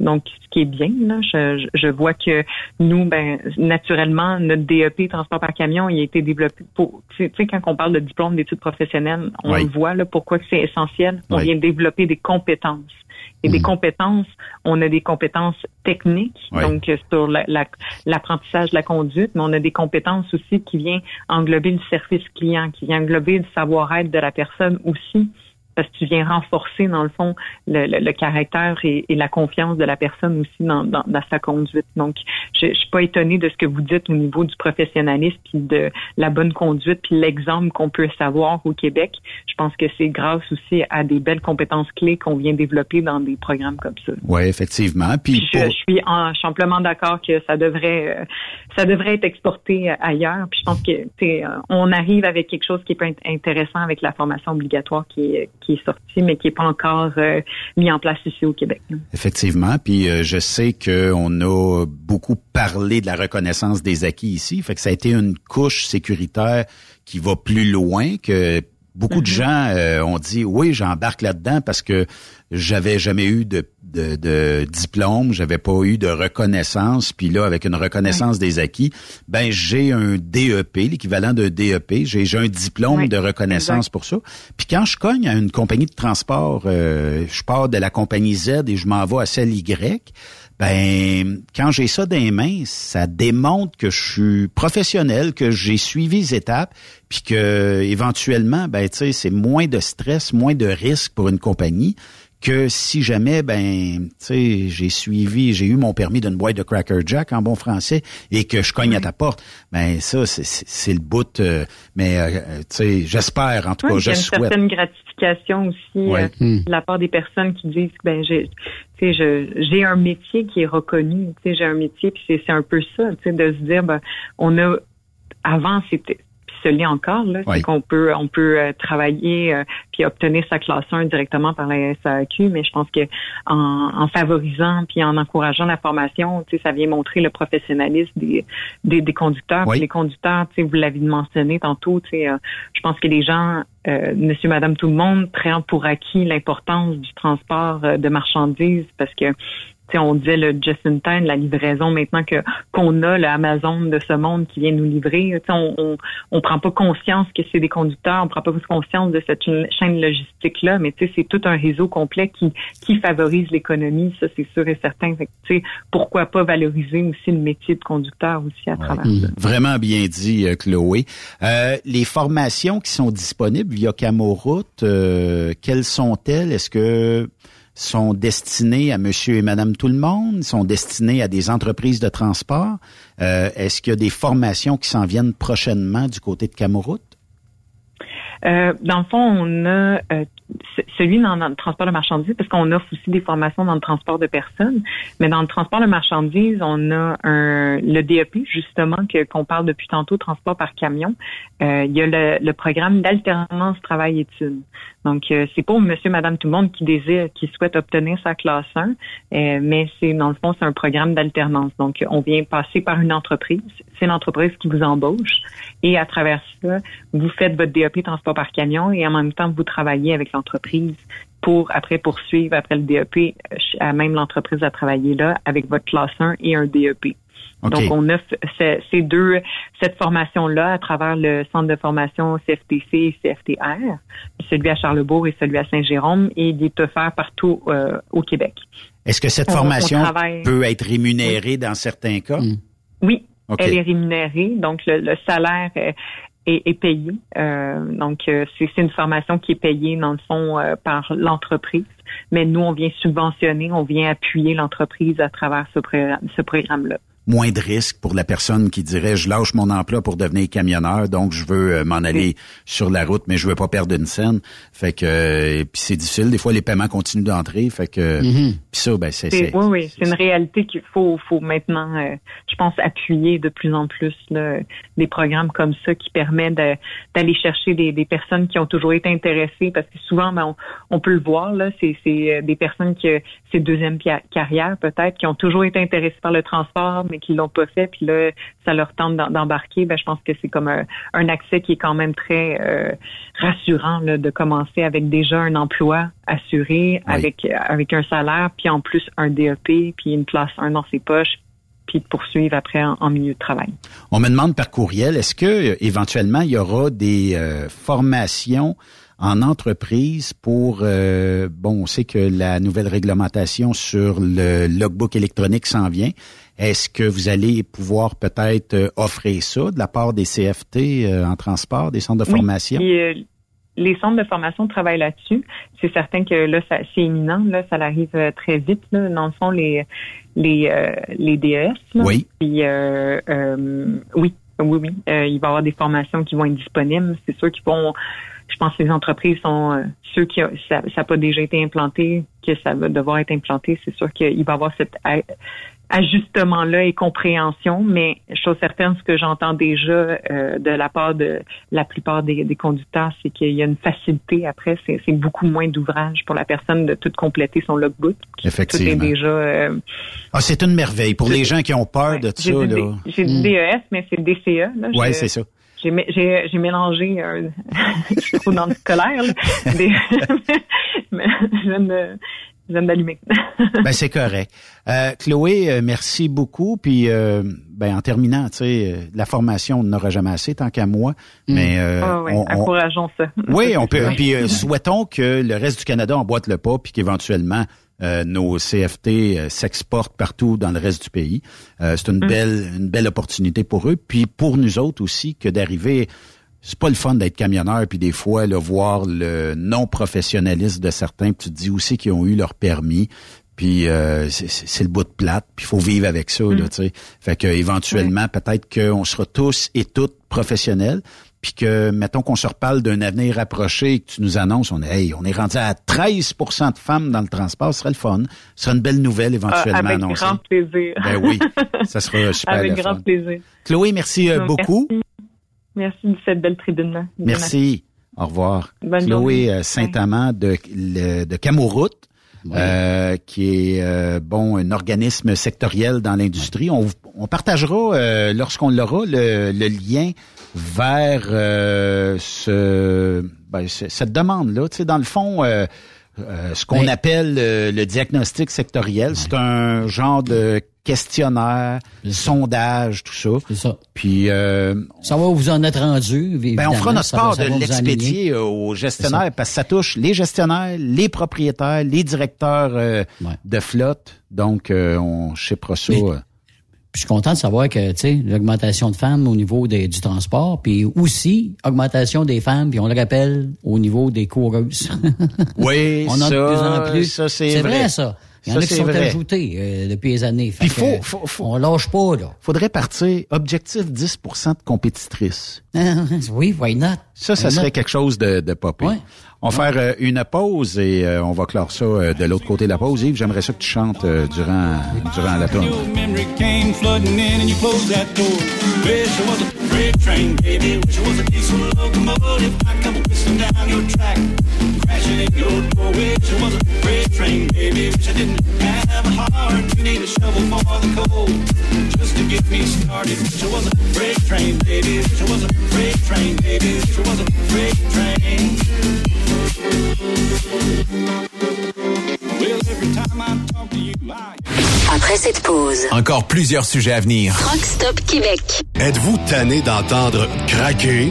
Speaker 15: Donc, ce qui est bien, là, je, je vois que nous, ben, naturellement, notre DEP transport par camion, il a été développé pour, tu sais, quand on parle de diplôme d'études professionnelles, on le voit là, pourquoi c'est essentiel. On vient développer des compétences. Et des mm. compétences, on a des compétences techniques, donc sur l'apprentissage de la conduite, mais on a des compétences aussi qui viennent englober le service client, qui vient englober le savoir-être de la personne aussi parce que tu viens renforcer, dans le fond, le, caractère et, la confiance de la personne aussi dans, sa conduite. Donc, je, je suis pas étonnée de ce que vous dites au niveau du professionnalisme puis de la bonne conduite puis l'exemple qu'on peut savoir au Québec. Je pense que c'est grâce aussi à des belles compétences clés qu'on vient développer dans des programmes comme ça.
Speaker 9: Oui, effectivement. Puis,
Speaker 15: je, suis en, amplement d'accord que ça devrait euh, ça devrait être exporté ailleurs. Puis je pense que euh, on arrive avec quelque chose qui peut être intéressant avec la formation obligatoire qui est qui est sorti, mais qui n'est pas encore euh, mis en place ici au Québec.
Speaker 9: Effectivement. Puis euh, je sais qu'on a beaucoup parlé de la reconnaissance des acquis ici. Fait que ça a été une couche sécuritaire qui va plus loin que beaucoup de mm-hmm. gens euh, ont dit oui, j'embarque là-dedans parce que j'avais jamais eu de de, de diplôme, j'avais pas eu de reconnaissance, puis là avec une reconnaissance des acquis, ben j'ai un DEP, l'équivalent d'un DEP, j'ai un diplôme de reconnaissance pour ça. Puis quand je cogne à une compagnie de transport, euh, je pars de la compagnie Z et je m'en vais à celle Y, ben quand j'ai ça dans les mains, ça démontre que je suis professionnel, que j'ai suivi les étapes, puis que éventuellement, ben tu sais, c'est moins de stress, moins de risques pour une compagnie que si jamais, ben, tu sais, j'ai suivi, j'ai eu mon permis d'une boîte de Cracker Jack en bon français et que je cogne à ta porte, ben ça, c'est le bout. Euh, mais euh, tu sais, j'espère, en tout cas, je souhaite.
Speaker 15: Il y a une certaine gratification aussi euh, hmm. de la part des personnes qui disent, ben, j'ai, tu sais, j'ai un métier qui est reconnu. Tu sais, j'ai un métier, puis c'est un peu ça, tu sais, de se dire, ben, on a avant, c'était se lit encore, là, c'est qu'on peut on peut euh, travailler euh, puis obtenir sa classe 1 directement par la SAQ, mais je pense que en, favorisant puis en encourageant la formation, tu sais, ça vient montrer le professionnalisme des des, des conducteurs. les conducteurs, tu sais, vous l'avez mentionné tantôt, tu sais, euh, je pense que les gens monsieur, madame, tout le monde prennent pour acquis l'importance du transport de marchandises parce que on disait le just in time, la livraison maintenant que qu'on a le Amazon de ce monde qui vient nous livrer. On, on, on prend pas conscience que c'est des conducteurs, on prend pas conscience de cette chaîne logistique là, mais c'est tout un réseau complet qui qui favorise l'économie, ça c'est sûr et certain. Fait pourquoi pas valoriser aussi le métier de conducteur aussi à travers ça.
Speaker 9: Vraiment bien dit, euh, Chloé. Euh, les formations qui sont disponibles via Camoroute, euh, quelles sont-elles? Est-ce que sont destinés à monsieur et madame tout le monde, sont destinés à des entreprises de transport. Euh, est-ce qu'il y a des formations qui s'en viennent prochainement du côté de Camoroute?
Speaker 15: Euh, dans le fond, on a euh, celui dans, le transport de marchandises, parce qu'on offre aussi des formations dans le transport de personnes, mais dans le transport de marchandises, on a un, le DEP, justement, que, qu'on parle depuis tantôt, transport par camion. Euh, il y a le, le programme d'alternance travail-études. Donc, euh, c'est pour monsieur, madame, tout le monde qui désire, qui souhaite obtenir sa classe 1, euh, mais c'est, dans le fond, c'est un programme d'alternance. Donc, on vient passer par une entreprise. C'est l'entreprise qui vous embauche. Et à travers ça, vous faites votre DEP transport par camion et en même temps, vous travaillez avec l'entreprise pour après poursuivre après le DEP à même l'entreprise à travailler là avec votre classe 1 et un DEP. Donc, on offre ces deux, cette formation-là à travers le centre de formation CFTC et CFTR, celui à Charlebourg et celui à Saint-Jérôme, et il est offert partout euh, au Québec.
Speaker 9: Est-ce que cette formation peut être rémunérée dans certains cas?
Speaker 15: Oui, elle est rémunérée, donc le, salaire est, payé. donc, c'est une formation qui est payée, dans le fond, par l'entreprise. Mais nous, on vient subventionner, on vient appuyer l'entreprise à travers ce, ce programme-là
Speaker 9: moins de risques pour la personne qui dirait je lâche mon emploi pour devenir camionneur, donc je veux euh, m'en aller sur la route, mais je veux pas perdre une scène. Fait que euh, puis c'est difficile. Des fois, les paiements continuent d'entrer. Fait que mm-hmm. puis ça, ben c'est.
Speaker 15: Oui, oui, c'est une réalité qu'il faut, faut maintenant, euh, je pense, appuyer de plus en plus là, des programmes comme ça qui permettent d'aller chercher des, des, personnes qui ont toujours été intéressées, parce que souvent, ben, on, on peut le voir là, c'est des personnes qui c'est deuxième carrière peut-être, qui ont toujours été intéressées par le transport, mais qui l'ont pas fait, puis là, ça leur tente d'embarquer, ben, je pense que c'est comme un, accès qui est quand même très euh, rassurant là, de commencer avec déjà un emploi assuré, avec avec un salaire, puis en plus un DEP, puis une place un dans ses poches, puis de poursuivre après en, milieu de travail.
Speaker 9: On me demande par courriel, est-ce que éventuellement il y aura des euh, formations en entreprise pour euh, bon, on sait que la nouvelle réglementation sur le logbook électronique s'en vient. Est-ce que vous allez pouvoir peut-être euh, offrir ça de la part des CFT euh, en transport, des centres de formation?
Speaker 15: Oui, les centres de formation travaillent là-dessus. C'est certain que là, c'est imminent. Là, ça arrive très vite. Là. Dans le fond, les les les DES.
Speaker 9: oui.
Speaker 15: Puis, oui, oui, oui. il va y avoir des formations qui vont être disponibles. C'est sûr qu'ils vont pense que les entreprises sont euh, ceux qui ça n'a pas déjà été implanté, que ça va devoir être implanté, c'est sûr qu'il va y avoir cet ajustement-là et compréhension, mais chose certaine, ce que j'entends déjà euh, de la part de la plupart des, conducteurs, c'est qu'il y a une facilité après, c'est beaucoup moins d'ouvrage pour la personne de tout compléter son logbook.
Speaker 9: Effectivement.
Speaker 15: déjà. Euh,
Speaker 9: ah, c'est une merveille pour les gens qui ont peur de ça.
Speaker 15: J'ai du DES, mais c'est le DCE.
Speaker 9: Oui, c'est ça
Speaker 15: j'ai j'ai mélangé euh, je suis trop dans le scolaire là, mais je viens d'allumer.
Speaker 9: ben c'est correct. Euh, Chloé, euh, merci beaucoup. Puis euh, ben en terminant, tu sais, euh, la formation on n'aura jamais assez tant qu'à moi. Mm. Mais
Speaker 15: ah oui, encourageons ça.
Speaker 9: Oui, on peut. puis souhaitons que le reste du Canada emboîte le pas, puis qu'éventuellement euh, nos CFT euh, s'exportent partout dans le reste du pays. Euh, c'est une mm. belle une belle opportunité pour eux, puis pour nous autres aussi que d'arriver. C'est pas le fun d'être camionneur, puis des fois, le voir le non-professionnalisme de certains, puis tu te dis aussi qu'ils ont eu leur permis, puis c'est le bout de plate, puis il faut vivre avec ça, là, mm. tu sais. Fait que éventuellement, peut-être qu'on sera tous et toutes professionnels, puis que, mettons qu'on se reparle d'un avenir rapproché et que tu nous annonces, on est, hey, on est rendu à 13% de femmes dans le transport, ce serait le fun. Ce serait une belle nouvelle éventuellement
Speaker 15: avec
Speaker 9: annoncée.
Speaker 15: Avec grand plaisir.
Speaker 9: Ben oui, ça sera super
Speaker 15: Avec grand plaisir.
Speaker 9: Chloé, merci euh, beaucoup.
Speaker 15: Merci de cette belle tribune-là.
Speaker 9: Merci. Au revoir.
Speaker 15: Bonne
Speaker 9: Chloé euh, Saint-Amand de, de Camouroute. Euh, qui est euh, bon un organisme sectoriel dans l'industrie. On, on, partagera euh, lorsqu'on l'aura le, le, lien vers ce, ben, cette demande là. Tu sais, dans le fond. ce qu'on appelle le diagnostic sectoriel, c'est un genre de questionnaire, sondage, tout ça.
Speaker 10: C'est ça.
Speaker 9: Puis euh,
Speaker 10: ça va vous en être rendu.
Speaker 9: Ben on fera notre part de l'expédier aux gestionnaires parce que ça touche les gestionnaires, les propriétaires, les directeurs euh, de flotte. Donc euh, on shippera ça.
Speaker 10: Je suis content de savoir que, tu sais, l'augmentation de femmes au niveau des, du transport, puis aussi augmentation des femmes, puis on le rappelle, au niveau des coureuses.
Speaker 9: oui,
Speaker 10: on a
Speaker 9: ça,
Speaker 10: de plus en plus.
Speaker 9: Ça, c'est vrai.
Speaker 10: vrai. ça. Il y en a qui sont ajoutés euh, depuis les années.
Speaker 9: Puis faut, faut, faut,
Speaker 10: on lâche pas, là.
Speaker 9: Faudrait partir objectif 10 de compétitrices.
Speaker 10: oui, why not?
Speaker 9: Ça, ça serait quelque chose de, de popé. Ouais. On va faire euh, une pause et euh, on va clore ça euh, de l'autre côté de la pause. Yves, j'aimerais ça que tu chantes durant, durant la tournée.
Speaker 14: Après cette pause,
Speaker 2: encore plusieurs sujets à venir.
Speaker 14: Rockstop Québec.
Speaker 1: Êtes-vous tanné d'entendre craquer,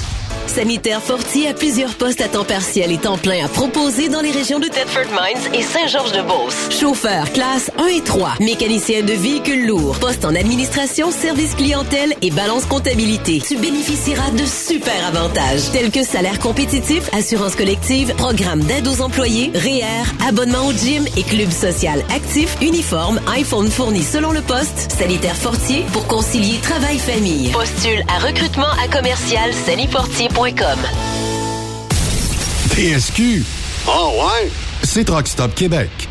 Speaker 5: Sanitaire Fortier a plusieurs postes à temps partiel et temps plein à proposer dans les régions de Thetford Mines et Saint-Georges-de-Beauce. Chauffeur classe 1 et 3, mécanicien de véhicules lourds, poste en administration, service clientèle et balance comptabilité. Tu bénéficieras de super avantages tels que salaire compétitif, assurance collective, programme d'aide aux employés, REER, abonnement au gym et club social actif, uniforme, iPhone fourni selon le poste, Sanitaire Fortier pour concilier travail-famille. Postule à recrutement à commercial sanifortier.com.
Speaker 1: TSQ. Oh ouais. C'est Truck Stop Québec.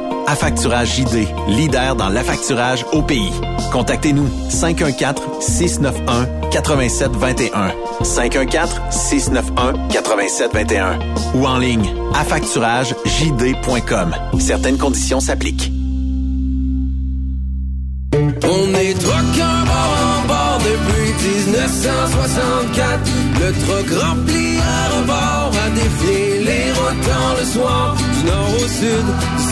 Speaker 4: Affacturage JD, leader dans l'affacturage au pays. Contactez-nous 514-691-8721. 514-691-8721. Ou en ligne, affacturagejd.com. Certaines conditions s'appliquent.
Speaker 7: On est truckers bord en bord depuis 1964. Le truck rempli à rebord a défié les routes le soir. Du nord au sud,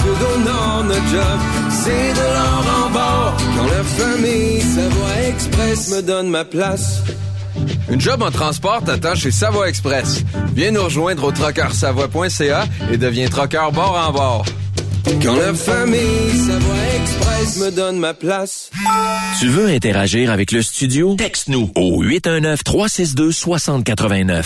Speaker 7: au nord, notre job, c'est de l'or en bord. Quand la famille Savoie Express me donne ma place.
Speaker 8: Une job en transport t'attend chez Savoie Express. Viens nous rejoindre au trockeursavoie.ca et deviens trockeur bord en bord.
Speaker 7: Quand la famille Savoie Express me donne ma place.
Speaker 2: Tu veux interagir avec le studio? Texte-nous au 819-362-6089.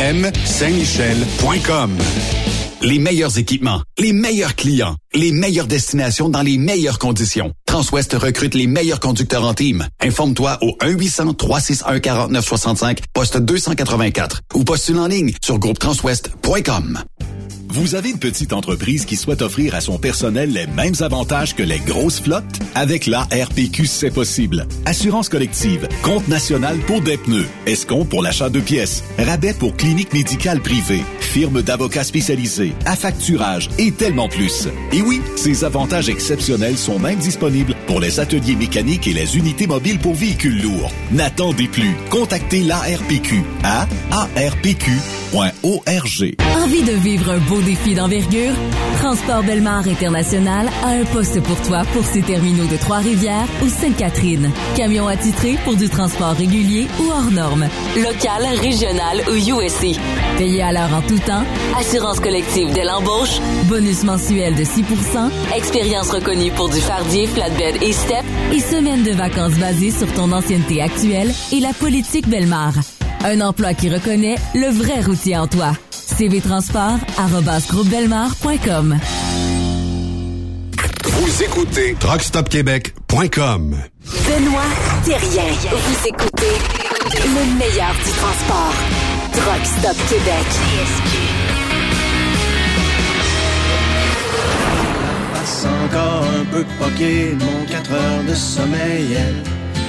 Speaker 1: Saint-Michel.com.
Speaker 3: Les meilleurs équipements, les meilleurs clients, les meilleures destinations dans les meilleures conditions. Transwest recrute les meilleurs conducteurs en team. Informe-toi au 1-800-361-4965, poste 284 ou postule en ligne sur groupetranswest.com.
Speaker 12: Vous avez une petite entreprise qui souhaite offrir à son personnel les mêmes avantages que les grosses flottes? Avec la RPQ, c'est possible. Assurance collective, compte national pour des pneus, escompte pour l'achat de pièces, rabais pour clinique médicale privée, firme d'avocats spécialisés, affacturage et tellement plus. Oui, ces avantages exceptionnels sont même disponibles pour les ateliers mécaniques et les unités mobiles pour véhicules lourds. N'attendez plus. Contactez l'ARPQ à arpq.org.
Speaker 6: Envie de vivre un beau défi d'envergure? Transport Belmar International a un poste pour toi pour ses terminaux de Trois-Rivières ou Sainte-Catherine. Camion attitré pour du transport régulier ou hors norme.
Speaker 14: Local, régional ou USC.
Speaker 6: Payé à l'heure en tout temps.
Speaker 14: Assurance collective dès l'embauche.
Speaker 6: Bonus mensuel de 6%
Speaker 14: Expérience reconnue pour du fardier, flatbed et step.
Speaker 6: Et semaine de vacances basée sur ton ancienneté actuelle et la politique Belmar. Un emploi qui reconnaît le vrai routier en toi. cvtransport.com
Speaker 1: Vous écoutez TruckStopQuébec.com.
Speaker 14: Benoît Thérien. Vous écoutez le meilleur du transport. Truck Stop Québec.
Speaker 7: Encore un peu poqué, mon 4 heures de sommeil.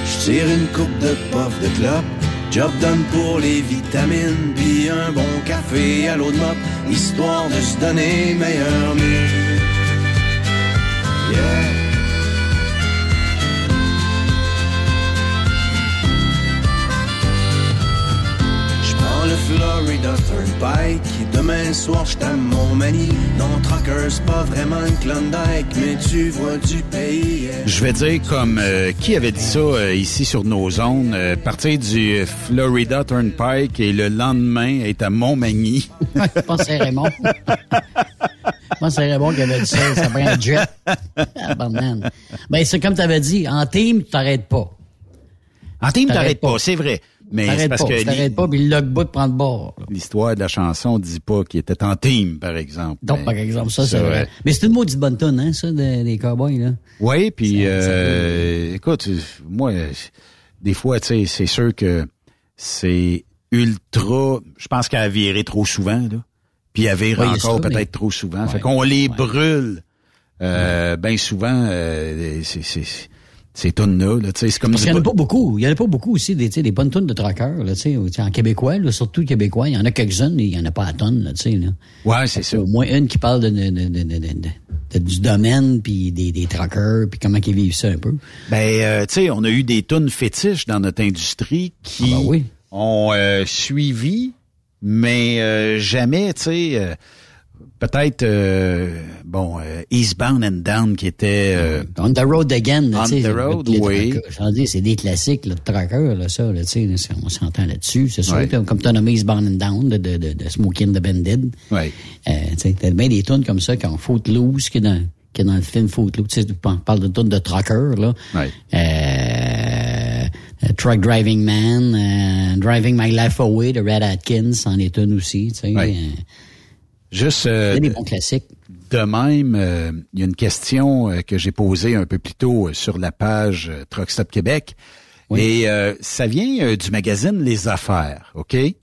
Speaker 7: Je tire une coupe de puff de clope. Job done pour les vitamines, puis un bon café à l'eau de mop, histoire de se donner meilleur mieux. Yeah. Florida Turnpike, demain soir je t'aime mon mani. Non, trucker, c'est pas vraiment une Klondike, mais tu vois du pays.
Speaker 9: Je vais dire comme euh, qui avait dit ça euh, ici sur nos zones, euh, partir du Florida Turnpike et le lendemain être à Montmagny.
Speaker 10: Je pense que c'est Raymond. Je pense que c'est Raymond qui avait dit ça. Ça prend un jet. Ah. Ben, c'est comme tu avais dit, en team, tu t'arrêtes pas.
Speaker 9: En team,
Speaker 10: T'arrêtes
Speaker 9: t'arrêtes pas,
Speaker 10: pas.
Speaker 9: c'est vrai. Mais c'est parce
Speaker 10: pas,
Speaker 9: que
Speaker 10: t'arrêtes pas, puis le logbook prend le bord. là.
Speaker 9: l'histoire de la chanson dit pas qu'il était en team, par exemple.
Speaker 10: Donc,
Speaker 9: Mais
Speaker 10: par exemple, ça, c'est vrai. Mais c'est une maudite bonne tonne, hein, ça, de- des cowboys, là.
Speaker 9: Oui, puis euh, écoute, moi, des fois, tu sais, c'est sûr que c'est ultra. Je pense qu'elle a viré trop souvent, là. Puis elle vire
Speaker 10: il a
Speaker 9: encore peut-être
Speaker 10: mais-
Speaker 9: trop souvent.
Speaker 10: Ouais.
Speaker 9: Fait qu'on les brûle. Euh, Bien souvent, euh, c'est ces tonnes-là, là, tu sais, c'est comme
Speaker 10: Parce qu'il n'y en a pas beaucoup. Il n'y en a pas beaucoup aussi, des, tu sais, des bonnes tonnes de traqueurs, là, tu sais, tu sais, en québécois, là, surtout québécois. Il y en a quelques-unes, mais il n'y en a pas à tonnes, là, tu sais, là.
Speaker 9: Ouais, c'est ça.
Speaker 10: Au moins une qui parle de, de- de- de- de- de- de- du domaine, puis des, des traqueurs, puis comment ils vivent ça un peu.
Speaker 9: Ben, euh, tu sais, on a eu des tonnes fétiches dans notre industrie qui
Speaker 10: Ah ben oui.
Speaker 9: ont euh, suivi, mais euh, jamais, tu sais, euh, peut-être, euh, bon, euh, Eastbound and Down qui était... euh,
Speaker 10: On the road again, là,
Speaker 9: On the road,
Speaker 10: les
Speaker 9: oui.
Speaker 10: traqueurs. J'en dis, c'est des classiques, là, de traqueurs, là, ça, là, on s'entend là-dessus. C'est sûr comme tu as nommé Eastbound and Down, de, de, de, de Smoking the Bandit.
Speaker 9: Ouais.
Speaker 10: Euh, tu sais, t'as bien des tunes comme ça, qui ont Footloose, qui est dans, qui est dans le film Footloose. Tu sais, on parle de tunes de traqueurs, là.
Speaker 9: Ouais.
Speaker 10: Euh, euh, Truck Driving Man, euh, Driving My Life Away de Red Atkins, en est une aussi, tu sais.
Speaker 9: Ouais. Juste euh,
Speaker 10: il y a des
Speaker 9: de,
Speaker 10: bons classiques.
Speaker 9: de même, euh, il y a une question euh, que j'ai posée un peu plus tôt euh, sur la page euh, Truck Stop Québec. Et euh, ça vient du magazine Les Affaires, OK? Et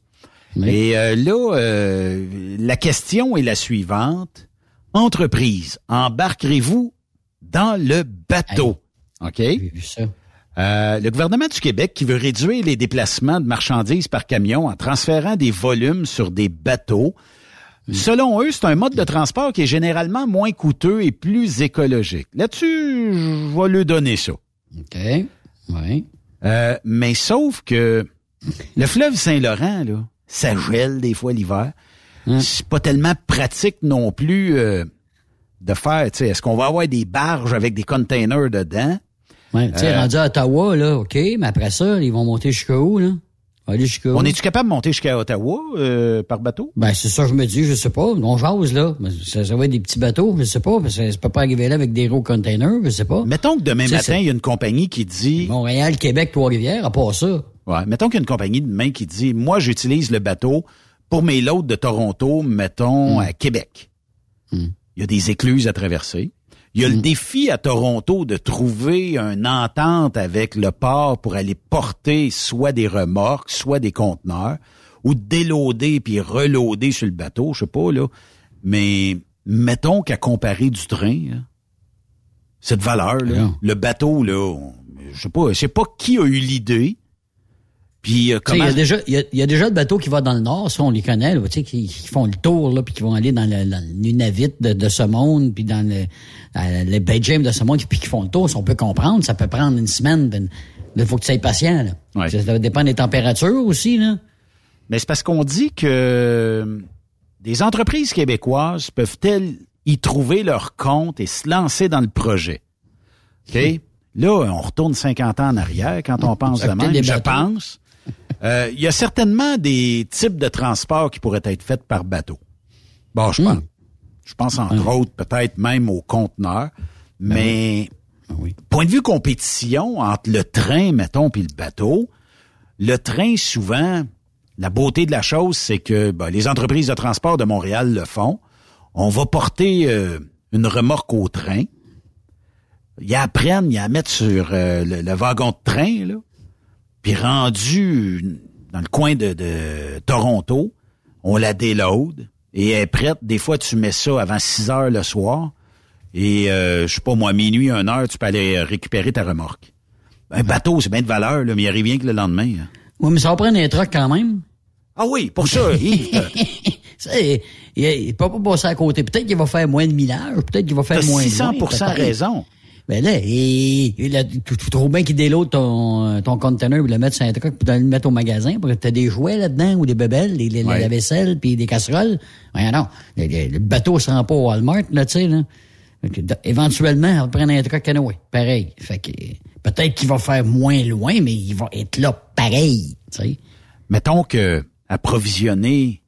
Speaker 9: euh, là, euh, la question est la suivante. Entreprise, embarquerez-vous dans le bateau? OK? Euh, le gouvernement du Québec qui veut réduire les déplacements de marchandises par camion en transférant des volumes sur des bateaux. Selon eux, c'est un mode de transport qui est généralement moins coûteux et plus écologique. Là-dessus, je vais lui donner ça.
Speaker 10: OK. Oui.
Speaker 9: Euh, mais sauf que le fleuve Saint-Laurent, là, ça gèle des fois l'hiver.
Speaker 10: Hein?
Speaker 9: C'est pas tellement pratique non plus euh, de faire, tu sais, est-ce qu'on va avoir des barges avec des containers dedans?
Speaker 10: Ouais, tu sais,
Speaker 9: Euh,
Speaker 10: rendu à Ottawa, là, OK, mais après ça, ils vont monter jusqu'où, là?
Speaker 9: On est-tu capable de monter jusqu'à Ottawa euh, par bateau?
Speaker 10: Ben, c'est ça, que je me dis, je sais pas. On jase, là. Ça, ça va être des petits bateaux, je sais pas. Que ça peut pas arriver là avec des gros containers, je sais pas.
Speaker 9: Mettons que demain matin, il y a une compagnie qui dit...
Speaker 10: Montréal, Québec, Trois-Rivières, à part ça.
Speaker 9: Ouais, mettons qu'il y a une compagnie demain qui dit, moi, j'utilise le bateau pour mes lots de Toronto, mettons, à Québec. Il y a des écluses à traverser. Il y a le défi à Toronto de trouver une entente avec le port pour aller porter soit des remorques, soit des conteneurs, ou de déloader puis reloader sur le bateau, je sais pas, là. Mais mettons qu'à comparer du train, là, cette valeur, là, le bateau, là, je sais pas, je sais pas qui a eu l'idée, puis euh,
Speaker 10: sais, Il y,
Speaker 9: comment...
Speaker 10: a déjà, il, y a, il y a déjà le bateau qui va dans le nord, ça on les connaît, là, tu sais, qui, qui font le tour, là, puis qui vont aller dans le, dans le Nunavut de, de ce monde, puis dans le, euh, le Bay James de ce monde, puis qui font le tour, ça on peut comprendre, ça peut prendre une semaine, ben, il faut que tu sois patient. Là. Ça dépend des températures aussi. Là.
Speaker 9: Mais c'est parce qu'on dit que euh, des entreprises québécoises peuvent-elles y trouver leur compte et se lancer dans le projet? OK? Là, on retourne 50 ans en arrière quand on pense de même, je
Speaker 10: bateaux.
Speaker 9: Euh, Il y a certainement des types de transports qui pourraient être faits par bateau. Bon, je pense. Je pense entre autres peut-être même aux conteneurs. Mais point de vue compétition entre le train, mettons, puis le bateau, le train, souvent, la beauté de la chose, c'est que ben, les entreprises de transport de Montréal le font. On va porter euh, une remorque au train. Ils apprennent, ils la mettent sur euh, le, le wagon de train, là. Puis rendu dans le coin de, de Toronto, on la déload et elle est prête. Des fois, tu mets ça avant 6 heures le soir. Et euh, je sais pas moi, minuit, 1 heure, tu peux aller récupérer ta remorque. Un bateau, c'est bien de valeur, là, mais il arrive rien que le lendemain. hein.
Speaker 10: Oui, mais ça va prendre un truck quand même.
Speaker 9: Ah oui, pour ça,
Speaker 10: il, il, il peut pas passer à côté. Peut-être qu'il va faire moins de millage, peut-être qu'il va faire moins
Speaker 9: 600
Speaker 10: loin, peut-être.
Speaker 9: raison.
Speaker 10: Mais là, il, il a, tu, tu trouves bien qu'il déloade ton, ton container, puis le mettre sur un truck, puis le mettre au magasin, parce que t'as des jouets là-dedans, ou des bebelles, des,
Speaker 9: Ouais.
Speaker 10: la vaisselle, puis des casseroles. Ouais, non, le, le- le bateau se rend pas au Walmart, là, tu sais, là. Éventuellement, on va prendre un truck canoë. Pareil. Fait que, peut-être qu'il va faire moins loin, mais il va être là pareil, tu sais.
Speaker 9: Mettons que approvisionner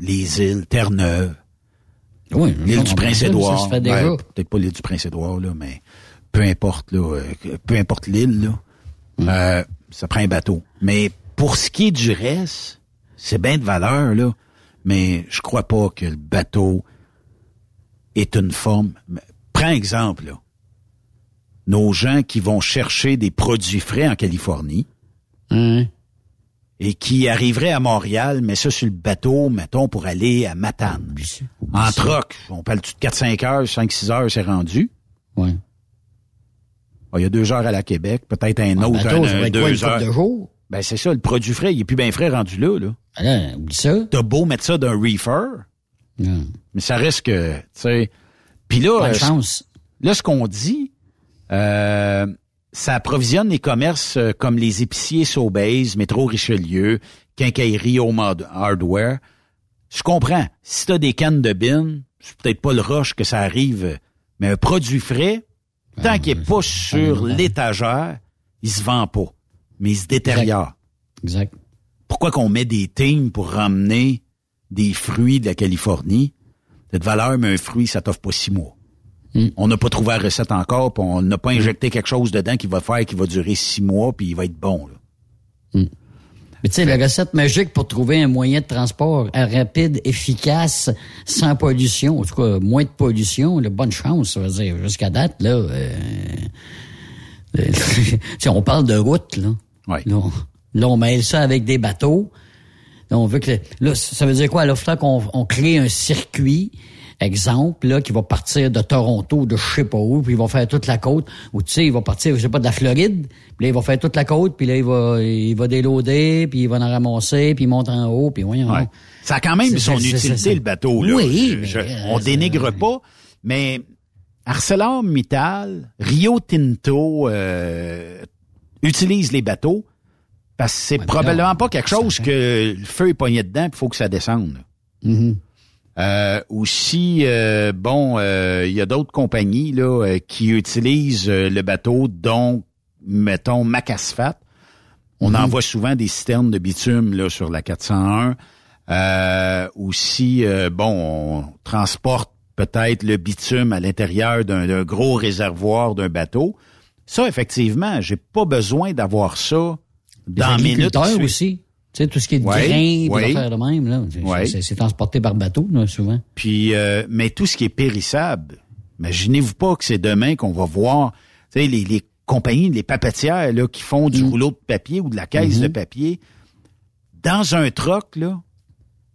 Speaker 9: les îles Terre-Neuve,
Speaker 10: Oui,
Speaker 9: l'île du Prince-Édouard, ben, peut-être pas l'île du Prince-Édouard, là, mais peu importe, là, euh, peu importe l'île, là,
Speaker 10: Mm.
Speaker 9: euh, ça prend un bateau. Mais pour ce qui est du reste, c'est bien de valeur, là, mais je crois pas que le bateau est une forme. Prends exemple, là. Nos gens qui vont chercher des produits frais en Californie
Speaker 10: Hein?
Speaker 9: Et qui arriveraient à Montréal, mais ça sur le bateau, mettons, pour aller à Matane. En troc, on parle de 4-5 heures, 5-6 heures, c'est rendu.
Speaker 10: Ouais.
Speaker 9: Ah, Il y a deux heures à la Québec, peut-être un autre,
Speaker 10: bateau,
Speaker 9: un,
Speaker 10: quoi,
Speaker 9: deux
Speaker 10: une
Speaker 9: heures.
Speaker 10: de jours?
Speaker 9: Ben c'est ça, le produit frais, il est plus bien frais rendu là. là.
Speaker 10: Ah, oublie ça.
Speaker 9: T'as beau mettre ça d'un reefer, mais ça reste que, tu sais... Puis là,
Speaker 10: Pas de chance.
Speaker 9: là, ce qu'on dit, euh, ça approvisionne les commerces euh, comme les épiciers Sobeys, Métro Richelieu, Quincaillerie Home Hard- Hardware. Je comprends. Si t'as des cannes de bin, c'est peut-être pas le rush que ça arrive, mais un produit frais, tant qu'il est pas sur l'étagère, il se vend pas, mais il se détériore.
Speaker 10: Exact.
Speaker 9: Pourquoi qu'on met des teams pour ramener des fruits de la Californie? Cette valeur, mais un fruit, ça t'offre pas six mois. On n'a pas trouvé la recette encore, puis on n'a pas injecté quelque chose dedans qui va faire, qui va durer six mois, puis il va être bon. Là.
Speaker 10: Mais tu sais, la recette magique pour trouver un moyen de transport rapide, efficace, sans pollution, en tout cas, moins de pollution, là, bonne chance, ça veut dire. Jusqu'à date, là, euh, euh, on parle de route, là. Là, on, là, on mêle ça avec des bateaux. Là, on veut que, là, ça veut dire quoi? Là, il faudra qu'on on crée un circuit, exemple, là, qui va partir de Toronto, de je sais pas où, puis il va faire toute la côte, ou tu sais, il va partir, je sais pas, de la Floride, puis là, il va faire toute la côte, puis là, il va, il va déloader, puis il va en ramasser, puis il monte en haut, puis voyons.
Speaker 9: Ouais. Ça a quand même son utilité, le bateau. Là.
Speaker 10: Oui,
Speaker 9: Je-
Speaker 10: mais,
Speaker 9: je- on dénigre pas, mais ArcelorMittal, Rio Tinto euh, utilise les bateaux Parce que c'est probablement pas quelque chose que le feu est pogné dedans, il faut que ça descende.
Speaker 10: Mm-hmm.
Speaker 9: Euh, aussi, euh, bon, euh, il y a d'autres compagnies là euh, qui utilisent euh, le bateau, dont mettons Macasfat. On
Speaker 10: Mhm.
Speaker 9: envoie souvent des citernes de bitume là sur la 401. Euh, aussi, euh, bon, on transporte peut-être le bitume à l'intérieur d'un gros réservoir d'un bateau. Ça, effectivement, j'ai pas besoin d'avoir ça dans minutes.
Speaker 10: agriculteurs aussi. Tu sais, tout ce qui est de
Speaker 9: Ouais,
Speaker 10: grain, de même, là. C'est- transporté par bateau, là, souvent.
Speaker 9: Puis, euh, mais tout ce qui est périssable, imaginez-vous pas que c'est demain qu'on va voir, tu sais, les, les compagnies, les papetières là, qui font du rouleau de papier ou de la caisse
Speaker 10: Mm-hmm.
Speaker 9: de papier. Dans un troc, là,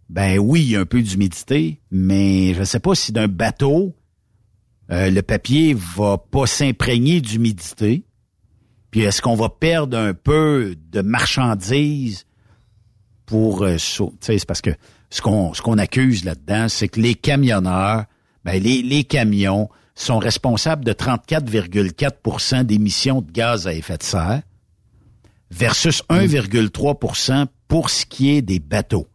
Speaker 9: ben oui, il y a un peu d'humidité, mais je sais pas si d'un bateau, euh, le papier va pas s'imprégner d'humidité. Puis est-ce qu'on va perdre un peu de marchandises pour euh, c'est parce que ce qu'on ce qu'on accuse là-dedans, c'est que les camionneurs, ben les, les camions sont responsables de 34,4% d'émissions de gaz à effet de serre versus 1,3% pour ce qui est des bateaux.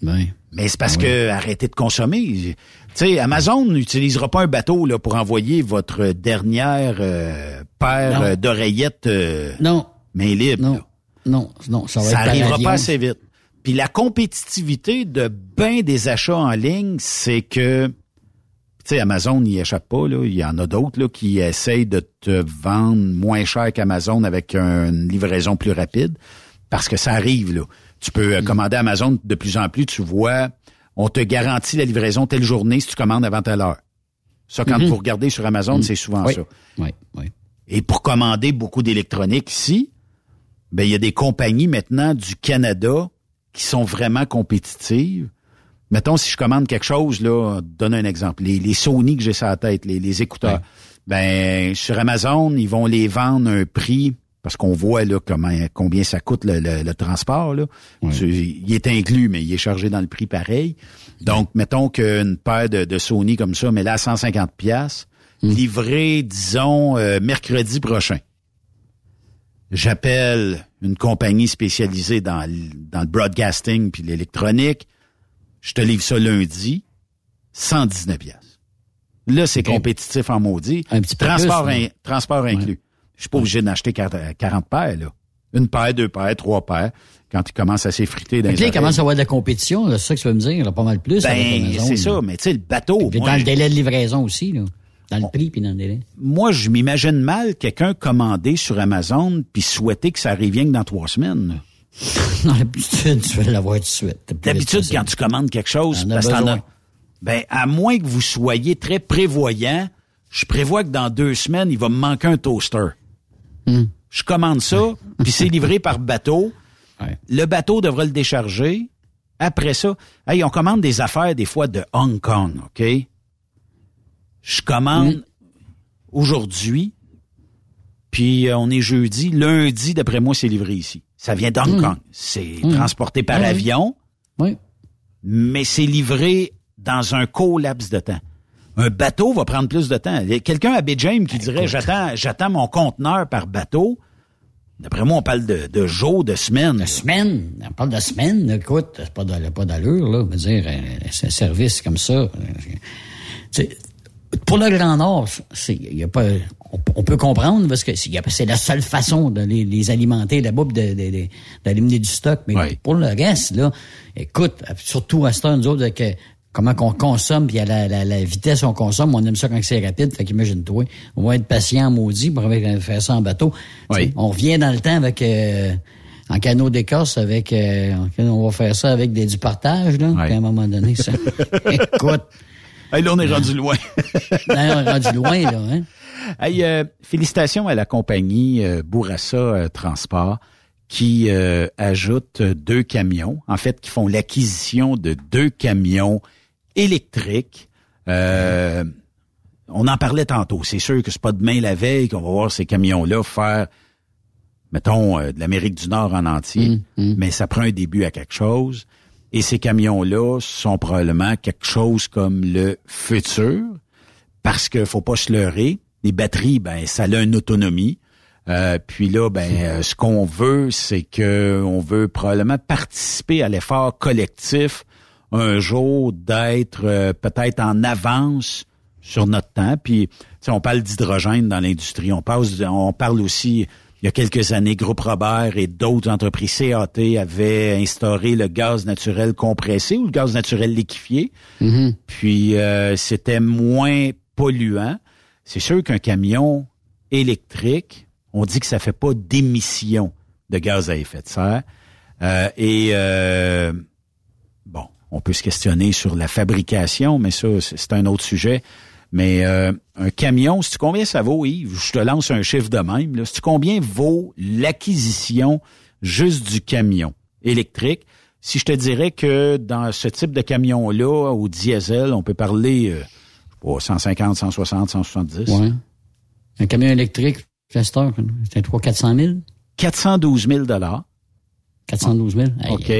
Speaker 9: Mais c'est parce que arrêtez de consommer. Tu sais, Amazon n'utilisera pas un bateau là pour envoyer votre dernière euh, paire d'oreillettes euh,
Speaker 10: Non.
Speaker 9: main libre.
Speaker 10: Non.
Speaker 9: là.
Speaker 10: Non, non, ça va
Speaker 9: Ça
Speaker 10: être
Speaker 9: arrivera pas assez vite. Puis la compétitivité de ben des achats en ligne, c'est que tu sais Amazon n'y échappe pas là, il y en a d'autres là qui essayent de te vendre moins cher qu'Amazon avec une livraison plus rapide parce que ça arrive là. Tu peux euh,
Speaker 10: Mm.
Speaker 9: commander Amazon de plus en plus, tu vois, on te garantit la livraison telle journée si tu commandes avant telle heure. Ça quand
Speaker 10: Mhm.
Speaker 9: vous regardez sur Amazon,
Speaker 10: Mm.
Speaker 9: c'est souvent
Speaker 10: Oui.
Speaker 9: ça.
Speaker 10: Oui, oui.
Speaker 9: Et pour commander beaucoup d'électronique ici, ben il y a des compagnies maintenant du Canada qui sont vraiment compétitives. Mettons, si je commande quelque chose, là, donne un exemple. Les, les Sony que j'ai sur la tête, les, les écouteurs. Ben, sur Amazon, ils vont les vendre un prix, parce qu'on voit là comment combien ça coûte le, le- le transport. Là. Il est inclus, mais il est chargé dans le prix pareil. Donc, mettons qu'une paire de, de Sony comme ça, mais là à 150 pièces, livré, disons, euh, mercredi prochain. J'appelle une compagnie spécialisée dans, dans le broadcasting puis l'électronique. Je te livre ça lundi, 119 pièces. Là, c'est compétitif en maudit.
Speaker 10: Un petit peu
Speaker 9: transport,
Speaker 10: plus,
Speaker 9: in- transport inclus. Je suis pas obligé d'acheter 40, 40 paires, là. Une paire, deux paires, trois paires, quand ils commencent à s'effriter dans les
Speaker 10: là, il commence à avoir de la compétition, c'est ça que tu veux me dire, là, pas mal plus.
Speaker 9: Ben, c'est ça, mais tu sais, le bateau,
Speaker 10: Puis
Speaker 9: moi,
Speaker 10: dans le délai de livraison aussi, là. Dans le prix puis dans le délai.
Speaker 9: moi, je m'imagine mal quelqu'un commander sur Amazon puis souhaiter que ça que dans trois semaines.
Speaker 10: Non, d'habitude, tu veux l'avoir tout de suite.
Speaker 9: D'habitude, quand tu commandes quelque chose, parce que as- ben, à moins que vous soyez très prévoyant, je prévois que dans deux semaines, il va me manquer un toaster.
Speaker 10: Hmm.
Speaker 9: Je commande ça, puis c'est livré par bateau. Le bateau devra le décharger. Après ça, hey, on commande des affaires des fois de Hong Kong, OK? Je commande
Speaker 10: Hmm.
Speaker 9: aujourd'hui, puis euh, on est jeudi. Lundi, d'après moi, c'est livré ici. Ça vient d'Hong
Speaker 10: Mm.
Speaker 9: Kong. C'est
Speaker 10: Mm.
Speaker 9: transporté par
Speaker 10: Ah
Speaker 9: avion,
Speaker 10: Oui.
Speaker 9: mais c'est livré dans un court laps de temps. Un bateau va prendre plus de temps. Il y a Quelqu'un à James qui dirait j'attends j'attends mon conteneur par bateau. D'après moi, on parle de, de jours, de semaines. De
Speaker 10: semaines. On parle de semaines. Écoute, c'est pas d'all- pas d'allure, là. Je veux dire, euh, c'est un service comme ça. euh, c'est- Pour le Grand Nord, c'est, y a pas, on, on peut comprendre parce que c'est, la seule façon de les, les alimenter là-bas, puis de, de, de- d'éliminer du stock. Mais pour le reste, là, écoute, surtout à ce temps, nous autres, euh, comment qu'on consomme, puis à la, la, la vitesse qu'on consomme, on aime ça quand c'est rapide. Fait qu'imagine-toi, on va être patient, maudit, pour faire ça en bateau. On revient dans le temps avec... euh, en canot d'écorce avec euh, on va faire ça avec des, du partage là à un moment donné ça écoute
Speaker 9: Hey, là on est rendu loin
Speaker 10: Là, on est rendu loin là hein
Speaker 9: Hey, euh, félicitations à la compagnie euh, Bourassa euh, Transport qui euh, ajoute deux camions, en fait, qui font l'acquisition de deux camions électriques. Euh, on en parlait tantôt. C'est sûr que c'est pas demain la veille qu'on va voir ces camions-là faire, mettons, euh, de l'Amérique du Nord en entier, mais ça prend un début à quelque chose. Et ces camions-là sont probablement quelque chose comme le futur parce que faut pas se leurrer. Les batteries, ben, ça a une autonomie. Euh, puis là, ben, euh, ce qu'on veut, c'est que on veut probablement participer à l'effort collectif un jour d'être euh, peut-être en avance sur notre temps. Puis, on parle d'hydrogène dans l'industrie. On, passe, on parle aussi, il y a quelques années, Groupe Robert et d'autres entreprises CAT avaient instauré le gaz naturel compressé ou le gaz naturel liquéfié.
Speaker 10: Mm-hmm.
Speaker 9: Puis, c'était moins polluant. C'est sûr qu'un camion électrique, on dit que ça fait pas d'émissions de gaz à effet de serre. Euh, et euh, bon, on peut se questionner sur la fabrication, mais ça, c'est un autre sujet. Mais euh, un camion, sais-tu combien ça vaut, Yves? Je te lance un chiffre de même. Sais-tu combien vaut l'acquisition juste du camion électrique? Si je te dirais que dans ce type de camion-là, au diesel, on peut parler euh, 150, 160, 170.
Speaker 10: Ouais. Un camion électrique, Fester, c'était 300 400 000?
Speaker 9: 412 000
Speaker 10: 412 000?
Speaker 9: OK.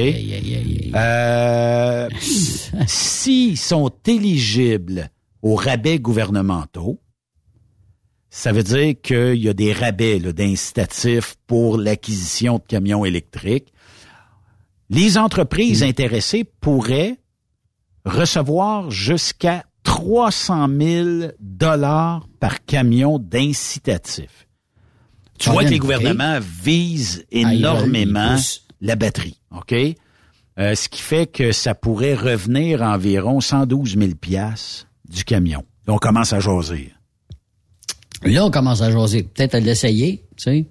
Speaker 9: euh, S'ils sont éligibles aux rabais gouvernementaux, ça veut dire qu'il y a des rabais d'incitatifs pour l'acquisition de camions électriques. Les entreprises
Speaker 10: Hmm.
Speaker 9: intéressées pourraient recevoir jusqu'à 300 000 dollars par camion d'incitatif. Tu vois que les gouvernements visent
Speaker 10: Ah,
Speaker 9: énormément la batterie, OK? Euh, ce qui fait que ça pourrait revenir environ 112 000 piastres du camion. Là, on commence à jaser.
Speaker 10: Là, on commence à jaser. Peut-être à l'essayer, tu sais.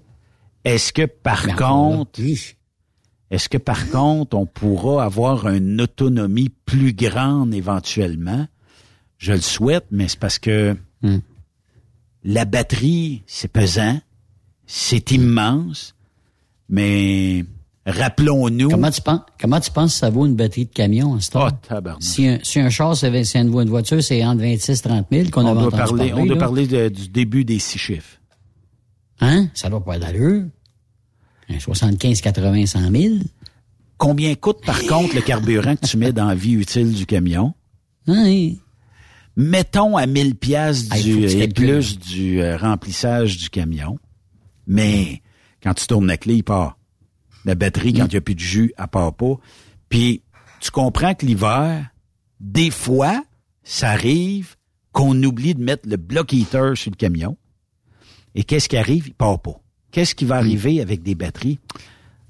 Speaker 9: Est-ce que par contre, est-ce que par contre, on pourra avoir une autonomie plus grande éventuellement? Je le souhaite, mais c'est parce que
Speaker 10: Hmm.
Speaker 9: la batterie, c'est pesant, c'est immense, mais rappelons-nous.
Speaker 10: Comment tu penses, comment tu penses que ça vaut une batterie de camion à ce temps?
Speaker 9: Oh, tabarnak.
Speaker 10: si, un, si un char, c'est c'est une, une voiture, c'est entre 26 et 30 000 qu'on
Speaker 9: on
Speaker 10: avait
Speaker 9: doit parler, on doit parler de- du début des six chiffres.
Speaker 10: Hein? Ça doit pas être d'allure. Un 75, 80, 100 000.
Speaker 9: Combien coûte par contre le carburant que tu mets dans la vie utile du camion?
Speaker 10: Hein?
Speaker 9: Mettons à 1000 pièces du
Speaker 10: tu
Speaker 9: et plus du euh, remplissage du camion. Mais quand tu tournes la clé, il part. La batterie,
Speaker 10: Mm.
Speaker 9: quand il n'y a plus de jus, elle part pas. Puis tu comprends que l'hiver, des fois, ça arrive qu'on oublie de mettre le block heater sur le camion. Et qu'est-ce qui arrive? Il part pas. Qu'est-ce
Speaker 10: Mm.
Speaker 9: qui va arriver avec des batteries?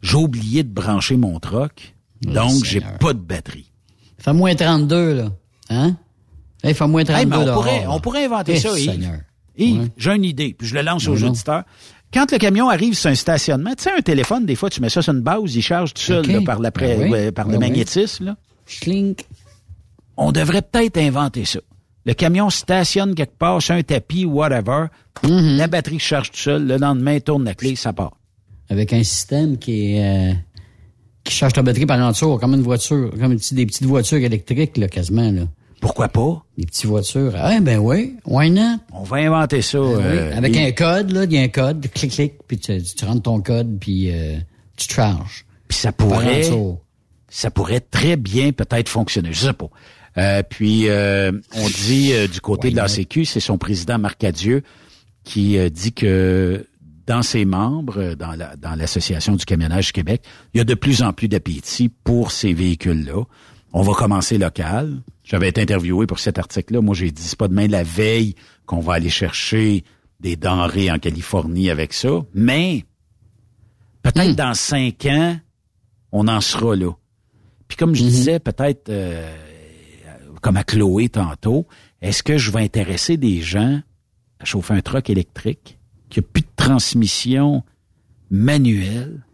Speaker 9: J'ai oublié de brancher mon troc, donc j'ai pas de batterie.
Speaker 10: Fait moins 32, là. Hein? Hey, fait moins 32
Speaker 9: Hey, mais on,
Speaker 10: dehors,
Speaker 9: pourrait,
Speaker 10: là.
Speaker 9: on pourrait inventer
Speaker 10: Eh,
Speaker 9: ça, Yves.
Speaker 10: Seigneur.
Speaker 9: Yves,
Speaker 10: Ouais.
Speaker 9: j'ai une idée, puis je le lance aux
Speaker 10: non.
Speaker 9: auditeurs. Quand le camion arrive sur un stationnement, tu sais, un téléphone, des fois, tu mets ça sur une base, il charge tout seul là, par, la pré-
Speaker 10: Ben oui.
Speaker 9: ouais, par le
Speaker 10: Ben oui.
Speaker 9: magnétisme. Là. On devrait peut-être inventer ça. Le camion stationne quelque part sur un tapis, whatever.
Speaker 10: Mm-hmm.
Speaker 9: La batterie charge tout seul. Le lendemain, tourne la clé, ça part.
Speaker 10: Avec un système qui est, euh, qui charge ta batterie par en dessous, comme une voiture, comme des petites voitures électriques, là, quasiment, là.
Speaker 9: Pourquoi pas?
Speaker 10: Des petites voitures. Ah, ben oui. Why not?
Speaker 9: On va inventer ça.
Speaker 10: Ben oui.
Speaker 9: euh,
Speaker 10: Avec
Speaker 9: et-
Speaker 10: un code, là, il y a un code, clic, clic, puis tu, tu rentres ton code, puis euh, tu charges.
Speaker 9: Puis ça pourrait, ça pourrait très bien peut-être fonctionner. Je sais pas. Euh, puis euh, on dit euh, du côté de la Sécu, c'est son président Marc Cadieux qui dit que dans ses membres, dans la dans l'association du camionnage du Québec, il y a de plus en plus d'appétit pour ces véhicules-là. On va commencer local. J'avais été interviewé pour cet article-là. Moi, j'ai dit c'est pas demain la veille qu'on va aller chercher des denrées en Californie avec ça, mais peut-être dans cinq ans, on en sera là. Puis comme je disais, peut-être euh, comme à Chloé tantôt, est-ce que je vais intéresser des gens à chauffer un truck électrique qui a plus de transmission manuelle?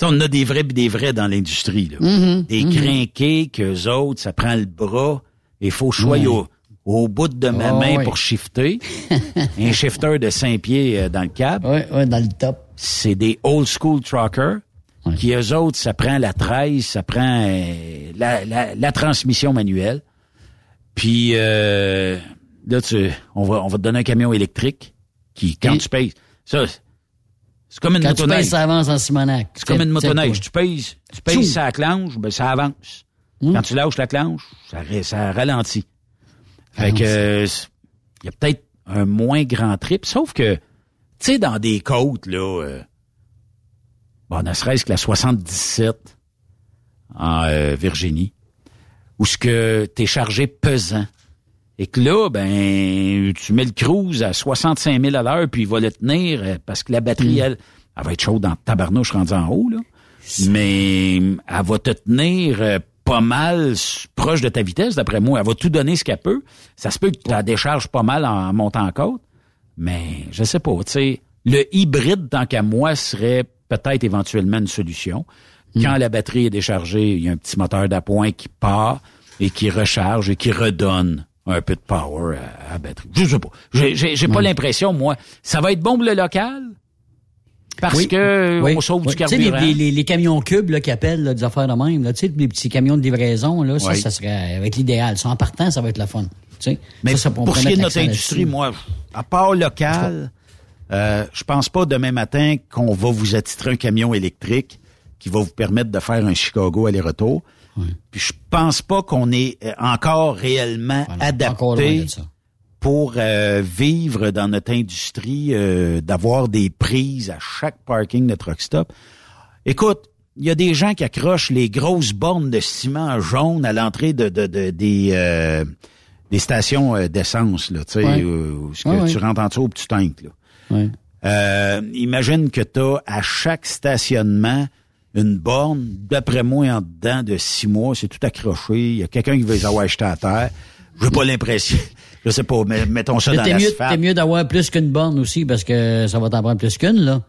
Speaker 9: Tu sais, on a des vrais pis des vrais dans l'industrie. là.
Speaker 10: Mhm,
Speaker 9: Des
Speaker 10: mhm.
Speaker 9: crinqués qu'eux autres, ça prend le bras. Il faut choyer au, au bout de ma
Speaker 10: Ah,
Speaker 9: main pour shifter. un shifter de 5 pieds euh, dans le câble.
Speaker 10: Ouais, ouais, dans le top.
Speaker 9: C'est des old school truckers qui, eux autres, ça prend la 13, ça prend euh, la, la, la transmission manuelle. Puis euh, là, tu, on, va, on va te donner un camion électrique qui, quand
Speaker 10: Et-
Speaker 9: tu payes, ça, c'est comme une
Speaker 10: Quand tu
Speaker 9: motoneige.
Speaker 10: payes, ça avance en Simonac.
Speaker 9: C'est comme une motoneige. Tu payes, tu
Speaker 10: Tchou.
Speaker 9: ça clenche, ben ça avance.
Speaker 10: Hmm?
Speaker 9: Quand tu lâches la clenche, ça, ra- ça ralentit. Fait que il y a peut-être un moins grand trip, sauf que Tu sais, dans des côtes, là, euh, bon, ne serait-ce que la 77 en euh, Virginie, où ce que t'es chargé pesant. Et que là, ben, tu mets le cruise à 65 000 à l'heure, puis il va le tenir euh, parce que la batterie, elle, elle va être chaude dans tabarnouche rendue en haut, là. Mais elle va te tenir euh, pas mal proche de ta vitesse, d'après moi. Elle va tout donner ce qu'elle peut. Ça se peut que tu la décharges pas mal en montant en côte. Mais je sais pas, tu sais, le hybride, tant qu'à moi, serait peut-être éventuellement une solution. Quand la batterie est déchargée, il y a un petit moteur d'appoint qui part et qui recharge et qui redonne un peu de power à, à batterie. Je sais pas. J'ai, pas l'impression, moi. Ça va être bon pour le local? Parce
Speaker 10: Oui,
Speaker 9: que
Speaker 10: oui,
Speaker 9: on sauve
Speaker 10: oui.
Speaker 9: du
Speaker 10: Tu sais, les,
Speaker 9: carburant.
Speaker 10: les, les- les camions cubes là, qui appellent là, des affaires de même, là, tu sais, les petits camions de livraison, là, ça, ça serait avec l'idéal. Ça, en partant, ça va être la fun. Tu sais.
Speaker 9: Mais
Speaker 10: Ça, ça,
Speaker 9: pour ce qui est de notre industrie, moi, à part local, euh, je pense pas demain matin qu'on va vous attitrer un camion électrique qui va vous permettre de faire un Chicago aller-retour. Puis je pense pas qu'on est euh, encore réellement
Speaker 10: loin
Speaker 9: adapté pour euh, vivre dans notre industrie, euh, d'avoir des prises à chaque parking de truck stop. Écoute, il y a des gens qui accrochent les grosses bornes de ciment jaune à l'entrée de, de- de- des, euh, des stations euh, d'essence, là, tu sais,
Speaker 10: Ouais.
Speaker 9: où ce que
Speaker 10: Ouais,
Speaker 9: tu rentres en dessous puis tu tanques, là.
Speaker 10: Ouais.
Speaker 9: Euh, imagine que tu as à chaque stationnement une borne, d'après moi, en dedans de six mois, c'est tout accroché. Il y a quelqu'un qui va les avoir achetés à terre. J'ai pas l'impression. Je sais pas, mais mettons ça
Speaker 10: Mais
Speaker 9: dans
Speaker 10: t'es mieux,
Speaker 9: l'asphalte.
Speaker 10: t'es mieux d'avoir plus qu'une borne aussi parce que ça va t'en prendre plus qu'une, là.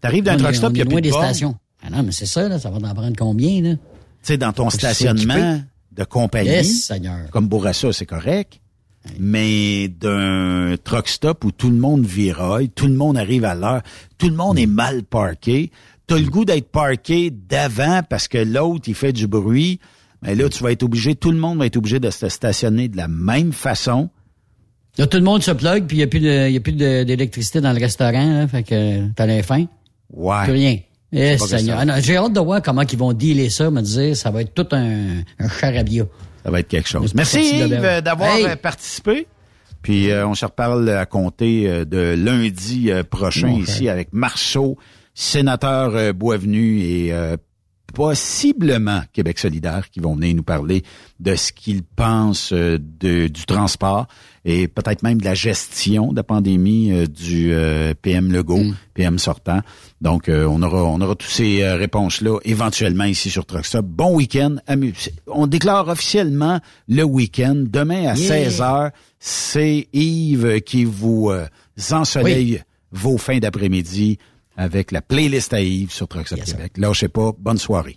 Speaker 9: T'arrives dans un
Speaker 10: On
Speaker 9: truck stop, il y a plus de
Speaker 10: des stations. Ah non, mais c'est ça, là. Ça va t'en prendre combien, là?
Speaker 9: Tu sais, dans ton stationnement de compagnie,
Speaker 10: Yes, Seigneur.
Speaker 9: comme Bourassa, c'est correct. Mais d'un truck stop où tout le monde viraille, tout le monde arrive à l'heure, tout le monde est mal parqué. T'as le goût d'être parqué d'avant parce que l'autre, il fait du bruit. Mais là, tu vas être obligé, tout le monde va être obligé de se stationner de la même façon.
Speaker 10: Là, tout le monde se plug, puis il n'y a plus de- y a plus d'électricité dans le restaurant, là, fait que t'as l'air faim.
Speaker 9: Ouais.
Speaker 10: Plus rien. Eh, Seigneur. Ah J'ai hâte de voir comment ils vont dealer ça, me dire, ça va être tout un, un charabia.
Speaker 9: Ça va être quelque chose. Merci Yves d'avoir
Speaker 10: Hey!
Speaker 9: euh, participé. Puis euh, on se reparle à compter euh, de lundi euh, prochain
Speaker 10: Bon,
Speaker 9: ici avec Marceau, sénateur euh, Boisvenu et euh, possiblement Québec solidaire qui vont venir nous parler de ce qu'ils pensent euh, de, du transport et peut-être même de la gestion de la pandémie euh, du PM Legault, PM sortant. Donc euh, on aura on aura toutes ces euh, réponses là éventuellement ici sur Truckstop. Bon week-end. On déclare officiellement le week-end demain à
Speaker 10: Yeah.
Speaker 9: 16h. C'est Yves qui vous ensoleille vos fins d'après-midi avec la playlist à Yves sur Truckstop Québec. Lâchez pas. Bonne soirée.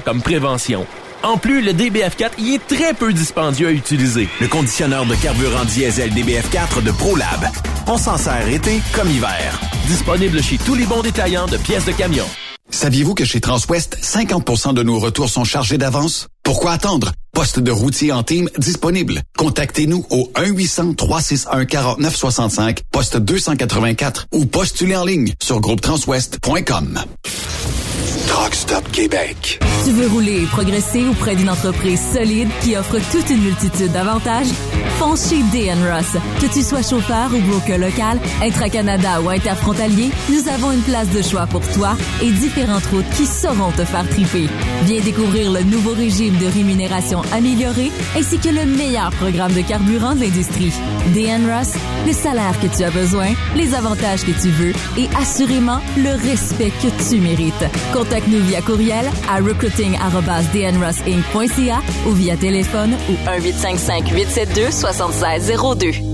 Speaker 17: comme prévention. En plus, le DBF4 y est très peu dispendieux à utiliser.
Speaker 4: Le conditionneur de carburant diesel DBF4 de ProLab. On s'en sert été comme hiver.
Speaker 17: Disponible chez tous les bons détaillants de pièces de camion.
Speaker 3: Saviez-vous que chez Transwest, 50% de nos retours sont chargés d'avance? Pourquoi attendre? Poste de routier en team disponible. Contactez-nous au 1-800-361-4965, poste 284 ou postulez en ligne sur groupetranswest.com.
Speaker 13: Truck Stop Québec.
Speaker 6: Tu veux rouler et progresser auprès d'une entreprise solide qui offre toute une multitude d'avantages? Fonce chez DN Ross. Que tu sois chauffeur ou broker local, intra-Canada ou interfrontalier, nous avons une place de choix pour toi et différentes routes qui sauront te faire triper. Viens découvrir le nouveau régime de rémunération amélioré ainsi que le meilleur programme de carburant de l'industrie. DN Ross, le salaire que tu as besoin, les avantages que tu veux et assurément le respect que tu mérites. Contacte-nous via courriel à recruiting@dnrossinc.ca ou via téléphone au 1 855 872 7602.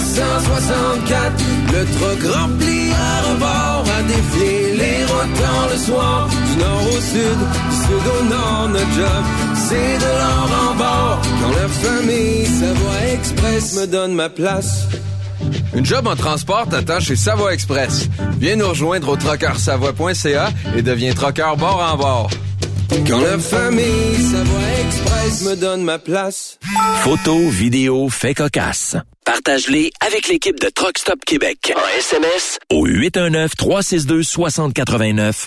Speaker 7: 1964. Le truck rempli à rebord a défié les rotants le soir. Du nord au sud, du sud au nord, notre job, c'est de l'or en bord. Quand la famille Savoie Express me donne ma place.
Speaker 8: Une job en transport t'attend chez Savoie Express. Viens nous rejoindre au trockeursavoie.ca et deviens trockeur bord en bord. Quand la famille Savoie Express me donne ma place.
Speaker 17: Photos, vidéos, faits cocasse. Partage-les avec l'équipe de Truck Stop Québec. En SMS au 819-362-6089.